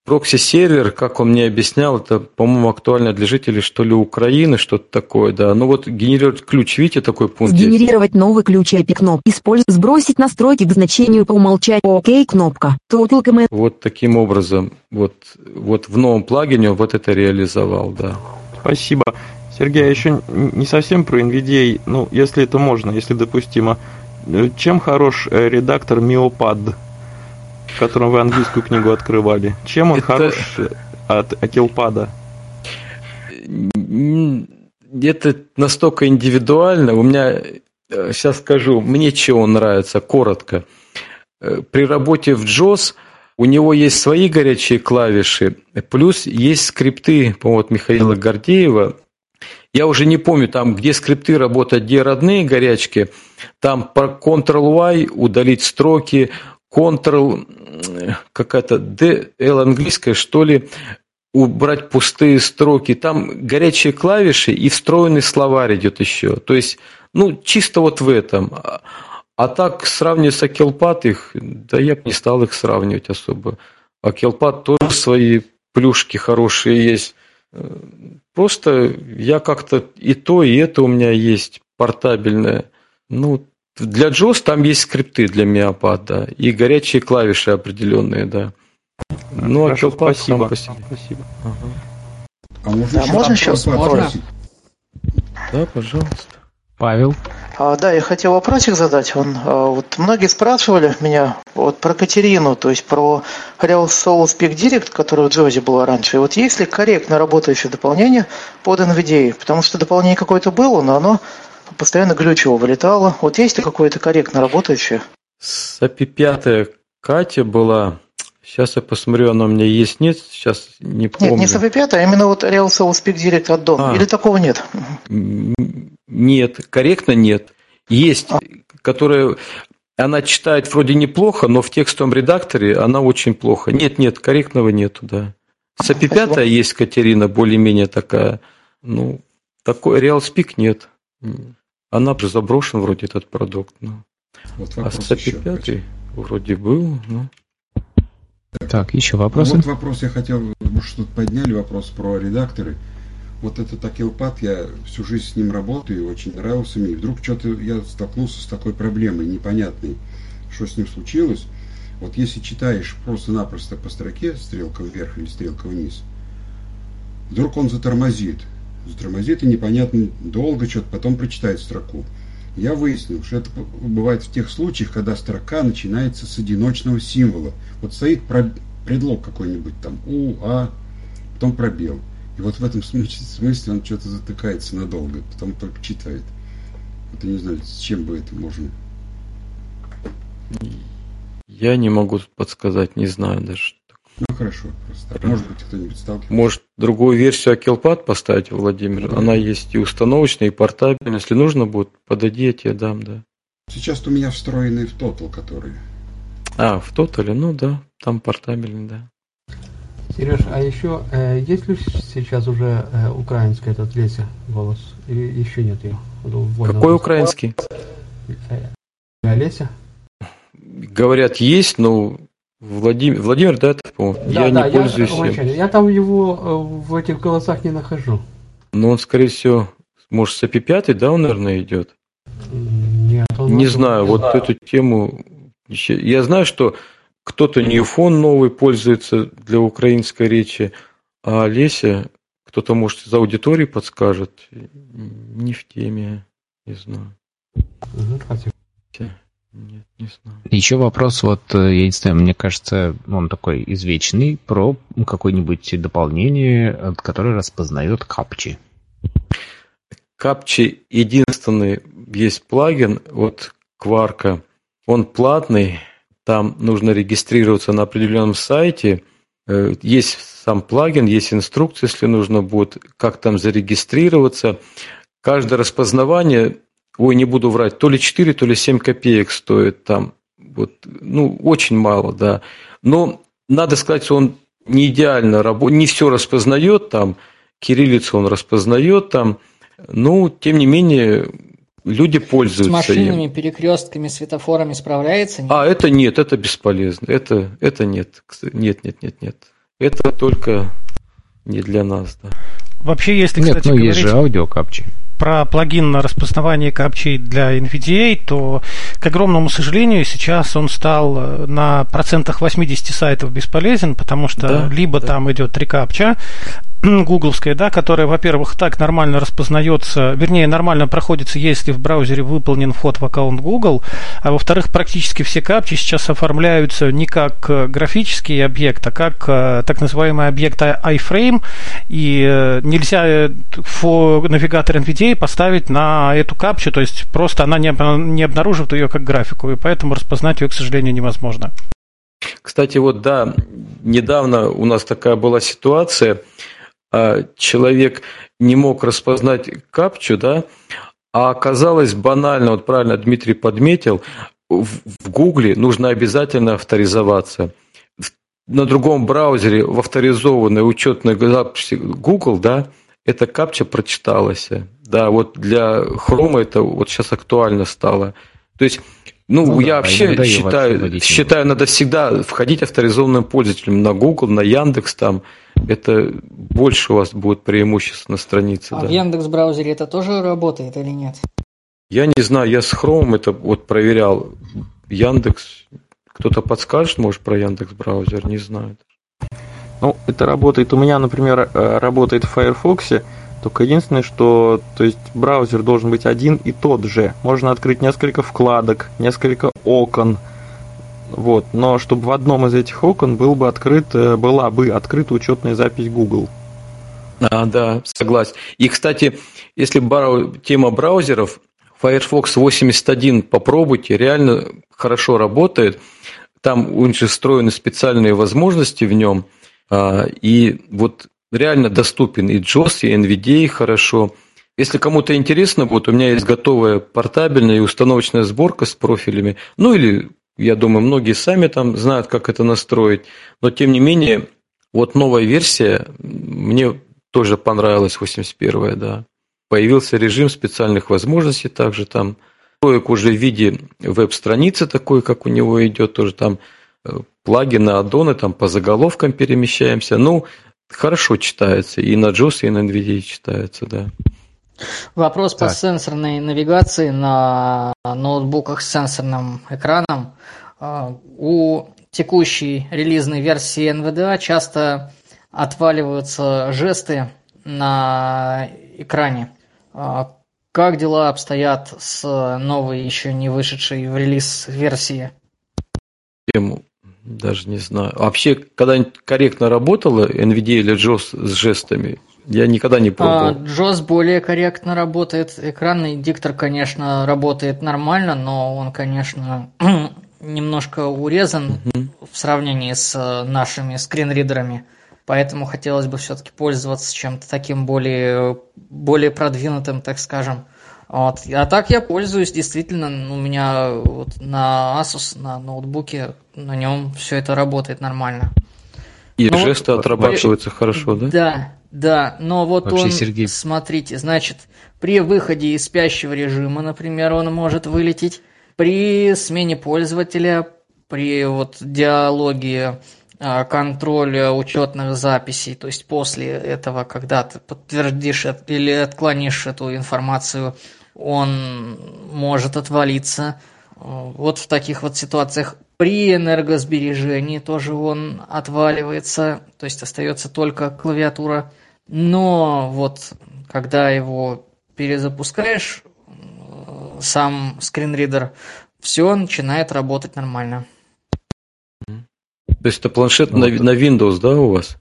S3: Прокси-сервер, как он мне объяснял, это, по-моему, актуально для жителей, что ли, Украины, что-то такое, да. Ну вот генерировать ключ, видите, такой пункт
S1: Генерировать новый ключ API кнопка. Использовать, сбросить настройки к значению по умолчанию OK кнопка. Total command.
S3: Вот таким образом, вот, вот в новом плагине он вот это реализовал, да.
S14: Спасибо. Сергей, а еще не совсем про NVDA, ну, если это можно, если допустимо. Чем хорош э, редактор Miopad? В котором вы английскую книгу открывали. Чем он это... хорош от Акилпада?
S3: Это настолько индивидуально. У меня, сейчас э, скажу, мне чего нравится, коротко. Э, при работе в JOS у него есть свои горячие клавиши, плюс есть скрипты, по-моему, от Михаила Гордеева. Я уже не помню, там, где скрипты работают, где родные горячки. Там по Ctrl-Y удалить строки, Ctrl какая-то D, L английская, что ли, убрать пустые строки. Там горячие клавиши и встроенный словарь идет еще. То есть, ну, чисто вот в этом. А так, сравнивать с Акелпат их, да я бы не стал их сравнивать особо. Акелпат тоже свои плюшки хорошие есть. Просто я как-то и то, и это у меня есть портабельное. Ну, для JOS там есть скрипты для Миопад, да, и горячие клавиши определенные, да. Ну, а
S14: Хорошо,
S3: Акелпад
S14: спасибо.
S3: сам по себе.
S14: Спасибо.
S12: А можно
S15: Да,
S12: еще
S15: можно еще?
S12: спросить?
S3: Да, пожалуйста.
S5: Павел.
S15: А, да, я хотел вопросик задать. Он, а, вот многие спрашивали меня вот про Катерину, то есть про Real Soul Speak Direct, которая в Джозе была раньше. И вот есть ли корректно работающее дополнение под NVDA? Потому что дополнение какое-то было, но оно постоянно глючево вылетало. Вот есть ли какое-то корректно работающее?
S3: С API 5 Катя была. Сейчас я посмотрю, она у меня есть, нет, сейчас не помню.
S15: Нет, не SAP 5, а именно вот Real Soul Speak Direct от Дом.
S3: А.
S15: Или такого нет?
S3: Нет, корректно нет. Есть, которая, она читает вроде неплохо, но в текстовом редакторе она очень плохо. Нет, нет, корректного нету, да. С API 5 есть Катерина, более-менее такая, ну, такой Real Speak нет. Она уже заброшен вроде этот продукт. Ну.
S12: Вот
S3: а
S12: вопрос
S3: с API
S12: еще,
S3: 5 вроде был, ну.
S5: Так, еще
S12: Ну,
S5: вопросы?
S12: Вот вопрос я хотел, вы что-то подняли вопрос про редакторы. Вот этот Акилпад, я всю жизнь с ним работаю, и очень нравился мне. И вдруг что-то я столкнулся с такой проблемой непонятной, что с ним случилось. Вот если читаешь просто-напросто по строке, стрелка вверх или стрелка вниз, вдруг он затормозит. Затормозит и непонятно долго что-то, потом прочитает строку. Я выяснил, что это бывает в тех случаях, когда строка начинается с одиночного символа. Вот стоит предлог какой-нибудь там У, А, потом пробел. И вот в этом [LAUGHS] смысле, он что-то затыкается надолго, потом только читает. Вот я не знаю, с чем бы это можно.
S3: Я не могу подсказать, не знаю даже.
S12: Ну хорошо, просто так. Может быть, кто-нибудь сталкивался.
S3: Может, другую версию Акелпад поставить, Владимир? Она есть и установочная, и портабельная. Если нужно будет, подойди, я тебе дам, да.
S12: Сейчас у меня встроенный в Total, который.
S3: А, в Тотале, ну да, там портабельный, да.
S16: Сереж, а еще э, есть ли сейчас уже э, украинский этот Леся голос? Или еще нет ее?
S3: Какой украинский?
S16: Э, Леся?
S3: Говорят, есть, но Владимир, Владимир, да, это, по-моему,
S16: Да,
S3: я
S16: да,
S3: не пользуюсь
S16: я,
S3: им.
S16: вначале. я там его э, в этих голосах не нахожу.
S3: Но он, скорее всего, может, с API 5, да, он, наверное, идет?
S16: Нет, он
S3: Не
S16: вот-
S3: знаю, вот эту тему... Я знаю, что кто-то Ньюфон новый пользуется для украинской речи, а Олеся, кто-то, может, из аудитории подскажет, не в теме, не знаю.
S16: Спасибо.
S3: Нет, не знаю.
S5: Еще вопрос, вот, э, я не знаю, мне кажется, он такой извечный, про какое-нибудь дополнение, которое распознает капчи.
S3: Капчи единственный есть плагин от Кварка. Он платный, там нужно регистрироваться на определенном сайте. Э, Есть сам плагин, есть инструкция, если нужно будет, как там зарегистрироваться. Каждое распознавание, ой, не буду врать, то ли 4, то ли 7 копеек стоит там. Вот, ну, очень мало, да. Но надо сказать, что он не идеально работает, не все распознает там, кириллицу он распознает там, ну, тем не менее, люди
S13: С
S3: пользуются
S13: машинами,
S3: им.
S13: перекрестками, светофорами справляется?
S3: А, это нет, это бесполезно. Это, это нет. Кстати, Нет, нет, нет, нет. Это только не для нас, да.
S2: Вообще, если,
S5: Нет,
S2: кстати,
S5: ну
S2: говорить...
S5: есть же аудиокапчи.
S2: Про плагин на распознавание капчей для NVDA, то, к огромному сожалению, сейчас он стал э, на процентах 80 сайтов бесполезен, потому что
S3: Да,
S2: либо там идет три капча, гугловская, да, которая, во-первых, так нормально распознается, вернее, нормально проходится, если в браузере выполнен вход в аккаунт Google, а во-вторых, практически все капчи сейчас оформляются не как э, графический объект, а как э, так называемый объект iframe, и э, нельзя навигатор NVDA поставить на эту капчу, то есть просто она не, не обнаруживает ее как графику, и поэтому распознать ее, к сожалению, невозможно.
S3: Кстати, вот да, недавно у нас такая была ситуация, а, человек не мог распознать капчу, да, а оказалось банально, вот правильно Дмитрий подметил, в Гугле нужно обязательно авторизоваться. на другом браузере в авторизованной учетной записи Google, да, эта капча прочиталась. Да, вот для Chrome это вот сейчас актуально стало. То есть, ну, ну я да, вообще считаю, вообще считаю, надо всегда входить авторизованным пользователем на Google, на Яндекс там. Это больше у вас будет преимуществ на странице.
S13: А
S3: да.
S13: в Яндекс браузере это тоже работает или нет?
S3: Я не знаю, я с Chrome это вот проверял. Яндекс, кто-то подскажет, может, про Яндекс браузер, не знаю.
S14: Ну, это работает. У меня, например, э, работает в Firefox, только единственное, что то есть браузер должен быть один и тот же. Можно открыть несколько вкладок, несколько окон. Вот, но чтобы в одном из этих окон был бы открыт, э, была бы открыта учетная запись Google.
S3: А, да, согласен. И, кстати, если брау... тема браузеров, Firefox 81 попробуйте, реально хорошо работает. Там у них встроены специальные возможности в нем. А, и вот реально доступен и JOS, и NVDA хорошо. Если кому-то интересно будет, у меня есть готовая портабельная и установочная сборка с профилями. Ну или, я думаю, многие сами там знают, как это настроить. Но тем не менее, вот новая версия мне тоже понравилась, 81-я, да. Появился режим специальных возможностей также там. Проек уже в виде веб-страницы такой, как у него идет, тоже там э, плагины, аддоны, там по заголовкам перемещаемся. Ну, хорошо читается. И на JOS, и на NVIDIA читается, да.
S13: Вопрос так. по сенсорной навигации на ноутбуках с сенсорным экраном. А, у текущей релизной версии NVDA часто отваливаются жесты на экране. А, как дела обстоят с новой, еще не вышедшей в релиз версии?
S3: Тему даже не знаю. Вообще, когда-нибудь корректно работала NVIDIA или JOS с жестами? Я никогда не пробовал. А,
S13: JOS более корректно работает. Экранный диктор, конечно, работает нормально, но он, конечно, [CLEARS THROAT] немножко урезан угу. в сравнении с нашими скринридерами. Поэтому хотелось бы все-таки пользоваться чем-то таким более, более продвинутым, так скажем. Вот. А так я пользуюсь, действительно, у меня вот на Asus, на ноутбуке, на нем все это работает нормально.
S3: И но жесты вот, отрабатываются при... хорошо, да?
S13: Да, да, но вот Вообще, он, Сергей... смотрите, значит, при выходе из спящего режима, например, он может вылететь, при смене пользователя, при вот диалоге а, контроля учетных записей, то есть после этого, когда ты подтвердишь или отклонишь эту информацию он может отвалиться. Вот в таких вот ситуациях при энергосбережении тоже он отваливается, то есть остается только клавиатура. Но вот когда его перезапускаешь, сам скринридер, все начинает работать нормально.
S3: То есть это планшет вот. на, на Windows, да, у вас?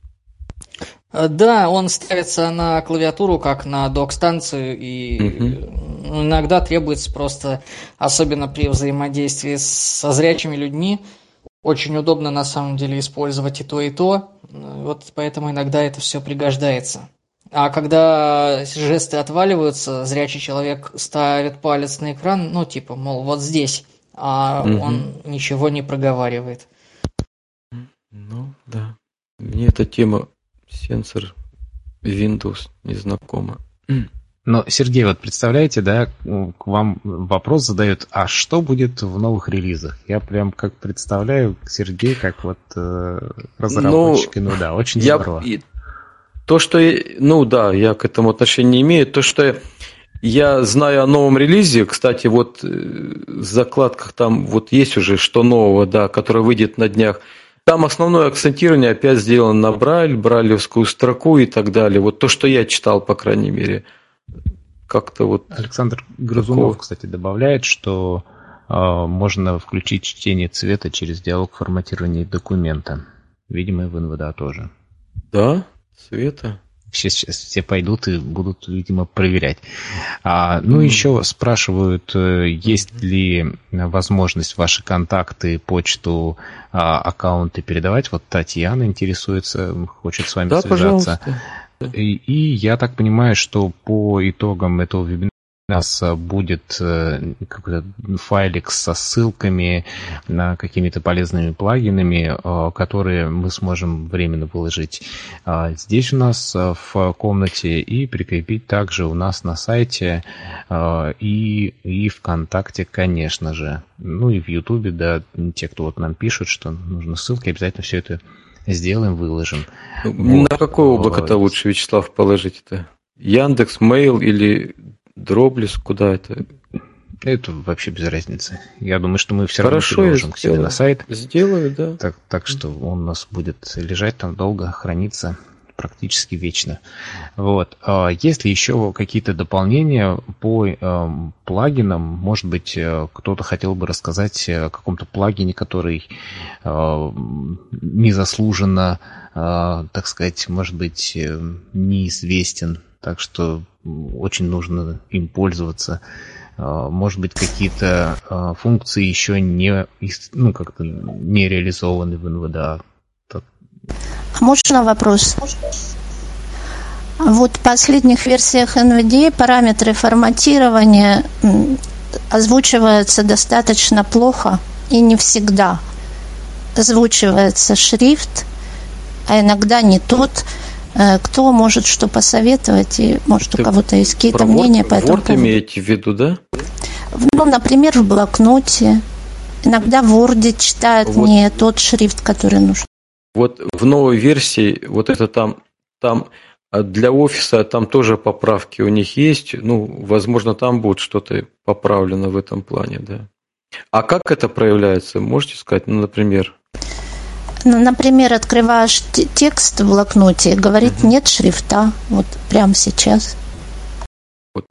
S13: Э, да, он ставится на клавиатуру, как на док-станцию, и угу. иногда требуется просто, особенно при взаимодействии со зрячими людьми, очень удобно на самом деле использовать и то, и то. Вот поэтому иногда это все пригождается. А когда жесты отваливаются, зрячий человек ставит палец на экран, ну, типа, мол, вот здесь, а угу. он ничего не проговаривает.
S3: Ну, да. Мне эта тема Сенсор Windows незнакомо.
S5: Но, Сергей, вот представляете, да, к вам вопрос задают, а что будет в новых релизах? Я прям как представляю Сергей как вот э, разработчик, ну, ну да, очень я, здорово. И,
S3: то, что, ну да, я к этому отношения не имею, то, что я знаю о новом релизе, кстати, вот э, в закладках там вот есть уже что нового, да, которое выйдет на днях – там основное акцентирование опять сделано на Брайль, брайлевскую строку и так далее. Вот то, что я читал, по крайней мере. Как-то вот...
S5: Александр Грызунов, такого... кстати, добавляет, что э, можно включить чтение цвета через диалог форматирования документа. Видимо, и в НВДА тоже.
S3: Да? Цвета?
S5: Сейчас, сейчас все пойдут и будут, видимо, проверять. А, ну, mm. еще спрашивают, э, есть ли возможность ваши контакты, почту, а, аккаунты передавать. Вот Татьяна интересуется, хочет с вами да, связаться. Пожалуйста. И, и я так понимаю, что по итогам этого вебинара у нас э, будет э, файлик со ссылками на какими-то полезными плагинами, э, которые мы сможем временно выложить здесь у нас в комнате и прикрепить также у нас на сайте и, и ВКонтакте, конечно же. Ну и в Ютубе, да, те, кто вот нам пишут, что нужны ссылки, обязательно все это сделаем, выложим.
S3: На вот. какое облако-то лучше, Вячеслав, положить-то? Яндекс, Mail или Дроблес, куда это?
S5: Это вообще без разницы. Я думаю, что мы все равно переложим к себе на сайт.
S3: Сделаю, да.
S5: Так, так что он у нас будет лежать там долго, храниться практически вечно. Вот. А есть ли еще какие-то дополнения по э, плагинам? Может быть, э, кто-то хотел бы рассказать о каком-то плагине, который э, незаслуженно, э, так сказать, может быть, неизвестен. Так что очень нужно им пользоваться. Может быть, какие-то функции еще не, ну, как-то не реализованы в НВДА.
S17: А можно вопрос? Вот в последних версиях NVDA параметры форматирования озвучиваются достаточно плохо и не всегда. Озвучивается шрифт, а иногда не тот. Э, кто может что посоветовать, и может у кого-то есть какие-то мнения
S3: по этому Word имеете в виду, да?
S17: Ну, например, в блокноте. Иногда в Word читают вот. не тот шрифт, который нужен.
S3: Вот в новой версии, вот это там, там а для офиса там тоже поправки у них есть. Ну, возможно, там будет что-то поправлено в этом плане, да. А как это проявляется, можете сказать? Ну, например.
S17: Ну, например, открываешь текст в блокноте и говорит, угу. нет шрифта, вот прямо сейчас.
S3: Вот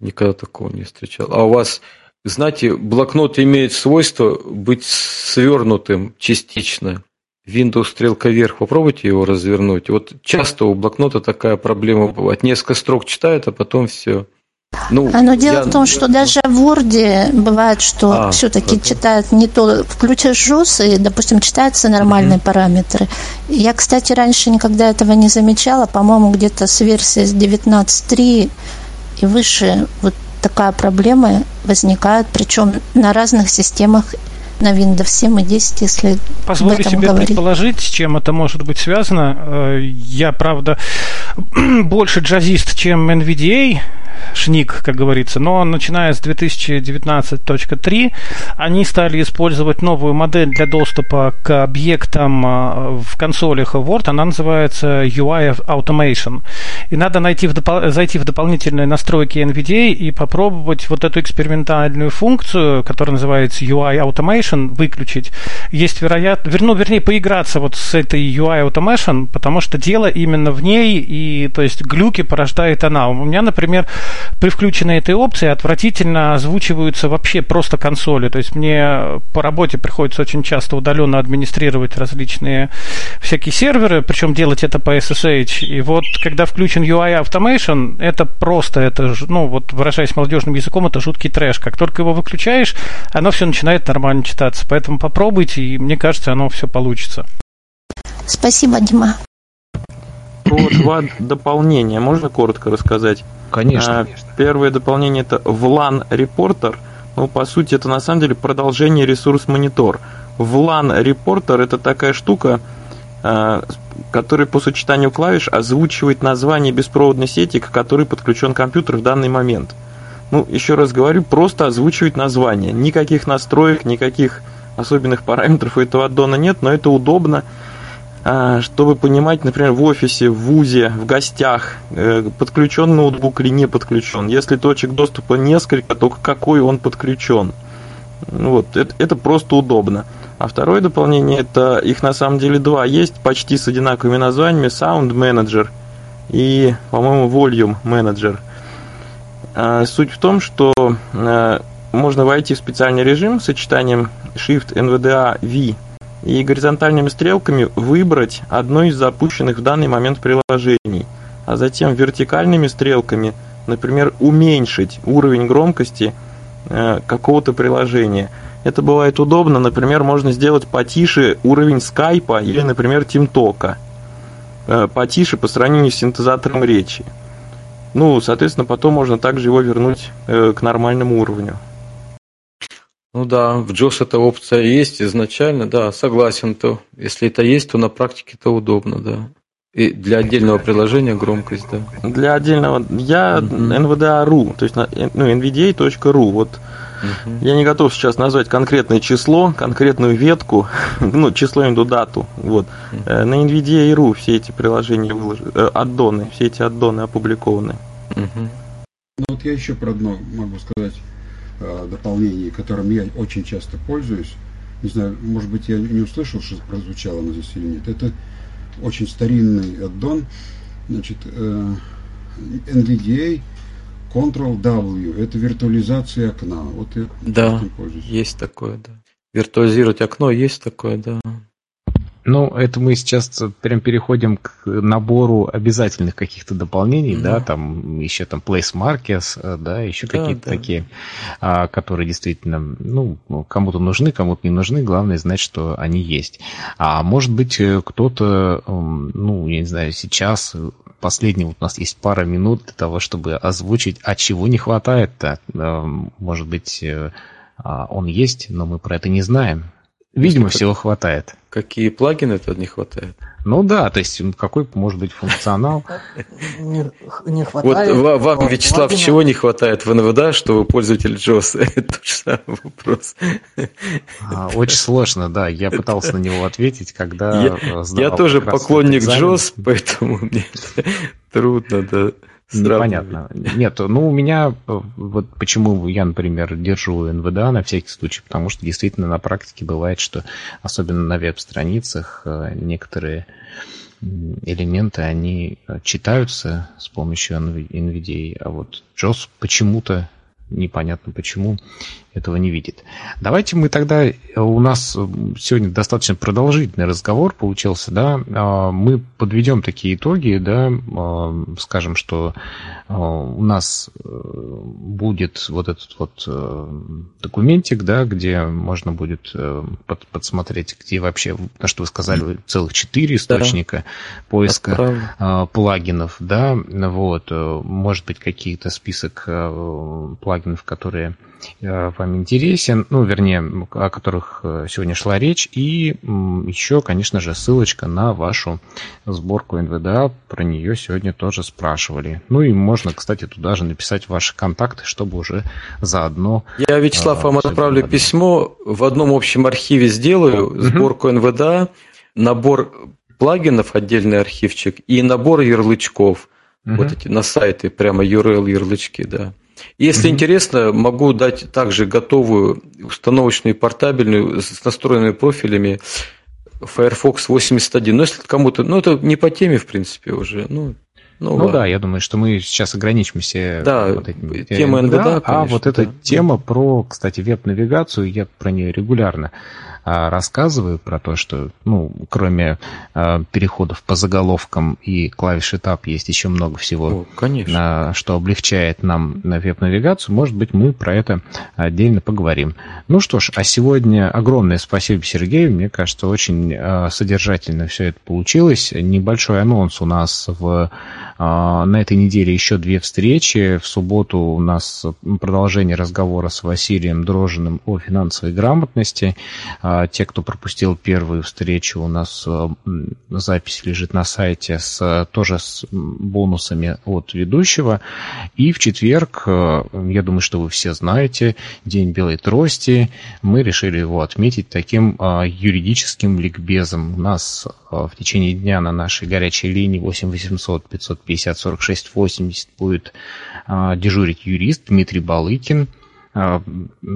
S3: никогда такого не встречал. А у вас, знаете, блокнот имеет свойство быть свернутым частично. Windows стрелка вверх, попробуйте его развернуть. Вот часто у блокнота такая проблема бывает. Несколько строк читает, а потом все.
S17: Ну, Но дело я... в том, что даже в Word бывает, что а, все-таки это... читают не то. Включаешь JOS и, допустим, читаются нормальные mm-hmm. параметры. Я, кстати, раньше никогда этого не замечала. По-моему, где-то с версии 19.3 и выше вот такая проблема возникает, причем на разных системах на Windows 7 и 10, если
S2: Позволю себе говорить. предположить, с чем это может быть связано. Э, я, правда, [CLEARS THROAT] больше джазист, чем NVDA, шник, как говорится, но начиная с 2019.3 они стали использовать новую модель для доступа к объектам а, в консолях Word, она называется UI Automation. И надо найти в допол- зайти в дополнительные настройки NVDA и попробовать вот эту экспериментальную функцию, которая называется UI Automation, выключить. Есть вероятность, ну, вернее, поиграться вот с этой UI Automation, потому что дело именно в ней, и то есть глюки порождает она. У меня, например, при включенной этой опции отвратительно озвучиваются вообще просто консоли. То есть мне по работе приходится очень часто удаленно администрировать различные всякие серверы, причем делать это по SSH. И вот когда включен UI Automation, это просто, это, ну вот выражаясь молодежным языком, это жуткий трэш. Как только его выключаешь, оно все начинает нормально читаться. Поэтому попробуйте, и мне кажется, оно все получится.
S17: Спасибо, Дима.
S14: Про [COUGHS] два дополнения можно коротко рассказать?
S5: Конечно. А,
S14: первое дополнение это VLAN Reporter. Ну, по сути, это на самом деле продолжение ресурс монитор. VLAN Reporter это такая штука, а, который по сочетанию клавиш озвучивает название беспроводной сети, к которой подключен компьютер в данный момент. Ну, еще раз говорю, просто озвучивает название. Никаких настроек, никаких особенных параметров у этого аддона нет, но это удобно. А, чтобы понимать, например, в офисе, в ВУЗе, в гостях, э, подключен ноутбук или не подключен. Если точек доступа несколько, то какой он подключен. Вот, это, это просто удобно. А второе дополнение, это их на самом деле два есть, почти с одинаковыми названиями, Sound Manager и, по-моему, Volume Manager. А, суть в том, что а, можно войти в специальный режим с сочетанием Shift NVDA V и горизонтальными стрелками выбрать одно из запущенных в данный момент приложений, а затем вертикальными стрелками, например, уменьшить уровень громкости э, какого-то приложения. Это бывает удобно, например, можно сделать потише уровень скайпа или, например, тимтока, э, потише по сравнению с синтезатором речи. ну, соответственно, потом можно также его вернуть э, к нормальному уровню.
S3: Ну да, в JOS эта опция есть изначально, да, согласен, то если это есть, то на практике это удобно, да. И для отдельного приложения громкость, да.
S14: Для отдельного, я uh-huh. NVDA.ru, то есть ну, nvda.ru, вот uh-huh. я не готов сейчас назвать конкретное число, конкретную ветку, [LAUGHS] ну, число виду дату, вот. Uh-huh. На NVDA.ru все эти приложения выложены, э, аддоны, все эти аддоны опубликованы.
S12: Uh-huh. Ну вот я еще про одно могу сказать э, дополнение, которым я очень часто пользуюсь. Не знаю, может быть, я не услышал, что прозвучало оно здесь или нет. Это очень старинный аддон. Значит, э, NVDA Ctrl-W. Это виртуализация окна. Вот я
S3: да, есть такое, да. Виртуализировать окно есть такое, да.
S5: Ну, это мы сейчас прям переходим к набору обязательных каких-то дополнений, mm да, там еще там Place Markers, э, да, еще да, какие-то да. такие, а, которые действительно, ну, кому-то нужны, кому-то не нужны, главное знать, что они есть. А может быть, э, кто-то, ну, я не знаю, сейчас последний вот у нас есть пара минут для того, чтобы озвучить, а чего не хватает-то. Может быть, э, а, он есть, но мы про это не знаем. Видимо, всего хватает.
S3: Какие плагины тут не хватает?
S5: Ну да, то есть какой может быть функционал?
S3: Не, не хватает. Вот вам, Вячеслав, плагина. чего не хватает в НВД, что вы пользователь JOS? [LAUGHS] Это тот же самый вопрос.
S5: А, очень сложно, да. Я пытался на него ответить, когда
S3: Я, я тоже поклонник JOS, поэтому [LAUGHS] мне трудно, да.
S5: Непонятно. Нет, ну у меня, вот почему я, например, держу НВДА на всякий случай, потому что действительно на практике бывает, что особенно на веб-страницах э, некоторые элементы, они читаются с помощью NVDA, а вот JOS почему-то непонятно почему этого не видит. Давайте мы тогда, у нас сегодня достаточно продолжительный разговор получился, да, а, мы подведем такие итоги, да, а, скажем, что а, у нас э, будет вот этот вот э, документик, да, где можно будет э, подсмотреть, где вообще, на что вы сказали, целых четыре источника да. поиска Отправлю. плагинов, да, вот, может быть, какие-то список плагинов, которые Э, вам интересен, ну, вернее, о которых э, сегодня шла речь, и еще, конечно же, ссылочка на вашу сборку НВДА, про нее сегодня тоже спрашивали. Ну и можно, кстати, туда же написать ваши контакты, чтобы уже заодно...
S3: Я, Вячеслав, вам отправлю одно. письмо, в одном общем архиве сделаю сборку НВДА, набор плагинов, отдельный архивчик, и набор ярлычков. Угу. Вот эти на сайты, прямо URL ярлычки, да. Если mm-hmm. интересно, могу дать также готовую установочную портабельную с настроенными профилями Firefox 81. Но если кому-то, ну это не по теме в принципе уже, ну.
S5: Ну, ну да, я думаю, что мы сейчас ограничимся
S3: да, вот этим, тема НВДА,
S5: конечно, а вот эта да. тема про, кстати, веб-навигацию, я про нее регулярно рассказываю про то, что, ну, кроме а, переходов по заголовкам и клавиши Tab есть еще много всего, О,
S3: конечно.
S5: что облегчает нам на веб-навигацию. Может быть, мы про это отдельно поговорим. Ну что ж, а сегодня огромное спасибо Сергею. Мне кажется, очень а, содержательно все это получилось. Небольшой анонс у нас в на этой неделе еще две встречи. В субботу у нас продолжение разговора с Василием Дрожиным о финансовой грамотности. А те, кто пропустил первую встречу, у нас э, запись лежит на сайте с, тоже с бонусами от ведущего. И в четверг, э, я думаю, что вы все знаете, День Белой Трости. Мы решили его отметить таким э, юридическим ликбезом. У нас в течение дня на нашей горячей линии 8 800 550 46 80 будет дежурить юрист Дмитрий Балыкин –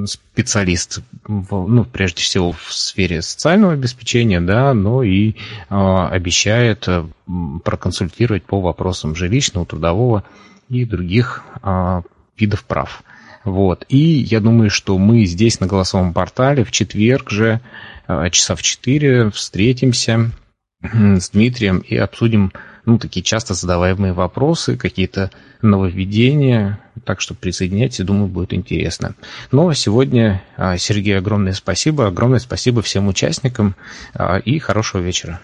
S5: специалист, ну, прежде всего в сфере социального обеспечения, да, но и а, обещает э, проконсультировать по вопросам жилищного, трудового и других а, видов прав. Вот. И я думаю, что мы здесь на голосовом портале в четверг же часа в 4 встретимся с Дмитрием и обсудим ну, такие часто задаваемые вопросы, какие-то нововведения. Так что присоединяйтесь, думаю, будет интересно. Ну, а сегодня, а, Сергей, огромное спасибо. Огромное спасибо всем участникам а, и хорошего вечера.